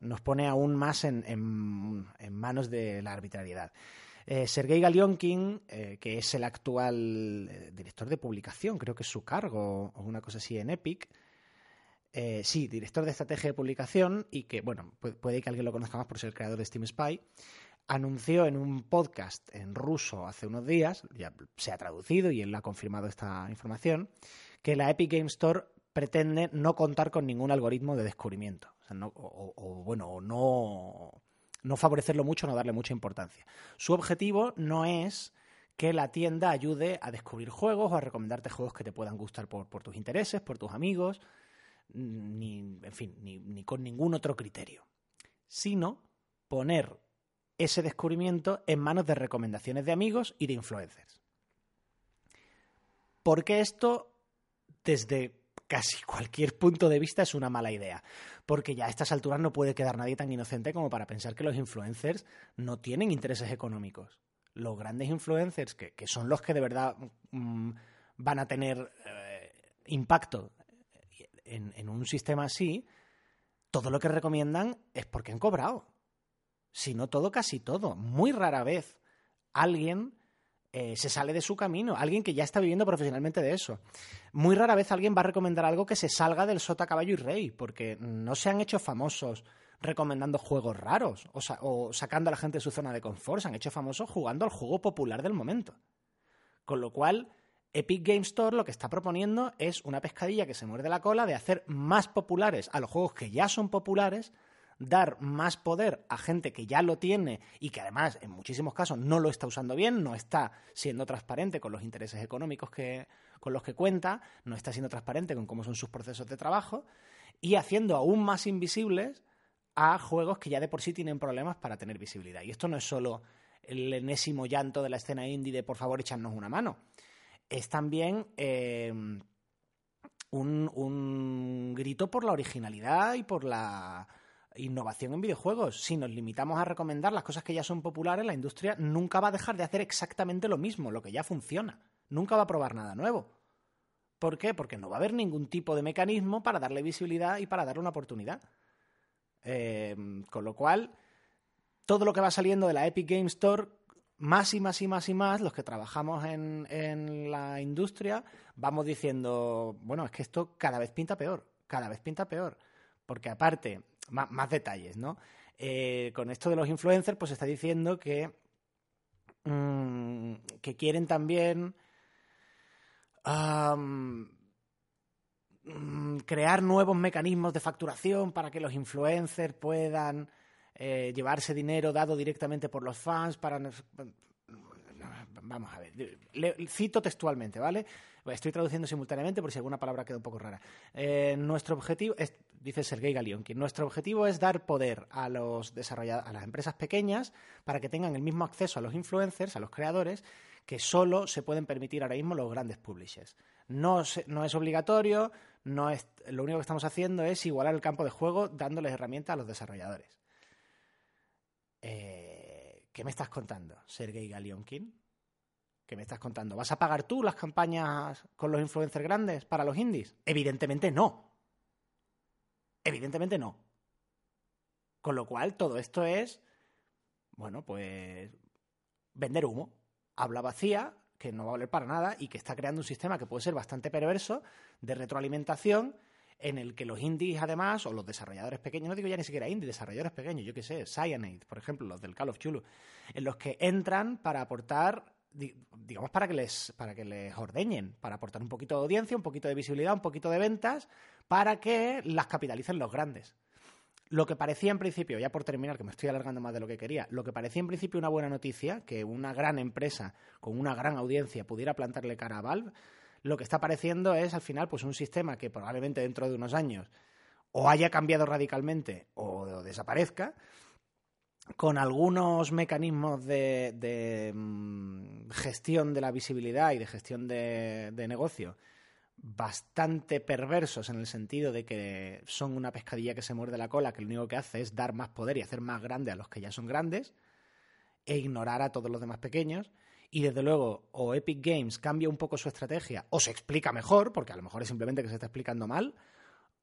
nos pone aún más en, manos de la arbitrariedad. Eh, Sergei Galionkin, eh, que es el actual director de publicación, creo que es su cargo o una cosa así en Epic, eh, sí, director de estrategia de publicación y que, bueno, puede, que alguien lo conozca más por ser el creador de Steam Spy, anunció en un podcast en ruso hace unos días, ya se ha traducido y él ha confirmado esta información, que la Epic Game Store pretende no contar con ningún algoritmo de descubrimiento. O, o, bueno, no, no favorecerlo mucho, no darle mucha importancia. Su objetivo no es que la tienda ayude a descubrir juegos o a recomendarte juegos que te puedan gustar por tus intereses, por tus amigos, ni, en fin, ni, con ningún otro criterio, sino poner ese descubrimiento en manos de recomendaciones de amigos y de influencers. Porque esto, desde casi cualquier punto de vista, es una mala idea. Porque ya a estas alturas no puede quedar nadie tan inocente como para pensar que los influencers no tienen intereses económicos. Los grandes influencers, que, son los que de verdad mm, van a tener eh, impacto en, un sistema así, todo lo que recomiendan es porque han cobrado. Si no todo, casi todo. Muy rara vez alguien eh, se sale de su camino, alguien que ya está viviendo profesionalmente de eso. Muy rara vez alguien va a recomendar algo que se salga del sota, caballo y rey, porque no se han hecho famosos recomendando juegos raros o, o sacando a la gente de su zona de confort, se han hecho famosos jugando al juego popular del momento. Con lo cual, Epic Game Store lo que está proponiendo es una pescadilla que se muerde la cola de hacer más populares a los juegos que ya son populares, dar más poder a gente que ya lo tiene y que además en muchísimos casos no lo está usando bien, no está siendo transparente con los intereses económicos que, con los que cuenta, no está siendo transparente con cómo son sus procesos de trabajo y haciendo aún más invisibles a juegos que ya de por sí tienen problemas para tener visibilidad. Y esto no es solo el enésimo llanto de la escena indie de por favor echarnos una mano es también eh, un, grito por la originalidad y por la innovación en videojuegos. Si nos limitamos a recomendar las cosas que ya son populares, la industria nunca va a dejar de hacer exactamente lo mismo, lo que ya funciona. Nunca va a probar nada nuevo. ¿Por qué? Porque no va a haber ningún tipo de mecanismo para darle visibilidad y para darle una oportunidad. Eh, con lo cual, todo lo que va saliendo de la Epic Game Store, más y más y más y más, los que trabajamos en, en la industria, vamos diciendo, bueno, es que esto cada vez pinta peor, cada vez pinta peor. Porque aparte, más, más detalles, ¿no? Eh, con esto de los influencers, pues está diciendo que, mm, que quieren también am, mm, crear nuevos mecanismos de facturación para que los influencers puedan eh, llevarse dinero dado directamente por los fans para... Vamos a ver, le- cito textualmente, ¿vale? Estoy traduciendo simultáneamente por si alguna palabra queda un poco rara. Eh, nuestro objetivo, es, dice Sergei Galionkin, nuestro objetivo es dar poder a los a las empresas pequeñas para que tengan el mismo acceso a los influencers, a los creadores, que solo se pueden permitir ahora mismo los grandes publishers. No, se- no es obligatorio, no es, lo único que estamos haciendo es igualar el campo de juego dándoles herramientas a los desarrolladores. Eh, ¿Qué me estás contando, Sergei Galionkin? ¿Qué me estás contando? ¿Vas a pagar tú las campañas con los influencers grandes para los indies? Evidentemente no. Evidentemente no. Con lo cual, todo esto es, bueno, pues vender humo. Habla vacía, que no va a valer para nada y que está creando un sistema que puede ser bastante perverso de retroalimentación en el que los indies, además, o los desarrolladores pequeños, no digo ya ni siquiera indies, desarrolladores pequeños, yo qué sé, Cyanide, por ejemplo, los del Call of Chulu, en los que entran para aportar, di- digamos, para que les, para que les ordeñen, para aportar un poquito de audiencia, un poquito de visibilidad, un poquito de ventas, para que las capitalicen los grandes. Lo que parecía en principio, ya por terminar, que me estoy alargando más de lo que quería, lo que parecía en principio una buena noticia, que una gran empresa con una gran audiencia pudiera plantarle cara a Valve, lo que está pareciendo es al final pues un sistema que probablemente dentro de unos años o haya cambiado radicalmente o desaparezca, con algunos mecanismos de, de, mm, gestión de la visibilidad y de gestión de, de negocio bastante perversos en el sentido de que son una pescadilla que se muerde la cola, que lo único que hace es dar más poder y hacer más grande a los que ya son grandes e ignorar a todos los demás pequeños. Y desde luego, o Epic Games cambia un poco su estrategia, o se explica mejor, porque a lo mejor es simplemente que se está explicando mal,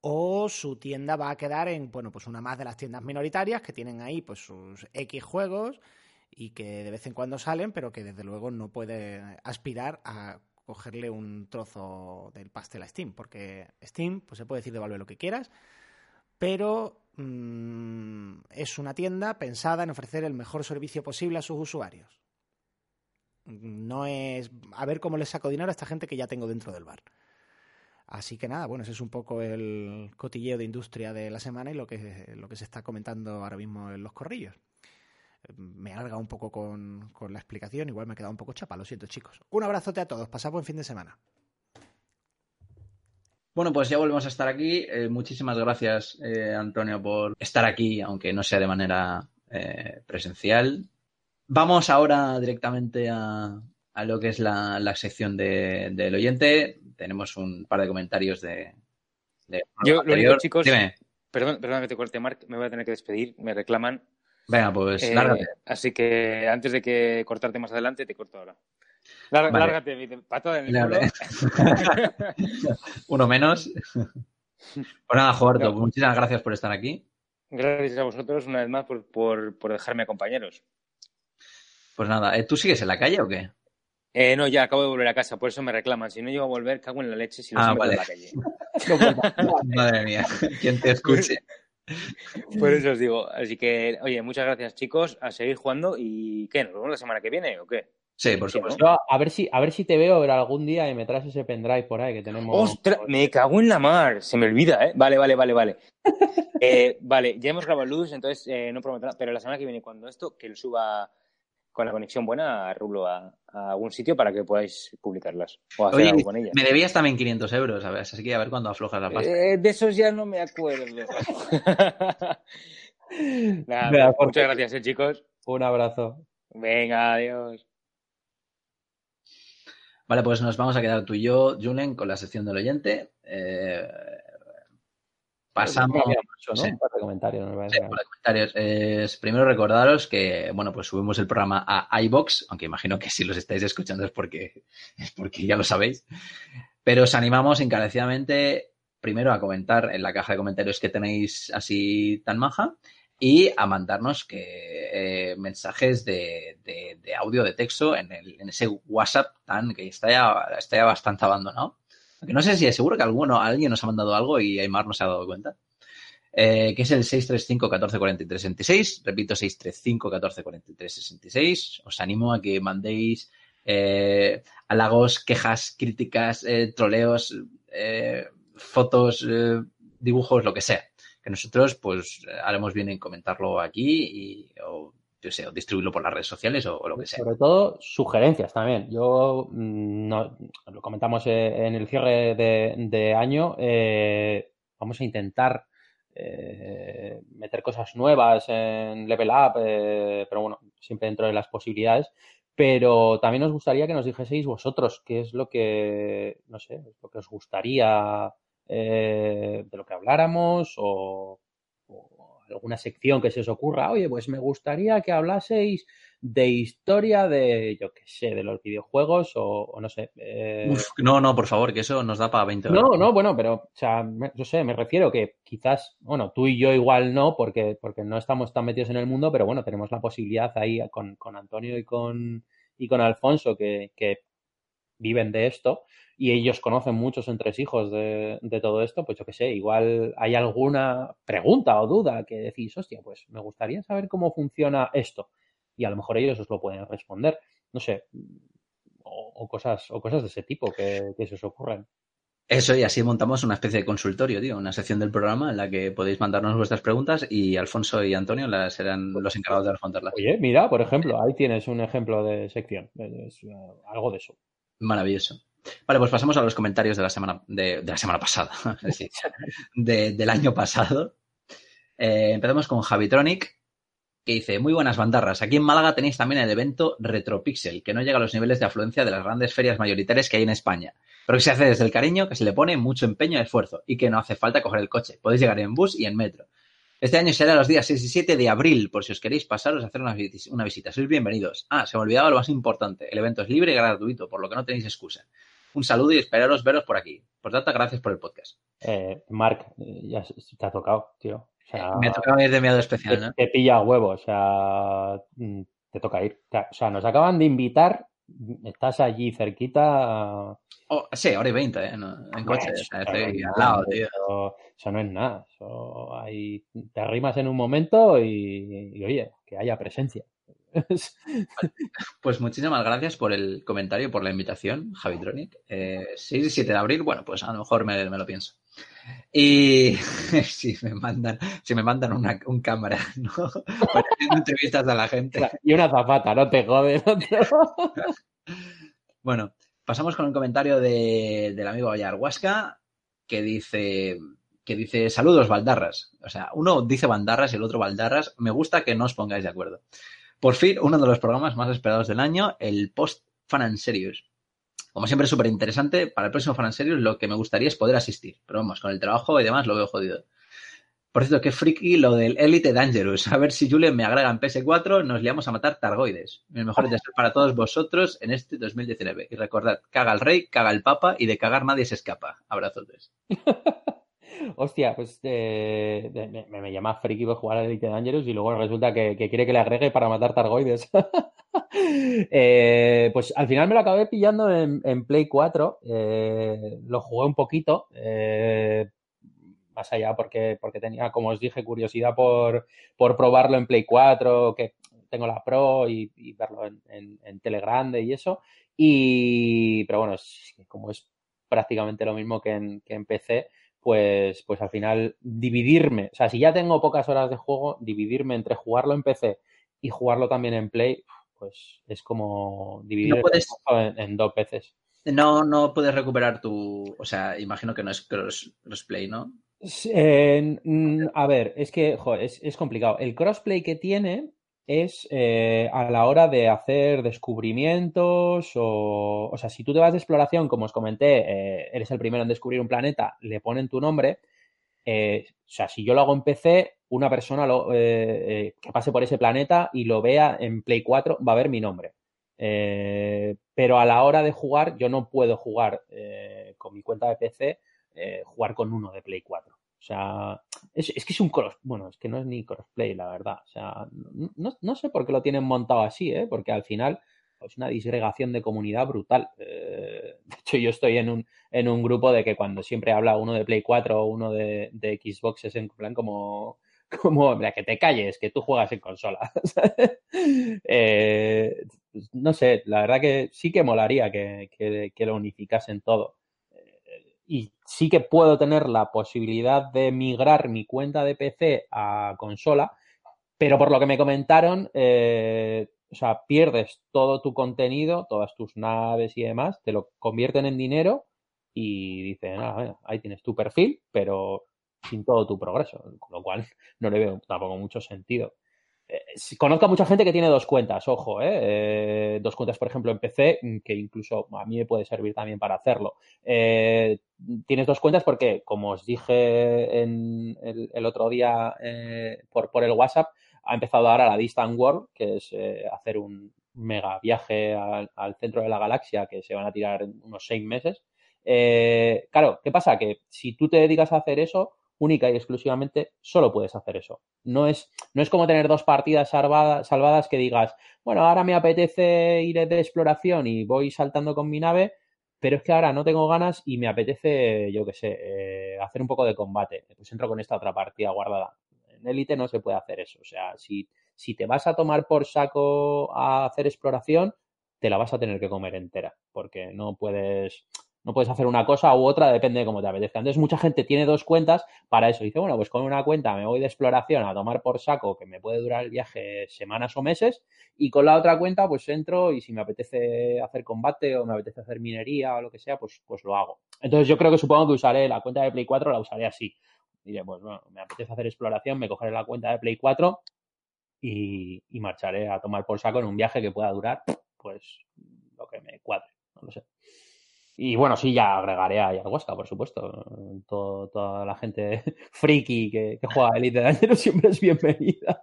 o su tienda va a quedar en, bueno, pues una más de las tiendas minoritarias que tienen ahí pues sus X juegos y que de vez en cuando salen, pero que desde luego no puede aspirar a cogerle un trozo del pastel a Steam, porque Steam, pues se puede decir de lo que quieras, pero mm, es una tienda pensada en ofrecer el mejor servicio posible a sus usuarios. No es a ver cómo le saco dinero a esta gente que ya tengo dentro del bar. Así que nada, bueno, ese es un poco el cotilleo de industria de la semana y lo que, lo que se está comentando ahora mismo en los corrillos. Me alarga un poco con, con la explicación, igual me he quedado un poco chapa, lo siento chicos. Un abrazote a todos, pasad buen fin de semana. Bueno, pues ya volvemos a estar aquí. Eh, muchísimas gracias, eh, Antonio, por estar aquí, aunque no sea de manera eh, presencial. Vamos ahora directamente a, a lo que es la, la sección de- del oyente. Tenemos un par de comentarios de. de Yo, lo único, chicos, Dime. perdón, perdón que te corte, Mark, me voy a tener que despedir, me reclaman. Venga, pues Eh, lárgate. así que antes de que cortarte más adelante, te corto ahora. Lár- Vale. Lárgate, patada en el Lárgate. Uno menos. Pues nada, Joberto, No. muchísimas gracias por estar aquí. Gracias a vosotros una vez más por, por, por dejarme compañeros. Pues nada, ¿eh, ¿tú sigues en la calle o qué? Eh, no, ya acabo de volver a casa, por eso me reclaman. Si no llego a volver, cago en la leche si los Ah, vale. en la calle. Madre mía, ¿quién te escuche? Por eso os digo. Así que, oye, muchas gracias, chicos. A seguir jugando. ¿Y qué? ¿Nos vemos la semana que viene o qué? Sí, por ¿no? supuesto. Yo, a ver si, a ver si te veo algún día y me traes ese pendrive por ahí que tenemos. ¡Ostras! Me cago en la mar. Se me olvida, ¿eh? Vale, vale, vale, vale. Eh, vale, ya hemos grabado luz, entonces eh, no prometo nada. Pero la semana que viene, cuando esto, que lo suba con la conexión buena a Rulo a, a algún sitio para que podáis publicarlas o hacer Oye, algo con ellas. me debías también 500 euros, a ver, así que a ver cuándo aflojas la pasta. Eh, de esos ya no me acuerdo. Nada, Venga, muchas gracias, eh, chicos. Un abrazo. Venga, adiós. Vale, pues nos vamos a quedar tú y yo, Julen, con la sección del oyente. Eh, pasamos mucho, ¿no? sí. Un par de comentarios, me. Sí, los comentarios. Eh, primero recordaros que, bueno, pues subimos el programa a iBox, aunque imagino que si los estáis escuchando es porque, es porque ya lo sabéis. Pero os animamos encarecidamente primero a comentar en la caja de comentarios que tenéis así tan maja y a mandarnos que, eh, mensajes de, de, de, audio, de texto en, el, en, ese WhatsApp tan que está ya, está ya bastante abandonado. Aunque no sé si es seguro que alguno, alguien nos ha mandado algo y Aymar no se ha dado cuenta. Eh, que es el 635 14 43 66. Repito, 635 14 43 66. Os animo a que mandéis eh, halagos, quejas, críticas, eh, troleos, fotos, dibujos, lo que sea que nosotros pues haremos bien en comentarlo aquí y o distribuirlo por las redes sociales o, lo que sea. Sobre todo sugerencias también. Yo mm, no, lo comentamos en el cierre de, año. Eh, vamos a intentar eh, meter cosas nuevas en Level Up, eh, pero bueno, siempre dentro de las posibilidades. Pero también nos gustaría que nos dijeseis vosotros qué es lo que, no sé, lo que os gustaría eh, de lo que habláramos o, alguna sección que se os ocurra. Oye, pues me gustaría que hablaseis de historia de, yo qué sé, de los videojuegos o, o no sé. Eh... Uf, no, no, por favor, que eso nos da para 20 horas. No, no, bueno, pero, o sea, me, yo sé, me refiero que quizás, bueno, tú y yo igual no, porque, porque no estamos tan metidos en el mundo, pero bueno, tenemos la posibilidad ahí con, con Antonio y con, y con Alfonso que, que viven de esto y ellos conocen muchos entresijos de, de todo esto, pues yo qué sé, igual hay alguna pregunta o duda que decís, hostia, pues me gustaría saber cómo funciona esto. Y a lo mejor ellos os lo pueden responder. No sé, o, o cosas, o cosas de ese tipo que, que se os ocurren. Eso, y así montamos una especie de consultorio, tío, una sección del programa en la que podéis mandarnos vuestras preguntas y Alfonso y Antonio las serán los encargados de responderlas. Oye, mira, por ejemplo, ahí tienes un ejemplo de sección, es, uh, algo de eso. Maravilloso. Vale, pues pasamos a los comentarios de la semana, de, de la semana pasada, de, del año pasado. Eh, empezamos con Javitronic, que dice, muy buenas bandarras, aquí en Málaga tenéis también el evento Retropixel, que no llega a los niveles de afluencia de las grandes ferias mayoritarias que hay en España, pero que se hace desde el cariño, que se le pone mucho empeño y esfuerzo, y que no hace falta coger el coche, podéis llegar en bus y en metro. Este año será los días 6 y 7 de abril, por si os queréis pasaros a hacer una, vis una visita. Sois bienvenidos. Ah, se me olvidaba lo más importante. El evento es libre y gratuito, por lo que no tenéis excusa. Un saludo y esperaros veros por aquí. Por tanto, gracias por el podcast. Eh, Marc, ya te ha tocado, tío. O sea, me ha tocado ir de miedo especial, ¿no? Te, te pilla a huevo, o sea, mm, te toca ir. O sea, nos acaban de invitar, estás allí cerquita. Oh, sí, hora y veinte, ¿eh? No, en coche, o sea, estoy al lado, tío. Eso, eso, no es nada. Eso ahí te arrimas en un momento y, y oye, que haya presencia. Pues muchísimas gracias por el comentario, por la invitación, Javitronic. Eh, 6 y 7 de abril, bueno, pues a lo mejor me, me lo pienso. Y si me mandan, si me mandan una, un cámara, ¿no? Para entrevistas a la gente. Y una zapata, no te jodes. No te... bueno, pasamos con un comentario de, del amigo Ayarhuasca que dice que dice saludos Baldarras. O sea, uno dice Bandarras y el otro Baldarras. Me gusta que no os pongáis de acuerdo. Por fin, uno de los programas más esperados del año, el Post Fan and Serious. Como siempre, súper interesante. Para el próximo Fan and Serious, lo que me gustaría es poder asistir. Pero vamos, con el trabajo y demás lo veo jodido. Por cierto, qué friki lo del Elite Dangerous. A ver si Julen me agrega en PS4, nos liamos a matar targoides. Mis mejores deseos para todos vosotros en este 2019. Y recordad, caga el rey, caga el papa y de cagar nadie se escapa. Abrazotes. Hostia, pues eh, me, me, llama friki por jugar a Elite Dangerous y luego resulta que, que quiere que le agregue para matar targoides. eh, pues al final me lo acabé pillando en, Play 4. Eh, lo jugué un poquito. Eh, más allá porque, porque tenía, como os dije, curiosidad por, por probarlo en Play 4, que tengo la Pro y, verlo en, Telegrande y eso. Y, pero bueno, como es prácticamente lo mismo que en, que en PC, pues, pues al final dividirme, o sea, si ya tengo pocas horas de juego, dividirme entre jugarlo en PC y jugarlo también en Play, pues es como dividir no puedes, en, en, dos veces. No, no puedes recuperar tu, o sea, imagino que no es cross, crossplay, ¿no? Eh, a ver, es que, joder, es, es complicado. El crossplay que tiene es eh, a la hora de hacer descubrimientos o, o sea, si tú te vas de exploración, como os comenté, eh, eres el primero en descubrir un planeta, le ponen tu nombre, eh, o sea, si yo lo hago en PC, una persona lo, que pase por ese planeta y lo vea en Play 4 va a ver mi nombre. pero a la hora de jugar, yo no puedo jugar con mi cuenta de PC jugar con uno de Play 4. O sea, es, que es un cross, bueno, es que no es ni crossplay, la verdad. O sea, no, no sé por qué lo tienen montado así, ¿eh? Porque al final es una disgregación de comunidad brutal. Eh, de hecho, yo estoy en un, en un grupo de que cuando siempre habla uno de Play 4 o uno de, de Xbox es en plan como, como que te calles, que tú juegas en consola. eh, no sé, la verdad que sí que molaría que, que lo unificasen todo. Y sí que puedo tener la posibilidad de migrar mi cuenta de PC a consola, pero por lo que me comentaron, eh, o sea, pierdes todo tu contenido, todas tus naves y demás, te lo convierten en dinero y dicen, ah, bueno, ahí tienes tu perfil, pero sin todo tu progreso, con lo cual no le veo tampoco mucho sentido. Eh, conozco a mucha gente que tiene dos cuentas, ojo, ¿eh? Eh, dos cuentas, por ejemplo, en PC, que incluso a mí me puede servir también para hacerlo. Eh, tienes dos cuentas porque, como os dije el, otro día por, por el WhatsApp, ha empezado ahora la Distant World, que es hacer un mega viaje al, al, centro de la galaxia que se van a tirar en unos seis meses. Claro, ¿qué pasa? Que si tú te dedicas a hacer eso, única y exclusivamente solo puedes hacer eso. No es, no es como tener dos partidas salvadas, salvadas que digas, bueno, ahora me apetece ir de exploración y voy saltando con mi nave, pero es que ahora no tengo ganas y me apetece, yo qué sé, eh, hacer un poco de combate. Pues entro con esta otra partida guardada en élite no se puede hacer eso. O sea, si, si te vas a tomar por saco a hacer exploración, te la vas a tener que comer entera, porque no puedes, no puedes hacer una cosa u otra, depende de cómo te apetezca. Entonces, mucha gente tiene dos cuentas para eso. Dice, bueno, pues con una cuenta me voy de exploración a tomar por saco, que me puede durar el viaje semanas o meses, y con la otra cuenta, pues entro y si me apetece hacer combate o me apetece hacer minería o lo que sea, pues, pues lo hago. Entonces, yo creo que supongo que usaré la cuenta de Play 4, la usaré así diré, pues bueno, me apetece hacer exploración, me cogeré la cuenta de Play 4 y, y, marcharé a tomar por saco en un viaje que pueda durar, pues, lo que me cuadre, no lo sé. Y bueno, sí, ya agregaré a Ayahuasca, por supuesto. Todo, toda la gente friki que, que juega Elite Dangerous siempre es bienvenida.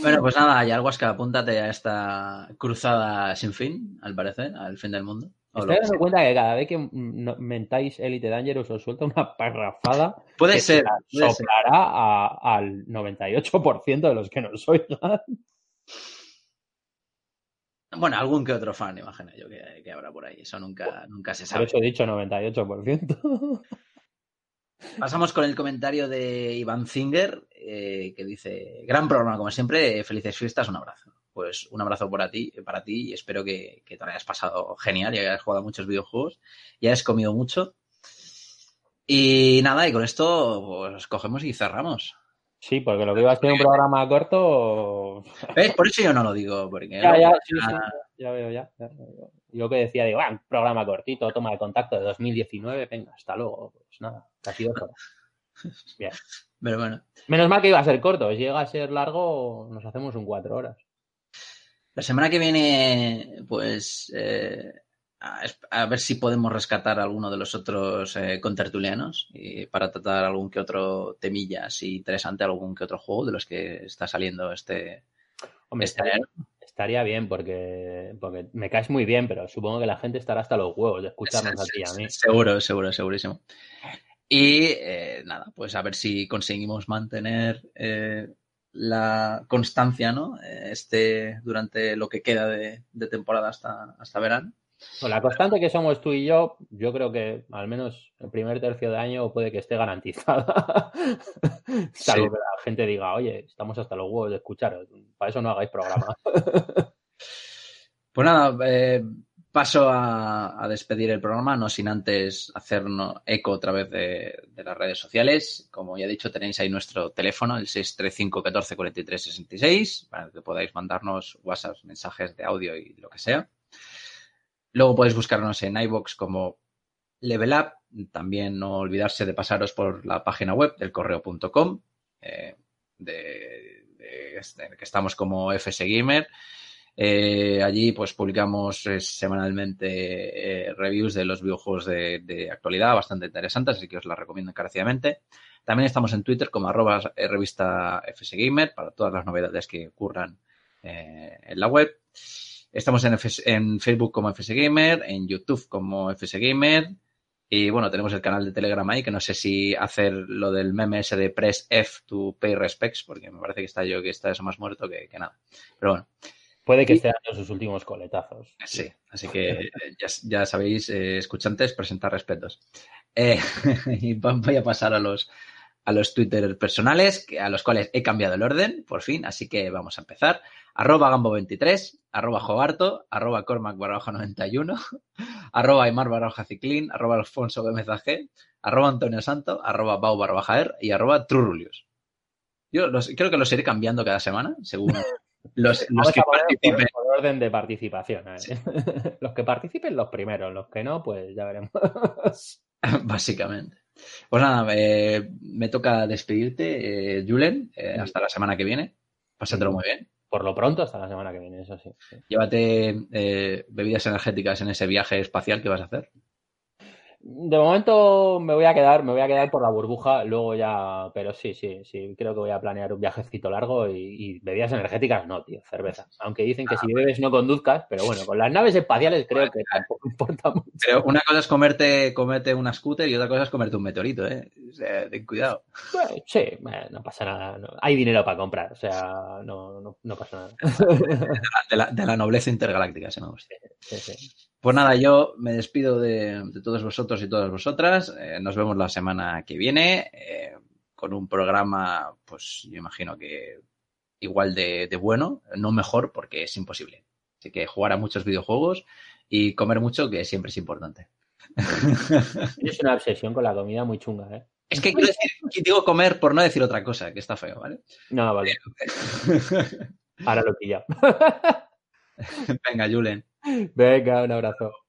Bueno, pues nada, Ayahuasca, apúntate a esta cruzada sin fin, al parecer, al fin del mundo. Estoy dando cuenta que cada vez que mentáis Elite Dangerous os suelta una parrafada. Puede ser. Puede soplará ser. A, al 98% de los que nos oigan. Bueno, algún que otro fan, imagino yo, que, que habrá por ahí. Eso nunca, nunca se sabe. Por eso he dicho 98%. Pasamos con el comentario de Iván Zinger, eh, que dice: Gran programa, como siempre. Felices fiestas, un abrazo pues un abrazo para ti, para ti y espero que, que te hayas pasado genial y hayas jugado muchos videojuegos y hayas comido mucho. Y nada, y con esto pues cogemos y cerramos. Sí, porque lo que iba a ser un programa corto. ¿Ves? Por eso yo no lo digo. Porque ya, ya, sí, sí, ya veo, ya. ya veo. Yo que decía, digo, ah, un programa cortito, toma de contacto de 2019, venga, hasta luego. Pues nada, casi dos horas. Bien. Pero bueno. Menos mal que iba a ser corto. Si llega a ser largo, nos hacemos un cuatro horas. La semana que viene, pues, eh, a, a, ver si podemos rescatar a alguno de los otros eh, contertulianos y para tratar algún que otro temilla así interesante, algún que otro juego de los que está saliendo este. Hombre, este estaría, estaría, bien porque, porque me caes muy bien, pero supongo que la gente estará hasta los huevos de escucharnos a ti a mí. Seguro, seguro, segurísimo. Y eh, nada, pues a ver si conseguimos mantener eh, la constancia, ¿no? Este, durante lo que queda de, de temporada hasta, hasta verano. Con la constante que somos tú y yo, yo creo que al menos el primer tercio de año puede que esté garantizada. Salvo sí. que la gente diga, oye, estamos hasta los huevos de escucharos. Para eso no hagáis programa. pues nada, eh, paso a, a, despedir el programa, no sin antes hacernos eco otra vez de, de, las redes sociales. Como ya he dicho, tenéis ahí nuestro teléfono, el 635 14 43 66, para que podáis mandarnos WhatsApp, mensajes de audio y lo que sea. Luego podéis buscarnos en iBox como Level Up. También no olvidarse de pasaros por la página web del correo.com, eh, de, que estamos como FS Gamer. Eh, allí pues publicamos eh, semanalmente reviews de los videojuegos de, de, actualidad bastante interesantes, así que os las recomiendo encarecidamente. También estamos en Twitter como arroba revista FSGamer para todas las novedades que ocurran en la web. Estamos en, FS, en, Facebook como FSGamer, en YouTube como FSGamer Y bueno, tenemos el canal de Telegram ahí, que no sé si hacer lo del meme ese de press F to pay respects, porque me parece que está yo que está eso más muerto que, que nada. Pero bueno. Puede que esté dando sus últimos coletazos. Sí, así que ya, ya sabéis, eh, escuchantes, presentar respetos. Eh, y voy a pasar a los, a los Twitter personales, a los cuales he cambiado el orden, por fin, así que vamos a empezar. Arroba Gambo23, arroba Jogarto, arroba Cormac barroja 91, arroba Aymar barroja Ciclín, arroba Alfonso G, arroba Antonio Santo, arroba Bau barbajaer y arroba Trurulius. Yo los, creo que los iré cambiando cada semana, según los, los que participen. Por, por, orden de participación. Sí. los que participen los primeros, los que no, pues ya veremos. Básicamente. Pues nada, eh, me toca despedirte, eh, Julen, eh, hasta la semana que viene. Pásatelo muy bien. Por lo pronto, hasta la semana que viene, eso sí. sí. Llévate eh, bebidas energéticas en ese viaje espacial que vas a hacer. De momento me voy a quedar, me voy a quedar por la burbuja, luego ya, pero sí, sí, sí, creo que voy a planear un viajecito largo y, y bebidas energéticas no, tío, cerveza. Aunque dicen que ah, si bebes no conduzcas, pero bueno, con las naves espaciales creo que tampoco importa mucho. Pero una cosa es comerte, comerte una scooter y otra cosa es comerte un meteorito, ¿eh? O sea, ten cuidado. Bueno, sí, no pasa nada. No. Hay dinero para comprar, o sea, no, no, no pasa nada. De la, de, la, de la, nobleza intergaláctica, se me gusta. Sí, sí, sí. Pues nada, yo me despido de, de todos vosotros y todas vosotras. Eh, nos vemos la semana que viene eh, con un programa, pues yo imagino que igual de, de, bueno, no mejor porque es imposible. Así que jugar a muchos videojuegos y comer mucho, que siempre es importante. Es una obsesión con la comida muy chunga, ¿eh? Es que quiero decir, digo comer por no decir otra cosa, que está feo, ¿vale? No, vale. Ahora lo pilla. Venga, Julen. Venga, un abrazo.